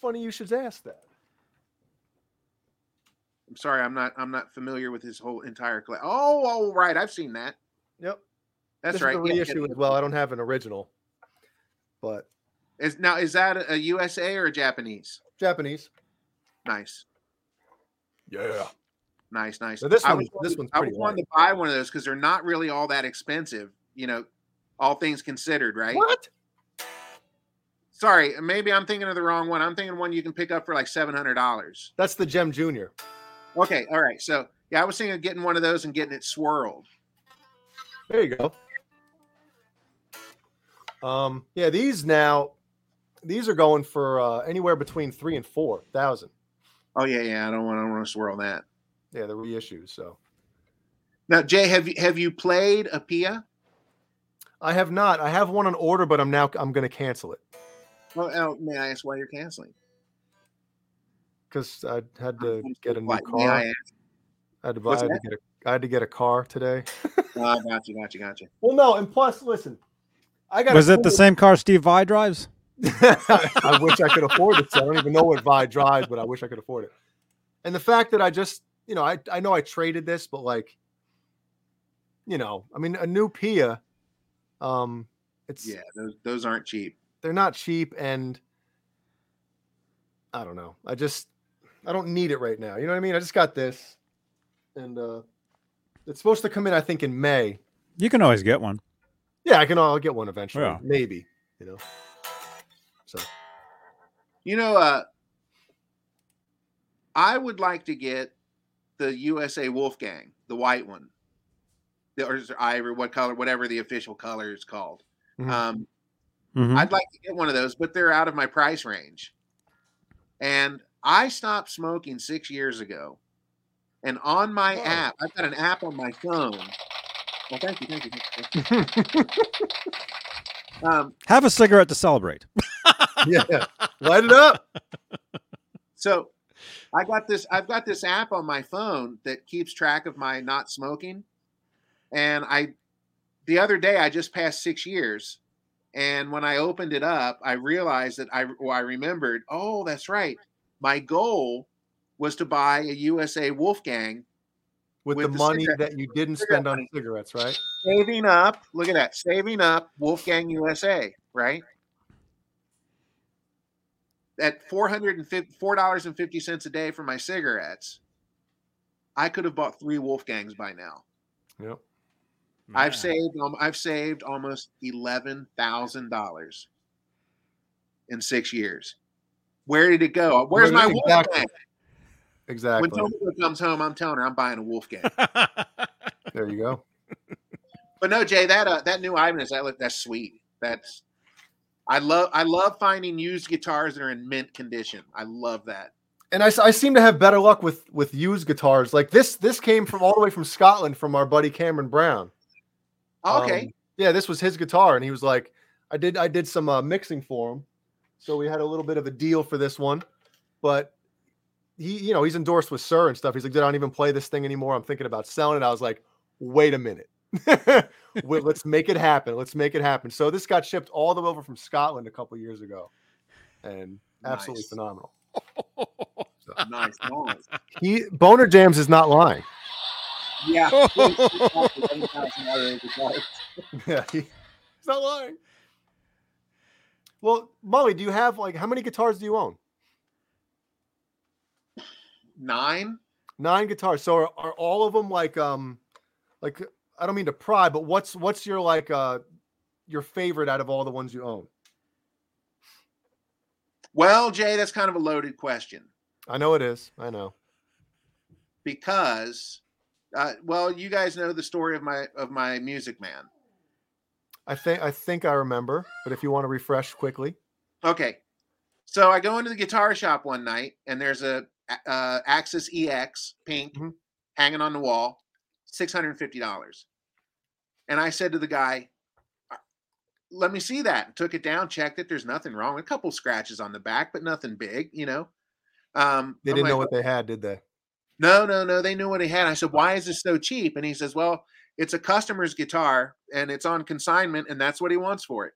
Funny you should ask that. I'm sorry, I'm not. I'm not familiar with his whole entire collection. Oh, all right, I've seen that. Yep, That's this right. Is a reissue yeah. as well. I don't have an original, but Is now is that a, a USA or a Japanese? Japanese. Nice, Yeah. nice, nice. So this I one- was this wanting- one's I pretty was wanting to buy one of those because they're not really all that expensive. You know, all things considered, right? What? Sorry, maybe I'm thinking of the wrong one. I'm thinking one you can pick up for like seven hundred dollars. That's the JEM Junior. Okay, all right. So yeah, I was thinking of getting one of those and getting it swirled. There you go. Um, yeah, these now, these are going for uh, anywhere between three and four thousand. Oh yeah, yeah. I don't want. I don't want to swirl that. Yeah, there the reissues. So Now, Jay, have you have you played a PIA? I have not. I have one on order, but I'm now I'm going to cancel it Well, oh, may I ask why you're canceling? Because I had to get a new Why- car. I I had to buy. I had to, get a, I had to get a car today. I got you, got you, got you. Well, no, and plus, listen, I got. Was it the same car Steve Vai drives? I wish I could afford it. So I don't even know what Vai drives, but I wish I could afford it. And the fact that I just, you know, I, I know I traded this, but like, you know, I mean, a new PIA, um, it's Yeah, those those aren't cheap. they're not cheap, and I don't know. I just I don't need it right now. You know what I mean? I just got this, and uh it's supposed to come in, I think, in May. You can always get one. Yeah, I can. I'll get one eventually, Yeah. maybe. You know. So You know, uh, I would like to get the USA Wolfgang, the white one, the, or is it ivory, what color, whatever the official color is called. Mhm. Um, Mhm. I'd like to get one of those, but they're out of my price range. And I stopped smoking six years ago. And on my Oh. app, I've got an app on my phone. Well, thank you, thank you. Thank you. um, Have a cigarette to celebrate. yeah, light it up. so I got this. I've got this app on my phone that keeps track of my not smoking, and I the other day I just passed six years, and when I opened it up, I realized that I well, I remembered. Oh, that's right. My goal was to buy a USA Wolfgang, with, With the, the money cigarette- that you didn't spend on cigarettes, right? saving up. Look at that, saving up Wolfgang USA, right? At four hundred and fifty four dollars and fifty cents a day for my cigarettes, I could have bought three Wolfgangs by now. Yep. I've saved um, I've saved almost eleven thousand dollars in six years. Where did it go? Where's my Exactly. Wolfgang? Exactly. When Tomoko comes home, I'm telling her I'm buying a wolf Wolfgang. there you go. but no, Jay, that uh, that new Ibanez, that look that's sweet. That's I love I love finding used guitars that are in mint condition. I love that. And I, I seem to have better luck with with used guitars. Like this this came from all the way from Scotland from our buddy Cameron Brown. Okay. Um, yeah, this was his guitar, and he was like, I did I did some uh, mixing for him, so we had a little bit of a deal for this one. But he, you know, he's endorsed with Suhr and stuff. He's like, "Dude, I don't even play this thing anymore. I'm thinking about selling it. I was like, wait a minute. Let's make it happen. Let's make it happen. So this got shipped all the way over from Scotland a couple years ago, and absolutely Nice. phenomenal. nice, nice. He Boner Jams is not lying. Yeah. Yeah, he- he's not lying. Well, Mully, do you have like how many guitars do you own? Nine. Nine guitars. So are, are all of them like um like I don't mean to pry, but what's what's your like uh your favorite out of all the ones you own? Well, Jay, that's kind of a loaded question I know it is. I know. because, uh, well, you guys know the story of my of my Music Man. I think I think I remember, but if you want to refresh quickly. Okay. So I go into the guitar shop one night and there's a uh, Axis EX pink Mhm. hanging on the wall, $650. And I said to the guy, "Uh, let me see that. Took it down, checked it. There's nothing wrong. A couple scratches on the back, but nothing big, you know. Um, They didn't know what they had, did they? no, no, no. They knew what he had. I said, why is this so cheap? And he says, well, it's a customer's guitar and it's on consignment and that's what he wants for it.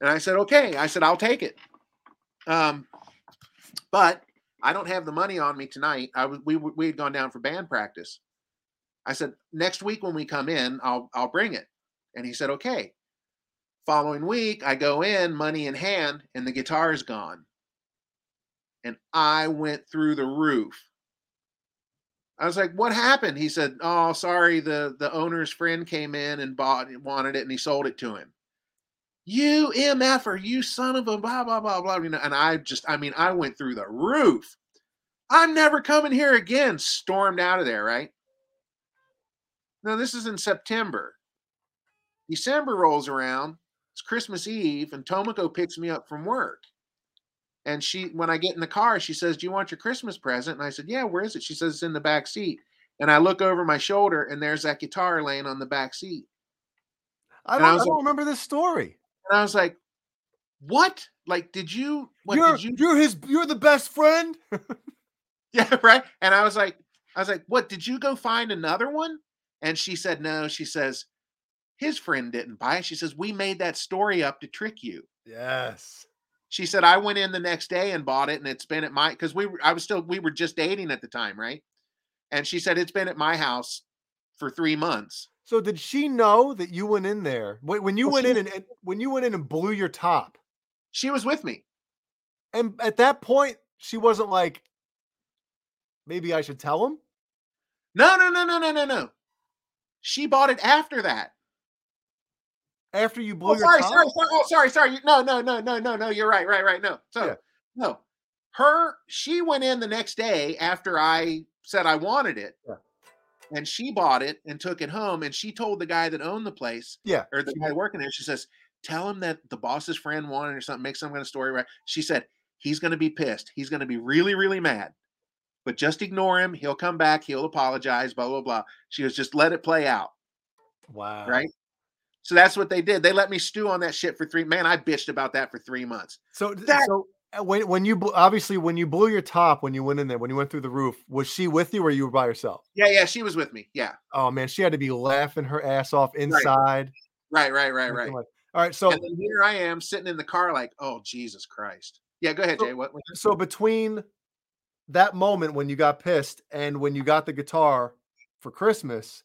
And I said, okay. I said, I'll take it. Um, but I don't have the money on me tonight. I was we we had gone down for band practice. I said, next week when we come in, I'll I'll bring it. And he said, okay. Following week, I go in, money in hand, and the guitar is gone. And I went through the roof. I was like, "What happened?" He said, "Oh, sorry. the The owner's friend came in and bought wanted it, and he sold it to him." You mf'er, you son of a blah blah blah blah. You know, and I just, I mean, I went through the roof. I'm never coming here again. Stormed out of there. Right. Now this is in September. December rolls around. It's Christmas Eve, and Tomoko picks me up from work. And she, when I get in the car, she says, "Do you want your Christmas present?" And I said, "Yeah, where is it?" She says, "It's in the back seat." And I look over my shoulder, and there's that guitar laying on the back seat. I don't, I was don't like- remember this story. And I was like, "What? Like, did you? What you're did you? you're his you're the best friend. Yeah, right." And I was like, "I was like, what? Did you go find another one?" And she said, "No." She says, "His friend didn't buy it." She says, "We made that story up to trick you." yes. She said, "I went in the next day and bought it, and it's been at my because we were I was still we were just dating at the time, right?" And she said, "It's been at my house for three months." So did she know that you went in there when, when you Well, went in and, and when you went in and blew your top? She was with me. And at that point, she wasn't like, maybe I should tell him. No, no, no, no, no, no, no. She bought it after that. After you blew Oh, your sorry, top. sorry, sorry, oh, sorry, sorry. No, no, no, no, no, no. You're right, right, right. No, so Yeah. no. Her, she went in the next day after I said I wanted it, Yeah. and she bought it and took it home. And she told the guy that owned the place Yeah. or the guy working there. She says, "Tell him that the boss's friend wanted or something. Make some kind of story." Right? She said he's going to be pissed. He's going to be really, really mad. But just ignore him. He'll come back. He'll apologize. Blah blah blah. She goes, "Just let it play out." Wow. right? So that's what they did. They let me stew on that shit for three. Man, I bitched about that for three months. So That- so uh, when when you obviously when you blew your top when you went in there when you went through the roof was she with you or you were by yourself? Yeah, yeah, she was with me. Yeah. Oh man, she had to be laughing her ass off inside. Right, right, right, right. like- All right, so here I am sitting in the car, like, oh Jesus Christ. Yeah, go ahead, So- Jay. What? what so between that moment when you got pissed and when you got the guitar for Christmas,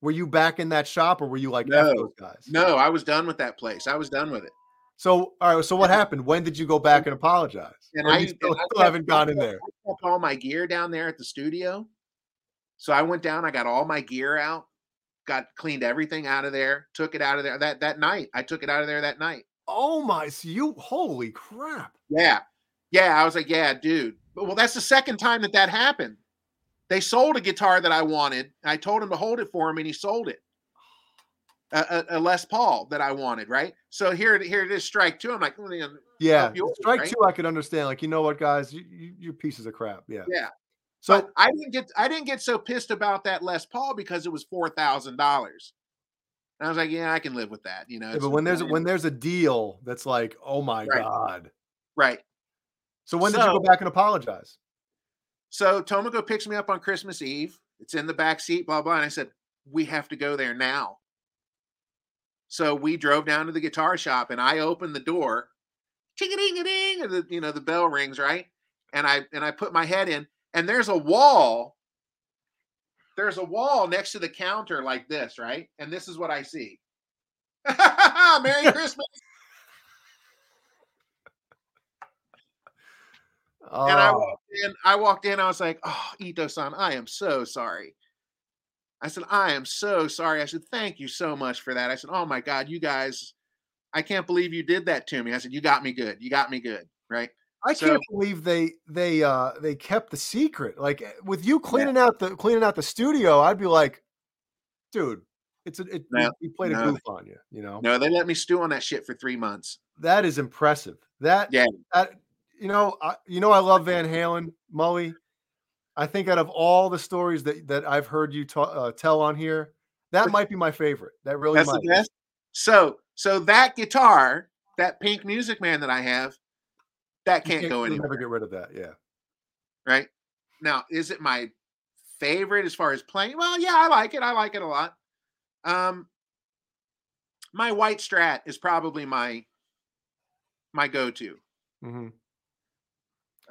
were you back in that shop or were you like No, those guys? no, I was done with that place. I was done with it. So all right, so what happened? When did you go back and apologize? And Or I- still, and I still haven't gone in there. I kept all my gear down there at the studio. So I went down, I got all my gear out, got cleaned everything out of there, took it out of there that that night. I took it out of there that night. Oh my, so you holy crap. Yeah. Yeah, I was like, yeah, dude. But well, that's the second time that that happened. They sold a guitar that I wanted. I told him to hold it for him, and he sold it. A, a, a Les Paul that I wanted, right? So here, here it is, strike two. I'm like, "Oh, yeah, strike right? two. I could understand. Like, you know what, guys, you, you you're pieces of crap. Yeah. yeah. So But I didn't get, I didn't get so pissed about that Les Paul because it was four thousand dollars. And I was like, yeah, I can live with that, you know. yeah, but when there's when there's a deal that's like, oh my Right. god. right. So when did you go back and apologize? So Tomoko picks me up on Christmas Eve. It's in the back seat, blah blah. And I said, we have to go there now. So we drove down to the guitar shop, and I opened the door. Ching a ding a ding, and the you know the bell rings right, and I and I put my head in, and there's a wall. There's a wall next to the counter like this, right? And this is what I see. Merry Christmas. Oh. And I Oh, walked in. I walked in. I was like, "Oh, Ito-san, I am so sorry." I said, "I am so sorry." I said, "Thank you so much for that." I said, "Oh my God, you guys, I can't believe you did that to me." I said, "You got me good. You got me good." Right? I so- can't believe they they uh they kept the secret. Like eh, with you cleaning out the cleaning out the studio, I'd be like, dude, it's a it, No, we played a no. goof on you. You know No, they let me stew on that shit for three months. that is impressive. That Yeah. that you know I, you know I love Van Halen, Mully. I think out of all the stories that that I've heard you ta- uh, tell on here, that might be my favorite. That really That's might. the best. So, so that guitar, that Pink Music Man that I have, that You can't go anywhere. Never get rid of that. Yeah. right? Now, is it my favorite as far as playing? Well, yeah, I like it. I like it a lot. Um, my white Strat is probably my my go-to. hmm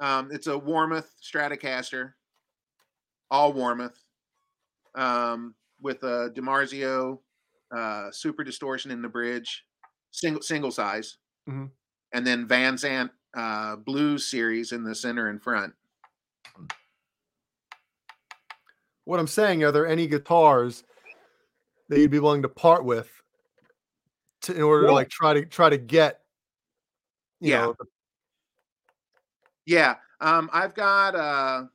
Um, it's a Warmoth Stratocaster, all Warmoth, um, with a DiMarzio uh, super distortion in the bridge, single single size, Mhm. and then Van Zandt uh, Blues series in the center and front. What I'm saying, are there any guitars that you'd be willing to part with to, in order to like try to try to get you Yeah. know the- Yeah, um, I've got a,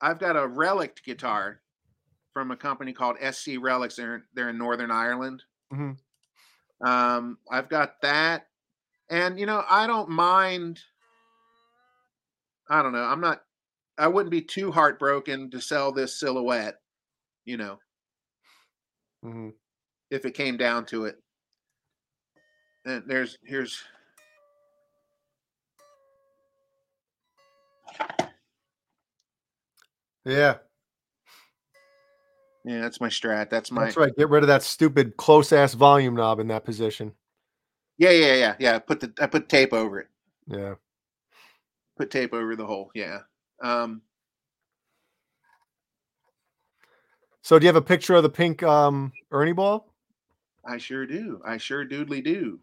I've got a relic guitar from a company called SC Relics. They're they're in Northern Ireland. Mhm. Um, I've got that, and you know I don't mind. I don't know. I'm not. I wouldn't be too heartbroken to sell this silhouette. You know, Mhm. if it came down to it. And there's here's yeah yeah, that's my strat. That's my that's right get rid of that stupid close ass volume knob in that position Yeah, yeah, yeah, yeah. Put the I put tape over it. yeah Put tape over the hole. Yeah. Um, so do you have a picture of the pink um ernie ball I sure do. I sure doodly do.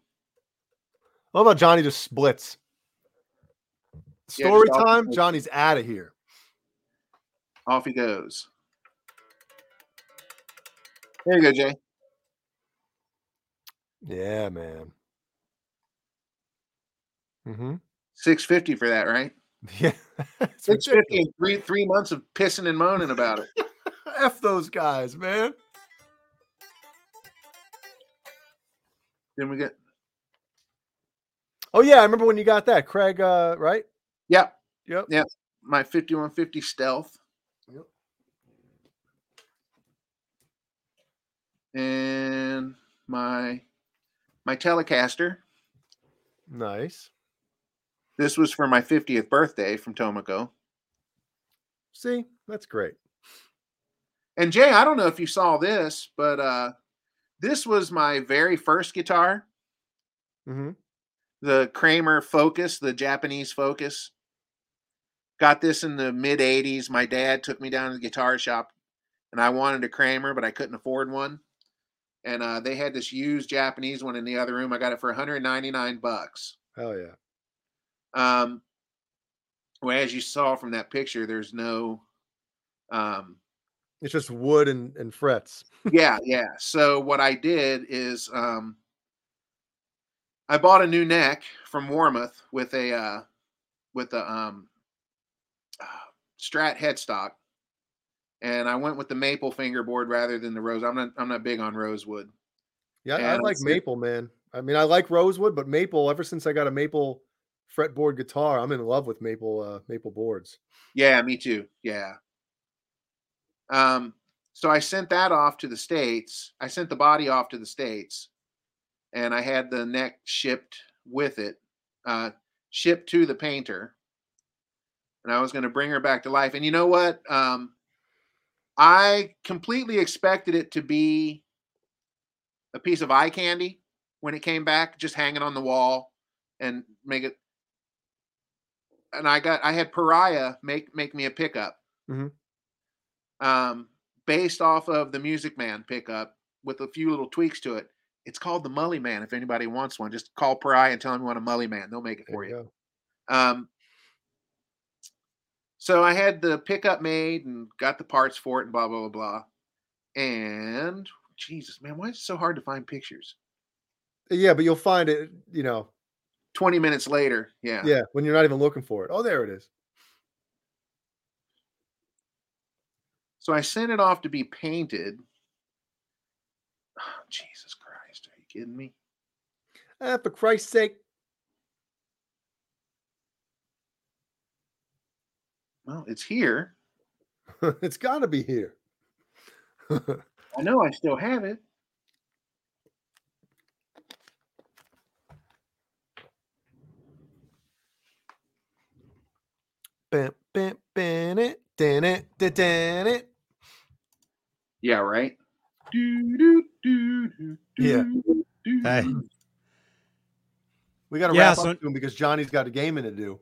what about johnny just splits story all- time johnny's out of here Off he goes. There you go, Jay. yeah man mm-hmm Six fifty for that, right? yeah Six fifty. Three three months of pissing and moaning about it. f those guys man then we get. oh yeah i remember when you got that craig uh right Yep. yep Yeah. My fifty one fifty stealth. Yep. And my my Telecaster. nice This was for my 50th birthday from Tomoko. See, that's great. And Jay, I don't know if you saw this, but uh, this was my very first guitar, hmm the Kramer Focus, the Japanese Focus. Got this in the mid 80s. My dad took me down to the guitar shop and I wanted a Kramer, but I couldn't afford one. And uh, they had this used Japanese one in the other room. I got it for 199 bucks. Hell yeah. Um, well, as you saw from that picture, there's no um, It's just wood and, and frets. yeah, yeah. So what I did is um I bought a new neck from Warmoth with a uh with a um Strat headstock. And I went with the maple fingerboard rather than the rose. I'm not I'm not big on rosewood. Yeah, I- I like maple, man. I mean, I like rosewood, but maple. Ever since I got a maple fretboard guitar, I'm in love with maple uh, maple boards. Yeah, me too. Yeah. Um so I sent that off to the states. I sent the body off to the states and I had the neck shipped with it. Uh shipped to the painter. And I was going to bring her back to life. And you know what? Um I completely expected it to be a piece of eye candy when it came back, just hanging on the wall and make it and I got I had Pariah make make me a pickup. Mhm. Um, based off of the Music Man pickup with a few little tweaks to it. It's called the Mully Man. If anybody wants one, just call Pariah and tell them you want a Mully Man. They'll make it There for you you. Um, so I had the pickup made and got the parts for it and blah blah blah blah. And Jesus, man, why is it so hard to find pictures? Yeah, but you'll find it, you know, 20 minutes later. Yeah. yeah, when you're not even looking for it. Oh, there it is. So I sent it off to be painted. Oh, Jesus Christ, are you kidding me? Ah, for Christ's sake. Well, it's here. it's got to be here. I know I still have it. Bam, bam, bam, it, dan it, da, dan it. Yeah, right. Do, do, do, do, Yeah. do, do. Hey. We got to Yeah, wrap so- up soon because Johnny's got a gaming to do.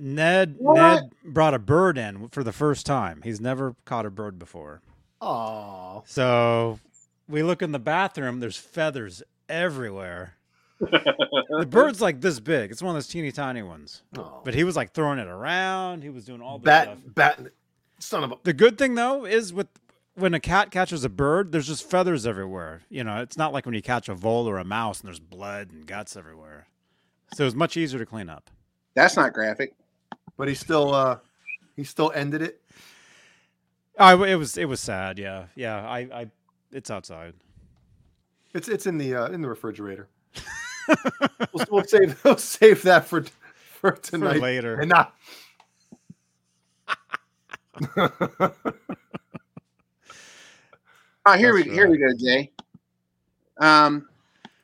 Ned What? Ned brought a bird in for the first time. He's never caught a bird before. Oh, So we look in the bathroom. There's feathers everywhere. The bird's like this big. It's one of those teeny tiny ones. But he was like throwing it around. He was doing all this stuff. bat, bat, son of a. The good thing though is with when a cat catches a bird, there's just feathers everywhere. You know, it's not like when you catch a vole or a mouse and there's blood and guts everywhere. So it's much easier to clean up. That's not graphic. But he still, uh, he still ended it. I, it was it was sad. Yeah, yeah. I, I it's outside. It's it's in the uh, in the refrigerator. we'll, we'll save we'll save that for for For tonight later. and not. Oh, here That's we here we go, Jay. Um,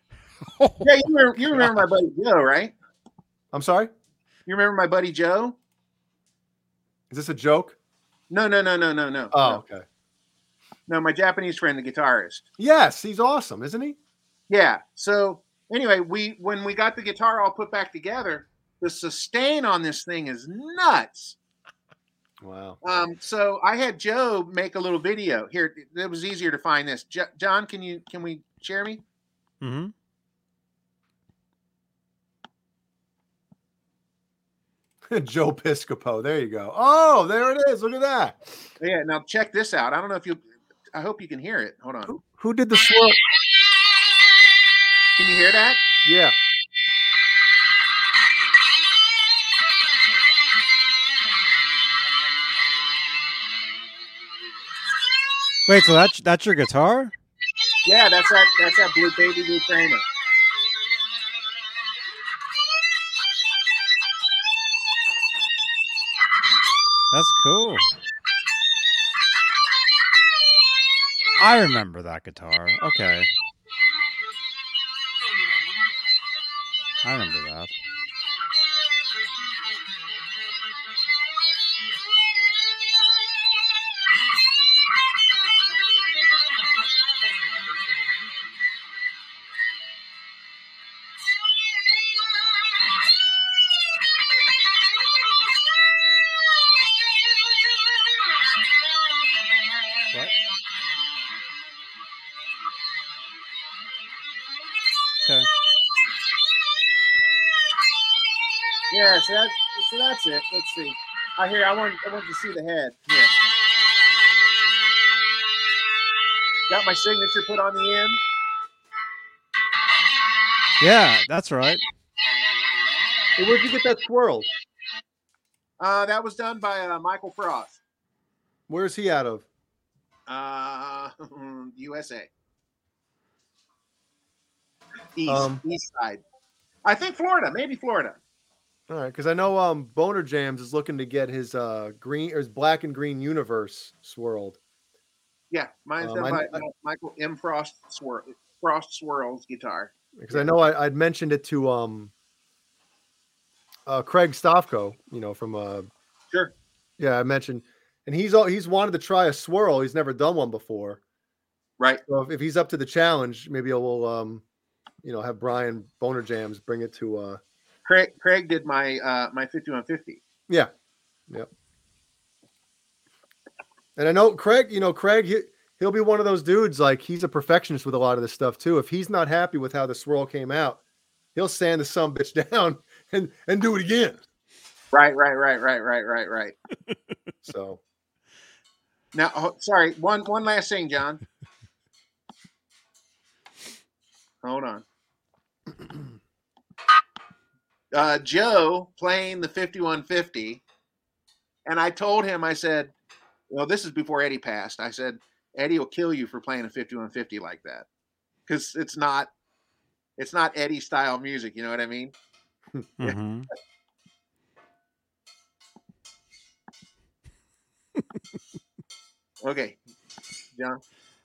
yeah, you remember, you remember my buddy Joe, right? I'm sorry. You remember my buddy Joe? Is this a joke? No, no, no, no, no, no. Oh, no. okay. no, my Japanese friend, the guitarist. Yes, he's awesome, isn't he? Yeah. So anyway, we when we got the guitar all put back together, the sustain on this thing is nuts. Wow. Um, so I had Joe make a little video here. It was easier to find this. Jo- John, can you can we share me? hmm Joe Piscopo. There you go. Oh, there it is. Look at that. Yeah. Now check this out. I don't know if you. I hope you can hear it. Hold on. Who, who did the swirl? Can you hear that? Yeah. Wait, so that's that's your guitar? Yeah, that's that. That's that blue baby blue Kramer. That's cool. I remember that guitar. Okay. I remember that. I hear. I want. I want to see the head. Here. Got my signature put on the end. Yeah, that's right. Hey, where'd you get that swirl? Uh, that was done by uh, Michael Frost, Where's he out of? uh, USA. East, Um, east side. I think Florida, maybe Florida. All right, because I know um Boner Jams is looking to get his uh green or his black and green universe swirled. Yeah, mine's Um, done I- Michael M. Frost Swirl, Frost Swirls guitar. Because I know I, I'd mentioned it to um uh Craig Stavko, you know, from uh Sure. yeah, I mentioned and he's all he's wanted to try a swirl. He's never done one before. Right. So if, if he's up to the challenge, maybe I will um you know have Brian Boner Jams bring it to uh Craig Craig did my uh my 5150. yeah. Yep. And I know Craig, you know, Craig, he, he'll be one of those dudes like he's a perfectionist with a lot of this stuff too. If he's not happy with how the swirl came out, he'll sand the some bitch down and and do it again. Right, right, right, right, right, right, right. So Now, oh, sorry, one one last thing, John. Hold on. Uh, Joe playing the 5150, and I told him, I said, well, this is before Eddie passed. I said, Eddie will kill you for playing a 5150 like that, because it's not, it's not Eddie style music. You know what I mean? hmm Okay, John.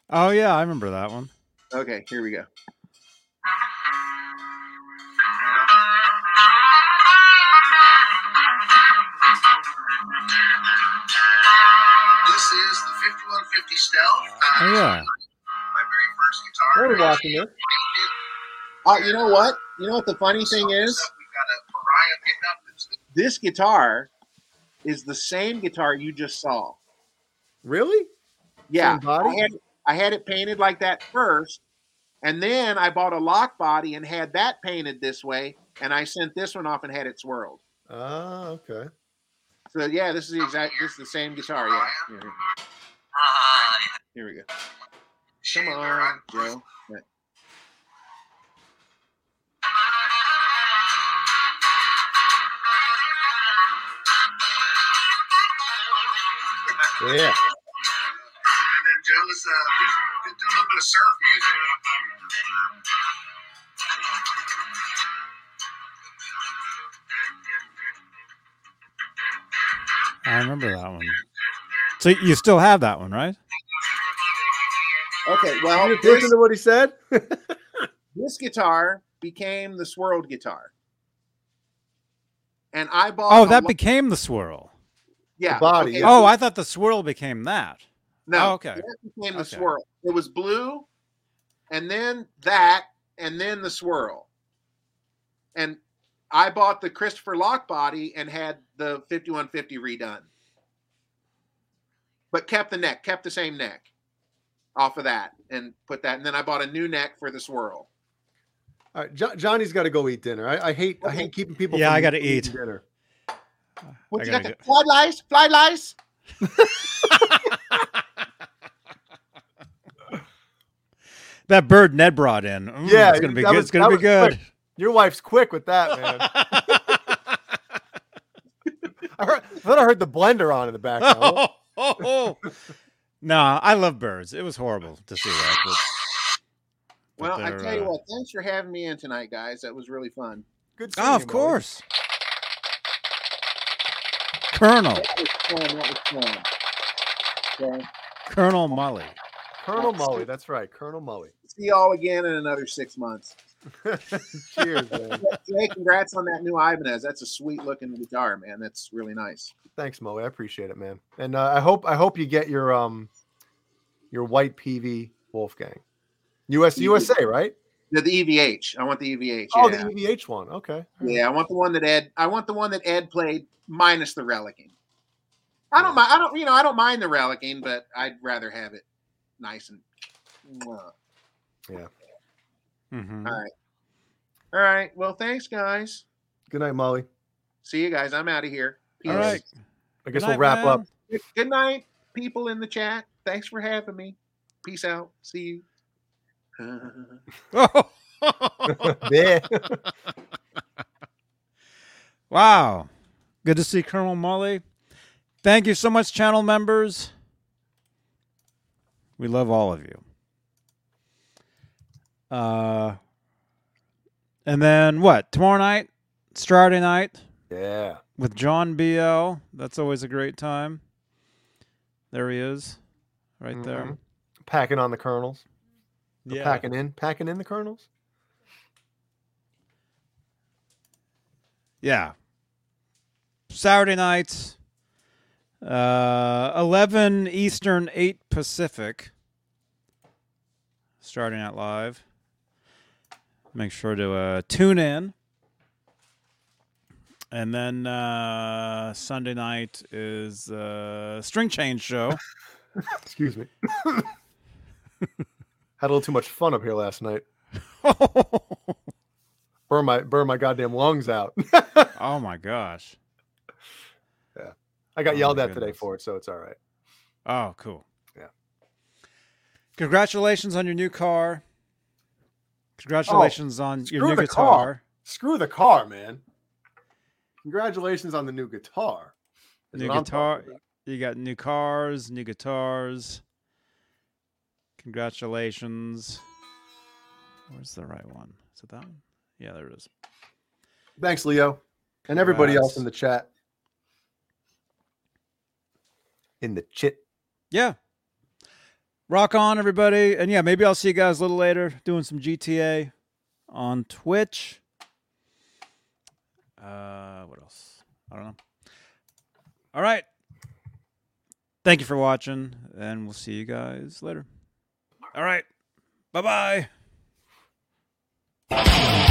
Oh yeah, I remember that one. Okay, here we go. Is the 5150 Stealth. Uh, Oh yeah. My very first guitar. we're watching this. Uh, you know what? You know what the funny thing is? We've got a Pariah pickup. This guitar is the same guitar you just saw. Really? Yeah, Same body? I had I had it painted like that first, and then I bought a lock body and had that painted this way, and I sent this one off and had it swirled. Ah, okay. So yeah, this is the exact. This is the same guitar. Yeah. Here, uh, here we go. Come on, Joe. Yeah. Yeah. And then Joe was uh, do a little bit of surf music. I remember that one. So you still have that one, right? Okay. Well, You listen this, to what he said? this guitar became the swirled guitar, and I bought. Oh, that lo- became the swirl. yeah body, okay. Oh, I thought the swirl became that. No, Oh, okay. That became the Okay. swirl. It was blue, and then that, and then the swirl. And I bought the Christopher Lock body and had the 5150 redone. But kept the neck, kept the same neck off of that and put that. And then I bought a new neck for the swirl. All right, jo- Johnny's got to go eat dinner. I, I hate I hate keeping people. Yeah, from I gotta eat. dinner. What you gotta get- fly lice? Fly lice? That bird Ned brought in. Mm, Yeah, it's gonna be good. was- it's gonna be good. quick. Your wife's quick with that, man. I, heard, I thought I heard the blender on in the background. oh, oh, oh. no, I love birds. It was horrible to see that. But, but Well, I tell you uh, what, thanks for having me in tonight, guys. That was really fun. Good. seeing Oh, of Mully. course. Colonel. That was fun. That was fun. Okay. Colonel Mully. Colonel Mully. That's right, Colonel Mully. See y'all again in another six months. Cheers, man. Jay, congrats on that new Ibanez. That's a sweet looking guitar, man. That's really nice. Thanks, Mully. I appreciate it, man. And uh, I hope I hope you get your um your white PV Wolfgang. US USA, right? The, the EVH. I want the EVH. Oh, yeah. the EVH one. Okay. Yeah, I want the one that Ed. I want the one that Ed played minus the relicking. I don't mind. I don't. You know, I don't mind the relicking, but I'd rather have it nice and. Mwah. Mhm. All right. All right. Well, thanks, guys. Good night, Mully. See you guys. I'm out of here. All Peace. right. I guess Good we'll wrap man. up. Good night, people in the chat. Thanks for having me. Peace out. See you. yeah. wow. Good to see Colonel Mully. Thank you so much, channel members. We love all of you. Uh, and then what? Tomorrow night, Saturday night Yeah. with John BL. That's always a great time. There he is, right there. Mhm. Packing on the kernels. Yeah. Packing in. Packing in the kernels. Yeah. Saturday nights, uh, 11 Eastern, 8 Pacific. Starting out live. Make sure to uh, tune in. And then uh, Sunday night is uh, String Change Show. Excuse me. Had a little too much fun up here last night. Burn my burn my goddamn lungs out. oh my gosh. Yeah. I got Oh yelled at today for it, so it's all right. Oh, cool. Yeah. Congratulations on your new car. Congratulations oh, on your new guitar. car. Screw the car, man. Congratulations on the new guitar. is New guitar. You got new cars, new guitars. Congratulations. Where's the right one? Is it that one? Yeah, there it is. Thanks, Leo. And everybody else in the chat. In the chit. Yeah. Rock on, everybody. And yeah, maybe I'll see you guys a little later doing some GTA on Twitch. Uh, what else? I don't know. All right. Thank you for watching, and we'll see you guys later. All right. Bye bye.